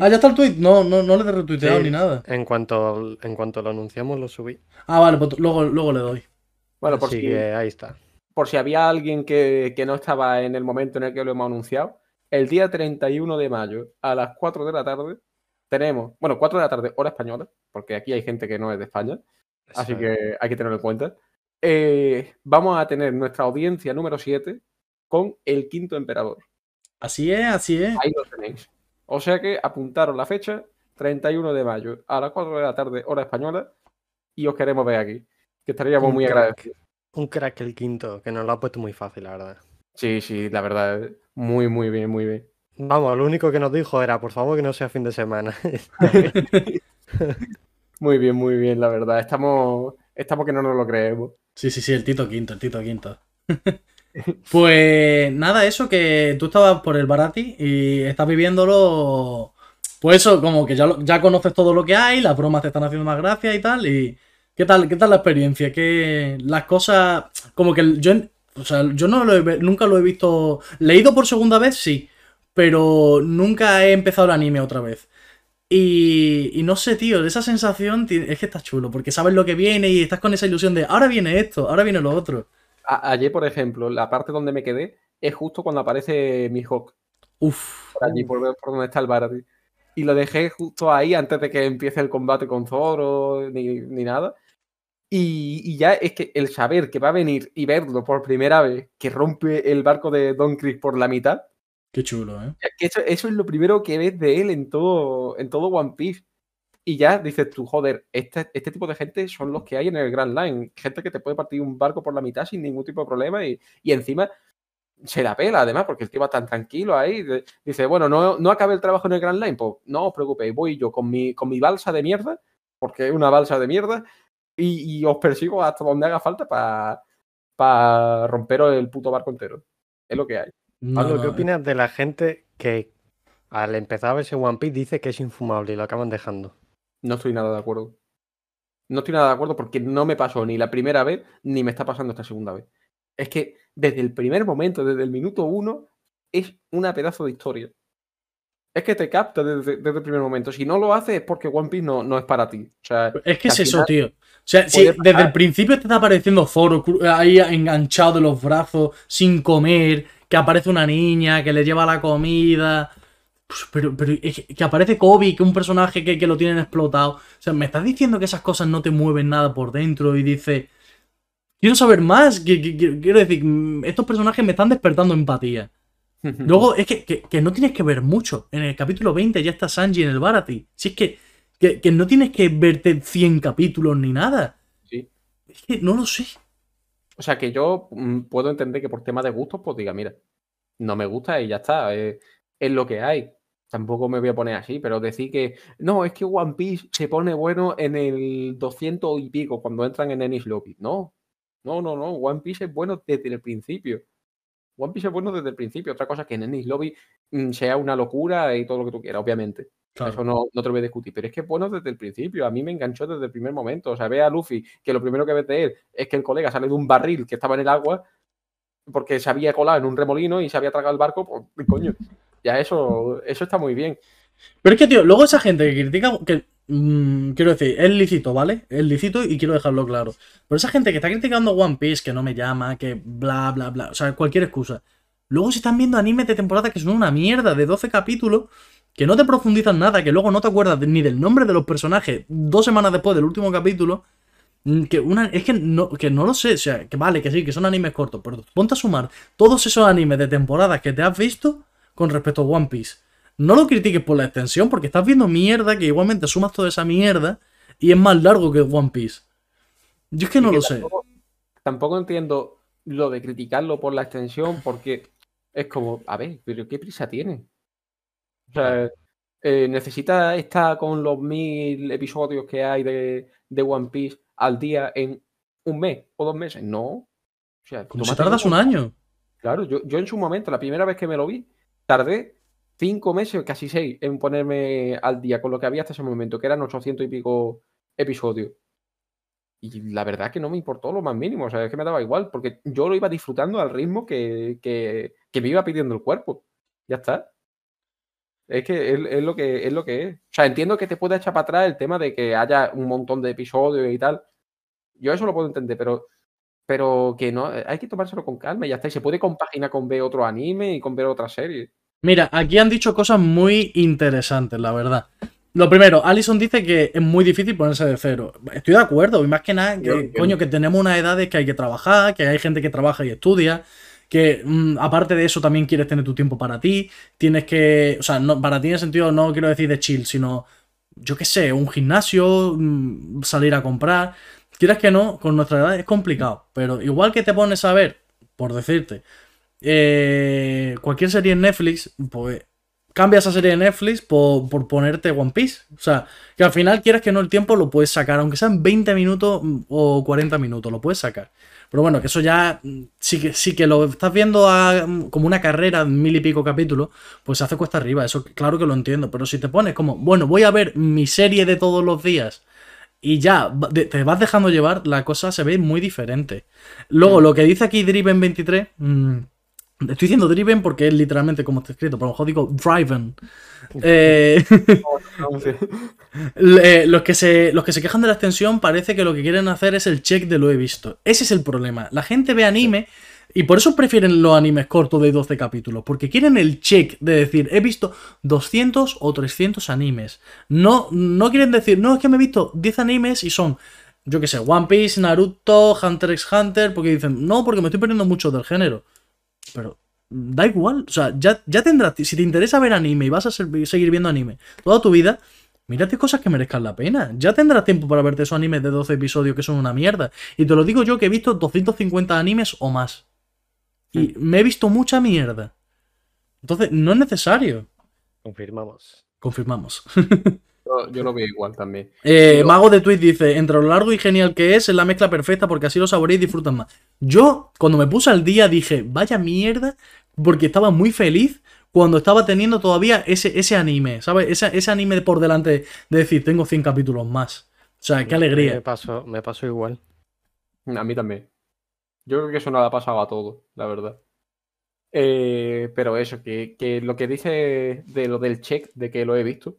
Speaker 2: Ah, ya está el tweet. No, no, no le he retuiteado
Speaker 3: Sí.
Speaker 2: ni nada.
Speaker 3: En cuanto, en cuanto lo anunciamos, lo subí.
Speaker 2: Ah, vale, pues luego, luego le doy.
Speaker 1: Bueno, por
Speaker 3: Así
Speaker 1: si,
Speaker 3: que ahí está.
Speaker 1: por si había alguien que, que no estaba en el momento en el que lo hemos anunciado, el día 31 de mayo a las 4 de la tarde tenemos, bueno, 4 de la tarde, hora española, porque aquí hay gente que no es de España, así que hay que tenerlo en cuenta. Eh, vamos a tener nuestra audiencia número 7 con el quinto emperador.
Speaker 2: Así es, así es.
Speaker 1: Ahí lo tenéis. O sea que apuntaros la fecha, 31 de mayo a las 4 de la tarde, hora española, y os queremos ver aquí, que estaríamos
Speaker 3: Un
Speaker 1: muy
Speaker 3: crack.
Speaker 1: agradecidos.
Speaker 3: Un crack el quinto, que nos lo ha puesto muy fácil, la verdad.
Speaker 1: Sí, sí, la verdad, muy, muy bien, muy bien.
Speaker 3: Vamos, lo único que nos dijo era, por favor, que no sea fin de semana.
Speaker 1: Muy bien, muy bien, la verdad. Estamos, estamos que no nos lo creemos.
Speaker 2: Sí, sí, sí, el Tito Quinto, el Tito Quinto. pues nada, eso que tú estabas por el Barati y estás viviéndolo. Pues eso, como que ya, lo- ya conoces todo lo que hay, las bromas te están haciendo más gracia y tal. Y ¿qué tal, qué tal la experiencia? Que las cosas. Como que el- yo, o sea, yo no lo he nunca lo he visto. Leído por segunda vez, sí. Pero nunca he empezado el anime otra vez. Y, y no sé, tío, esa sensación es que está chulo, porque sabes lo que viene y estás con esa ilusión de ahora viene esto, ahora viene lo otro.
Speaker 1: A- ayer, por ejemplo, la parte donde me quedé es justo cuando aparece Mihawk,
Speaker 2: Uf,
Speaker 1: por allí, por, por donde está el Barati. Y lo dejé justo ahí antes de que empiece el combate con Zoro, ni, ni nada. Y, y ya es que el saber que va a venir y verlo por primera vez, que rompe el barco de Don Chris por la mitad,
Speaker 2: qué chulo, ¿eh?
Speaker 1: Eso, eso es lo primero que ves de él en todo, en todo One Piece. Y ya dices tú, joder, este, este tipo de gente son los que hay en el Grand Line. Gente que te puede partir un barco por la mitad sin ningún tipo de problema y, y encima se la pela, además, porque el tío va tan tranquilo ahí. Dice, bueno, no, no acabé el trabajo en el Grand Line, pues no os preocupéis, voy yo con mi, con mi balsa de mierda, porque es una balsa de mierda, y, y os persigo hasta donde haga falta para romperos el puto barco entero. Es lo que hay.
Speaker 2: No,
Speaker 3: Pablo, ¿qué opinas de la gente que al empezar a verse One Piece dice que es infumable y lo acaban dejando?
Speaker 1: No estoy nada de acuerdo. No estoy nada de acuerdo porque no me pasó ni la primera vez ni me está pasando esta segunda vez. Es que desde el primer momento, desde el minuto uno, es una pedazo de historia. Es que te capta desde, desde el primer momento. Si no lo haces es porque One Piece no, no es para ti. O sea,
Speaker 2: Es que es eso, tío. O sea, si desde el principio te está apareciendo Zoro ahí enganchado de los brazos, sin comer, que aparece una niña, que le lleva la comida. Pues, pero, pero es que, que aparece Kobe, que es un personaje que, que lo tienen explotado. O sea, me estás diciendo que esas cosas no te mueven nada por dentro y dice. Quiero saber más. que- quiero decir, mm, estos personajes me están despertando empatía. Luego es que, que- que no tienes que ver mucho. En el capítulo 20 ya está Sanji en el Barati. Si es que, que, que no tienes que verte 100 capítulos ni nada.
Speaker 1: Sí.
Speaker 2: Es que no lo sé.
Speaker 1: O sea, que yo mm, puedo entender que por tema de gustos, pues diga, mira, no me gusta y ya está. eh, es lo que hay. Tampoco me voy a poner así, pero decir que no, es que One Piece se pone bueno en el 200 y pico cuando entran en Ennis Lobby. No, no, no, no. One Piece es bueno desde el principio. One Piece es bueno desde el principio. Otra cosa es que en Ennis Lobby mm, sea una locura y todo lo que tú quieras, obviamente. Eso no, no te lo voy a discutir. Pero es que es bueno desde el principio. A mí me enganchó desde el primer momento. O sea, ve a Luffy que lo primero que ves de él es que el colega sale de un barril que estaba en el agua porque se había colado en un remolino y se había tragado el barco. Pues, coño, ya eso, eso está muy bien.
Speaker 2: Pero es que, tío, luego esa gente que critica. Que, mm, quiero decir, es lícito, ¿vale? Es lícito y quiero dejarlo claro. Pero esa gente que está criticando One Piece, que no me llama, que bla, bla, bla. O sea, cualquier excusa. Luego se están viendo animes de temporada que son una mierda de 12 capítulos. Que no te profundizan nada, que luego no te acuerdas ni del nombre de los personajes dos semanas después del último capítulo. Mm, Que una, es que no, que no lo sé, o sea, que vale, que sí, que son animes cortos, pero ponte a sumar todos esos animes de temporadas que te has visto con respecto a One Piece. No lo critiques por la extensión, porque estás viendo mierda que igualmente sumas toda esa mierda y es más largo que One Piece. Yo es que no
Speaker 1: que
Speaker 2: lo sé.
Speaker 1: Tampoco, entiendo lo de criticarlo por la extensión, porque es como, a ver, pero ¿qué prisa tiene? O sea, eh, ¿necesita estar con los mil episodios que hay de, de One Piece al día en un mes o dos meses? No. O sea,
Speaker 2: Como si tardas un año.
Speaker 1: Claro, yo, yo en su momento, la primera vez que me lo vi, tardé cinco meses, casi seis, en ponerme al día con lo que había hasta ese momento, que eran 800 y pico episodios. Y la verdad que no me importó lo más mínimo, o sea, es que me daba igual, porque yo lo iba disfrutando al ritmo que, que, me iba pidiendo el cuerpo. Ya está. Es que es, es, lo que es lo que es. O sea, entiendo que te puede echar para atrás el tema de que haya un montón de episodios y tal. Yo eso lo puedo entender, pero, pero que no, hay que tomárselo con calma y ya está. Y se puede compaginar con ver otro anime y con ver otra serie.
Speaker 2: Mira, aquí han dicho cosas muy interesantes, la verdad. Lo primero, Alison dice que es muy difícil ponerse de cero. Estoy de acuerdo, y más que nada, que, coño, que tenemos una edad de que hay que trabajar, que hay gente que trabaja y estudia, que mmm, aparte de eso también quieres tener tu tiempo para ti, tienes que, o sea, no, para ti en el sentido no quiero decir de chill, sino, yo qué sé, un gimnasio, mmm, salir a comprar. Quieras que no, con nuestra edad es complicado, pero igual que te pones a ver, por decirte, eh, cualquier serie en Netflix, pues cambia esa serie de Netflix por, por, ponerte One Piece. O sea, que al final quieras que no el tiempo lo puedes sacar, aunque sean 20 minutos o 40 minutos, lo puedes sacar. Pero bueno, que eso ya sí que, sí que lo estás viendo a, como una carrera, mil y pico capítulos, pues se hace cuesta arriba. Eso claro que lo entiendo. Pero si te pones como, bueno, voy a ver mi serie de todos los días y ya te vas dejando llevar, la cosa se ve muy diferente. Luego, lo que dice aquí Driven 23. Mmm, Estoy diciendo driven porque es literalmente como está escrito, pero a lo mejor digo driven. Eh, eh, los, que se, los que se quejan de la extensión parece que lo que quieren hacer es el check de lo he visto. Ese es el problema. La gente ve anime y por eso prefieren los animes cortos de 12 capítulos, porque quieren el check de decir, he visto 200 o 300 animes. No, no quieren decir, no, es que me he visto 10 animes y son yo qué sé, One Piece, Naruto, Hunter x Hunter, porque dicen, no, porque me estoy perdiendo mucho del género. Pero da igual, o sea, ya, ya tendrás, si te interesa ver anime y vas a ser, seguir viendo anime toda tu vida, mírate cosas que merezcan la pena. Ya tendrás tiempo para verte esos animes de 12 episodios que son una mierda. Y te lo digo yo que he visto 250 animes o más. Y me he visto mucha mierda. Entonces, no es necesario.
Speaker 3: Confirmamos.
Speaker 2: Confirmamos.
Speaker 1: Yo, yo, lo veo igual también.
Speaker 2: Eh, yo... Mago de Tweet dice: Entre lo largo y genial que es, es la mezcla perfecta porque así lo saboreas y disfrutan más. Yo, cuando me puse al día, dije: Vaya mierda, porque estaba muy feliz cuando estaba teniendo todavía ese, ese anime, ¿sabes? Ese, ese anime por delante de decir: Tengo 100 capítulos más. O sea, qué alegría.
Speaker 3: Me pasó, me pasó igual.
Speaker 1: A mí también. Yo creo que eso no le ha pasado a todo, la verdad. Eh, pero eso, que, que lo que dice de lo del check, de que lo he visto.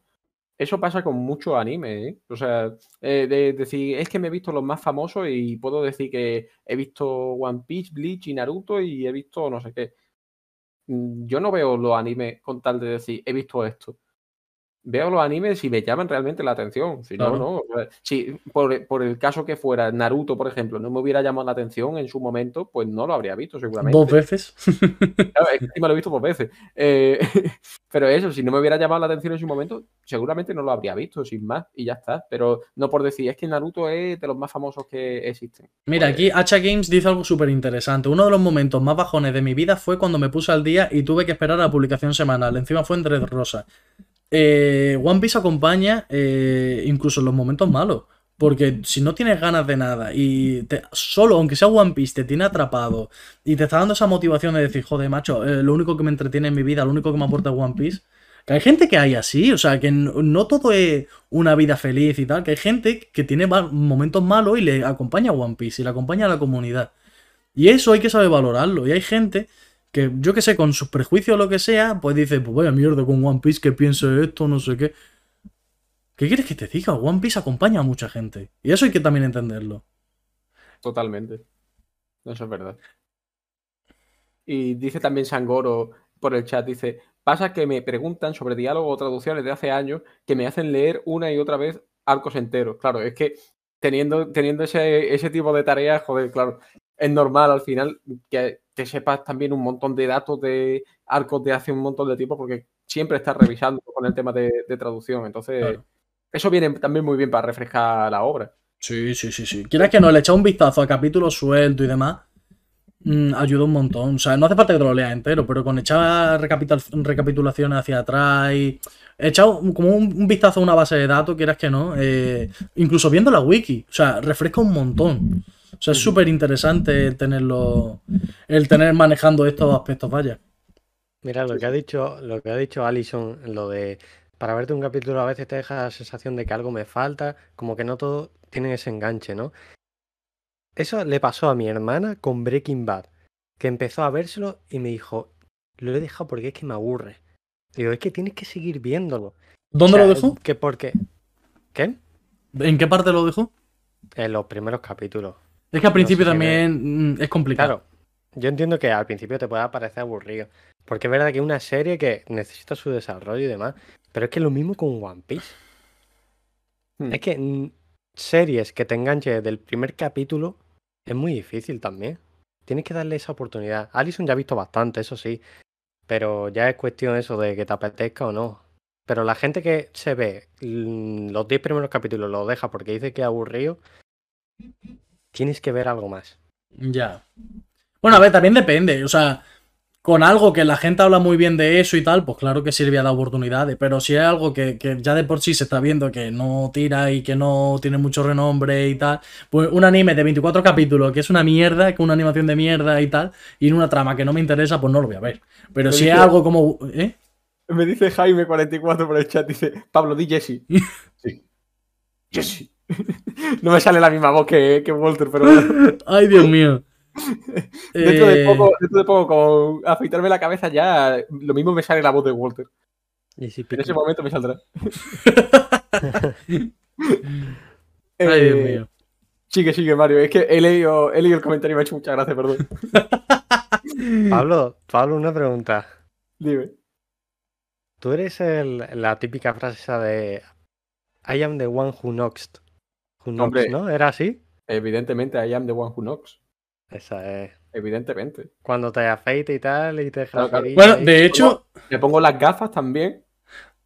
Speaker 1: Eso pasa con muchos animes, ¿eh? O sea, eh, de, decir, es que me he visto los más famosos y puedo decir que he visto One Piece, Bleach y Naruto y he visto no sé qué. Yo no veo los animes con tal de decir, he visto esto. Veo los animes si me llaman realmente la atención. Si claro. no, no. Si por, por, el caso que fuera Naruto, por ejemplo, no me hubiera llamado la atención en su momento, pues no lo habría visto seguramente.
Speaker 2: ¿Dos veces?
Speaker 1: Claro, es que sí me lo he visto dos veces. Eh, pero eso, si no me hubiera llamado la atención en su momento, seguramente no lo habría visto, sin más, y ya está. Pero no por decir, es que Naruto es de los más famosos que existen.
Speaker 2: Mira, pues... aquí Hacha Games dice algo súper interesante. Uno de los momentos más bajones de mi vida fue cuando me puse al día y tuve que esperar a la publicación semanal. Encima fue en Red Rosa. Eh, One Piece acompaña eh, incluso en los momentos malos. Porque si no tienes ganas de nada y te, solo, aunque sea One Piece, te tiene atrapado y te está dando esa motivación de decir, joder, macho, eh, lo único que me entretiene en mi vida, lo único que me aporta One Piece. Que hay gente que hay así, o sea, que no, no todo es una vida feliz y tal, que hay gente que tiene momentos malos y le acompaña a One Piece y le acompaña a la comunidad. Y eso hay que saber valorarlo. Y hay gente que yo que sé, con sus prejuicios o lo que sea, pues dice, pues vaya mierda con One Piece que piense esto, no sé qué. ¿Qué quieres que te diga? One Piece acompaña a mucha gente. Y eso hay que también entenderlo.
Speaker 1: Totalmente. Eso es verdad. Y dice también Sangoro por el chat, dice, pasa que me preguntan sobre diálogo o traducciones de hace años que me hacen leer una y otra vez arcos enteros. Claro, es que teniendo, teniendo ese, ese tipo de tareas, joder, claro, es normal al final que te sepas también un montón de datos de arcos de hace un montón de tiempo porque siempre estás revisando con el tema de, de traducción. Entonces, claro. eso viene también muy bien para refrescar la obra.
Speaker 2: Sí, sí, sí, sí. Quieras que no, le echa un vistazo a capítulos sueltos y demás, mmm, ayuda un montón. O sea, no hace falta que te lo leas entero, pero con echar recapitul recapitulaciones hacia atrás y echar como un, un, vistazo a una base de datos, quieras que no, eh, incluso viendo la wiki, o sea, refresca un montón. O sea, es súper interesante el tenerlo. El tener manejando estos aspectos, vaya.
Speaker 3: Mira, lo que ha dicho, lo que ha dicho Alison, lo de para verte un capítulo a veces te deja la sensación de que algo me falta, como que no todo tiene ese enganche, ¿no? Eso le pasó a mi hermana con Breaking Bad, que empezó a vérselo y me dijo, lo he dejado porque es que me aburre. Digo, es que tienes que seguir viéndolo.
Speaker 2: ¿Dónde
Speaker 3: O sea,
Speaker 2: lo dejó?
Speaker 3: Que porque... ¿Qué?
Speaker 2: ¿En qué parte lo dejó?
Speaker 3: En los primeros capítulos.
Speaker 2: Es que al
Speaker 3: No
Speaker 2: principio
Speaker 3: sé
Speaker 2: también mm, es complicado.
Speaker 3: Claro, yo entiendo que al principio te pueda parecer aburrido, porque es verdad que es una serie que necesita su desarrollo y demás, pero es que lo mismo con One Piece.
Speaker 1: Hmm.
Speaker 3: Es que mm, series que te enganche desde el primer capítulo es muy difícil también. Tienes que darle esa oportunidad. Alison ya ha visto bastante, eso sí, pero ya es cuestión eso de que te apetezca o no. Pero la gente que se ve mm, los 10 primeros capítulos lo deja porque dice que es aburrido, tienes que ver algo más.
Speaker 2: Ya. Bueno, a ver, también depende. O sea, con algo que la gente habla muy bien de eso y tal, pues claro que sirve a dar oportunidades. Pero si es algo que, que ya de por sí se está viendo que no tira y que no tiene mucho renombre y tal, pues un anime de 24 capítulos que es una mierda, que una animación de mierda y tal, y en una trama que no me interesa, pues no lo voy a ver. Pero
Speaker 1: Me
Speaker 2: si es algo como. ¿Eh?
Speaker 1: Me dice Jaime44 por el chat, dice, Pablo, di Jesse. Sí. Jesse. no me sale la misma voz que, que Walter, pero bueno.
Speaker 2: Ay, Dios mío.
Speaker 1: dentro, de
Speaker 2: Eh,
Speaker 1: poco, dentro de poco, con afeitarme la cabeza ya, lo mismo me sale la voz de Walter.
Speaker 3: Y si
Speaker 1: En ese momento me saldrá.
Speaker 2: Ay, Dios
Speaker 1: Eh,
Speaker 2: mío.
Speaker 1: Sigue, sigue, Mario. Es que he leído, he leído el comentario y me ha hecho mucha gracia, perdón.
Speaker 3: Pablo, Pablo, una pregunta.
Speaker 1: Dime.
Speaker 3: ¿Tú eres el- la típica frase esa de I am the one who knocks? Who knocks,
Speaker 1: Hombre.
Speaker 3: ¿no? ¿Era así?
Speaker 1: Evidentemente, I am the one who knocks.
Speaker 3: Esa es.
Speaker 1: Evidentemente.
Speaker 3: Cuando te afeites y tal y te
Speaker 1: Claro,
Speaker 2: Bueno, de hecho,
Speaker 1: Me pongo las gafas también.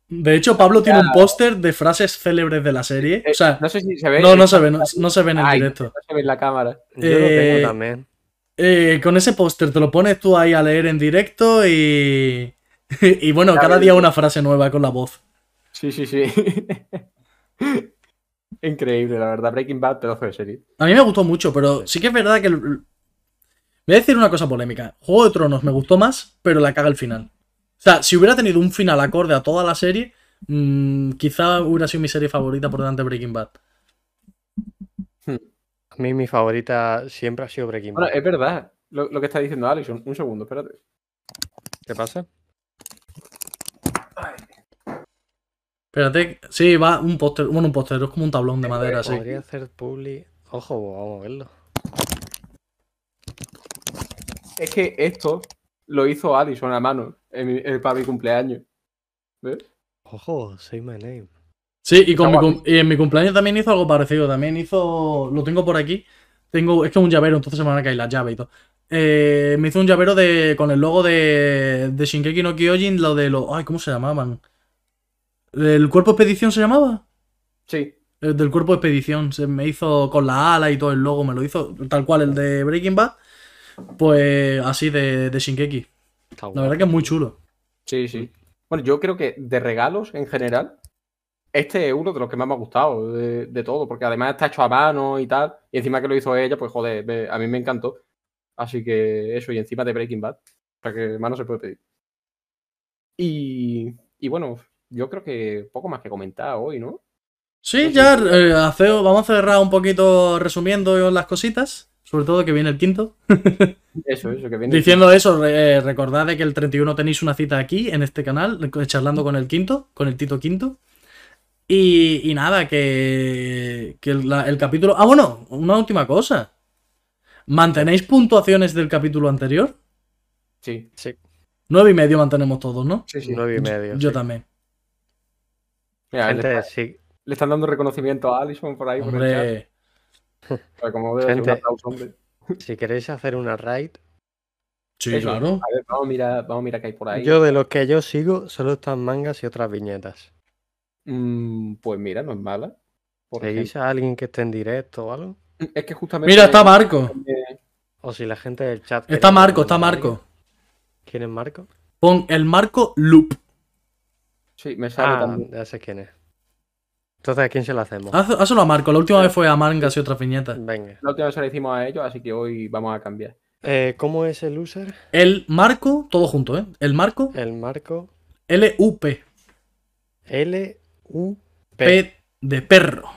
Speaker 2: de hecho, Pablo tiene un póster de frases célebres de la serie.
Speaker 1: Eh,
Speaker 2: O sea,
Speaker 1: no sé si se ve.
Speaker 2: no, no se ve, no, no se ve en el
Speaker 1: Ay,
Speaker 2: directo.
Speaker 1: No se ve en la cámara.
Speaker 3: Yo lo
Speaker 2: eh,
Speaker 3: tengo también.
Speaker 2: Eh, con ese póster te lo pones tú ahí a leer en directo y. Y bueno, cada día una frase nueva con la voz.
Speaker 1: Sí, sí, sí. Increíble, la verdad. Breaking Bad, pedazo de serie.
Speaker 2: A mí me gustó mucho, pero sí que es verdad que. el- Voy a decir una cosa polémica. Juego de Tronos me gustó más, pero la caga el final. O sea, si hubiera tenido un final acorde a toda la serie, mm, quizá hubiera sido mi serie favorita por delante de Breaking Bad.
Speaker 3: A mí mi favorita siempre ha sido Breaking Bad.
Speaker 1: Bueno, es verdad lo, lo que está diciendo Alison. Un segundo, espérate.
Speaker 3: ¿Qué pasa?
Speaker 2: Espérate, sí, va un póster. Bueno, un póster, es como un tablón de madera, sí.
Speaker 3: Podría hacer publi. Ojo, vamos a verlo.
Speaker 1: Es que esto lo hizo Alison a mano en mi- en- para mi cumpleaños. ¿Ves?
Speaker 3: Ojo, say my name.
Speaker 2: Sí, y, con mi
Speaker 1: Está
Speaker 2: cum- y en mi cumpleaños también hizo algo parecido. También hizo. Lo tengo por aquí. Tengo. Es que es un llavero, entonces se me van a caer las llaves y todo. Eh, me hizo un llavero de. con el logo de. de Shinkeki no Kyojin, lo de los. Ay, ¿cómo se llamaban? ¿El cuerpo expedición se llamaba?
Speaker 1: Sí.
Speaker 2: El del cuerpo expedición. Se me hizo con la ala y todo el logo. Me lo hizo tal cual el de Breaking Bad. Pues así de, de Shinkeki.
Speaker 3: Está
Speaker 2: La verdad que es muy chulo.
Speaker 1: Sí, sí. Bueno, yo creo que de regalos en general, este es uno de los que más me ha gustado de, de todo, porque además está hecho a mano y tal, y encima que lo hizo ella, pues joder, ve, a mí me encantó. Así que eso, y encima de Breaking Bad, o sea que más no se puede pedir. Y, y bueno, yo creo que poco más que comentar hoy, ¿no?
Speaker 2: Sí, ya eh, vamos a cerrar un poquito resumiendo las cositas. Sobre todo que viene el quinto.
Speaker 1: Eso, eso, que viene.
Speaker 2: Diciendo eso, eh, recordad de que el 31 tenéis una cita aquí, en este canal, charlando con el quinto, con el Tito Quinto. Y, y nada, que, que el, la- el capítulo... Ah, bueno, una última cosa. ¿Mantenéis puntuaciones del capítulo anterior?
Speaker 1: Sí,
Speaker 3: Sí,
Speaker 2: Nueve y medio mantenemos todos, ¿no?
Speaker 1: sí, sí.
Speaker 3: nueve y medio.
Speaker 2: Yo
Speaker 3: sí.
Speaker 2: también.
Speaker 1: Mira, le,
Speaker 3: Gente,
Speaker 1: está-
Speaker 3: sí,
Speaker 1: le están dando reconocimiento a Alison por ahí, por el chat.
Speaker 2: Hombre,
Speaker 1: como un
Speaker 3: Gente.
Speaker 1: aplauso, hombre.
Speaker 3: si queréis hacer una raid,
Speaker 2: sí,
Speaker 1: Eso.
Speaker 2: claro.
Speaker 1: A ver, vamos a mirar, vamos a mirar qué hay por ahí.
Speaker 3: yo de los que yo sigo solo están mangas y otras viñetas.
Speaker 1: Mm, pues mira, no es mala.
Speaker 3: ¿Seguís a alguien que esté en directo o algo?
Speaker 1: Es que justamente.
Speaker 2: Mira, está Marco.
Speaker 1: eh,
Speaker 3: O si la gente del chat.
Speaker 2: Está Marco, está Marco.
Speaker 3: ¿Quién es Marco?
Speaker 2: Pon el marco loop.
Speaker 1: Sí, me sale
Speaker 3: Ah,
Speaker 1: también.
Speaker 3: ya sé quién es. Entonces, ¿a quién se lo hacemos?
Speaker 2: Haz- Hazlo a Marco. La última vez fue a Mangas y otras viñetas.
Speaker 3: Venga.
Speaker 1: La última vez se la hicimos a ellos, así que hoy vamos a cambiar.
Speaker 3: Eh, ¿Cómo es el user?
Speaker 2: El Marco, todo junto, ¿eh? El Marco,
Speaker 3: El marco
Speaker 2: L-U-P.
Speaker 3: L U P.
Speaker 2: P de perro.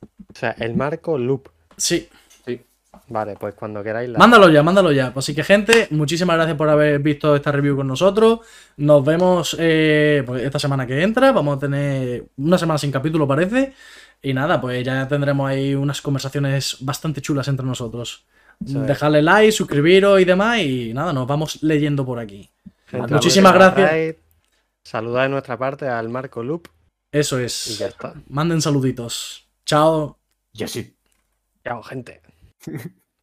Speaker 3: O sea, el marco loop.
Speaker 2: Sí.
Speaker 3: Vale, pues cuando queráis la.
Speaker 2: Mándalo ya, mándalo ya. Así que, gente, muchísimas gracias por haber visto esta review con nosotros. Nos vemos eh, pues, esta semana que entra. Vamos a tener una semana sin capítulo, parece. Y nada, pues ya tendremos ahí unas conversaciones bastante chulas entre nosotros.
Speaker 3: Es.
Speaker 2: Dejadle like, suscribiros y demás. Y nada, nos vamos leyendo por aquí.
Speaker 3: Gente,
Speaker 2: Muchísimas gracias.
Speaker 3: Saludad de nuestra parte al marco loop
Speaker 2: Eso
Speaker 3: y
Speaker 2: es.
Speaker 3: ya está.
Speaker 2: Manden saluditos. Chao.
Speaker 1: Yo sí.
Speaker 3: Chao, gente.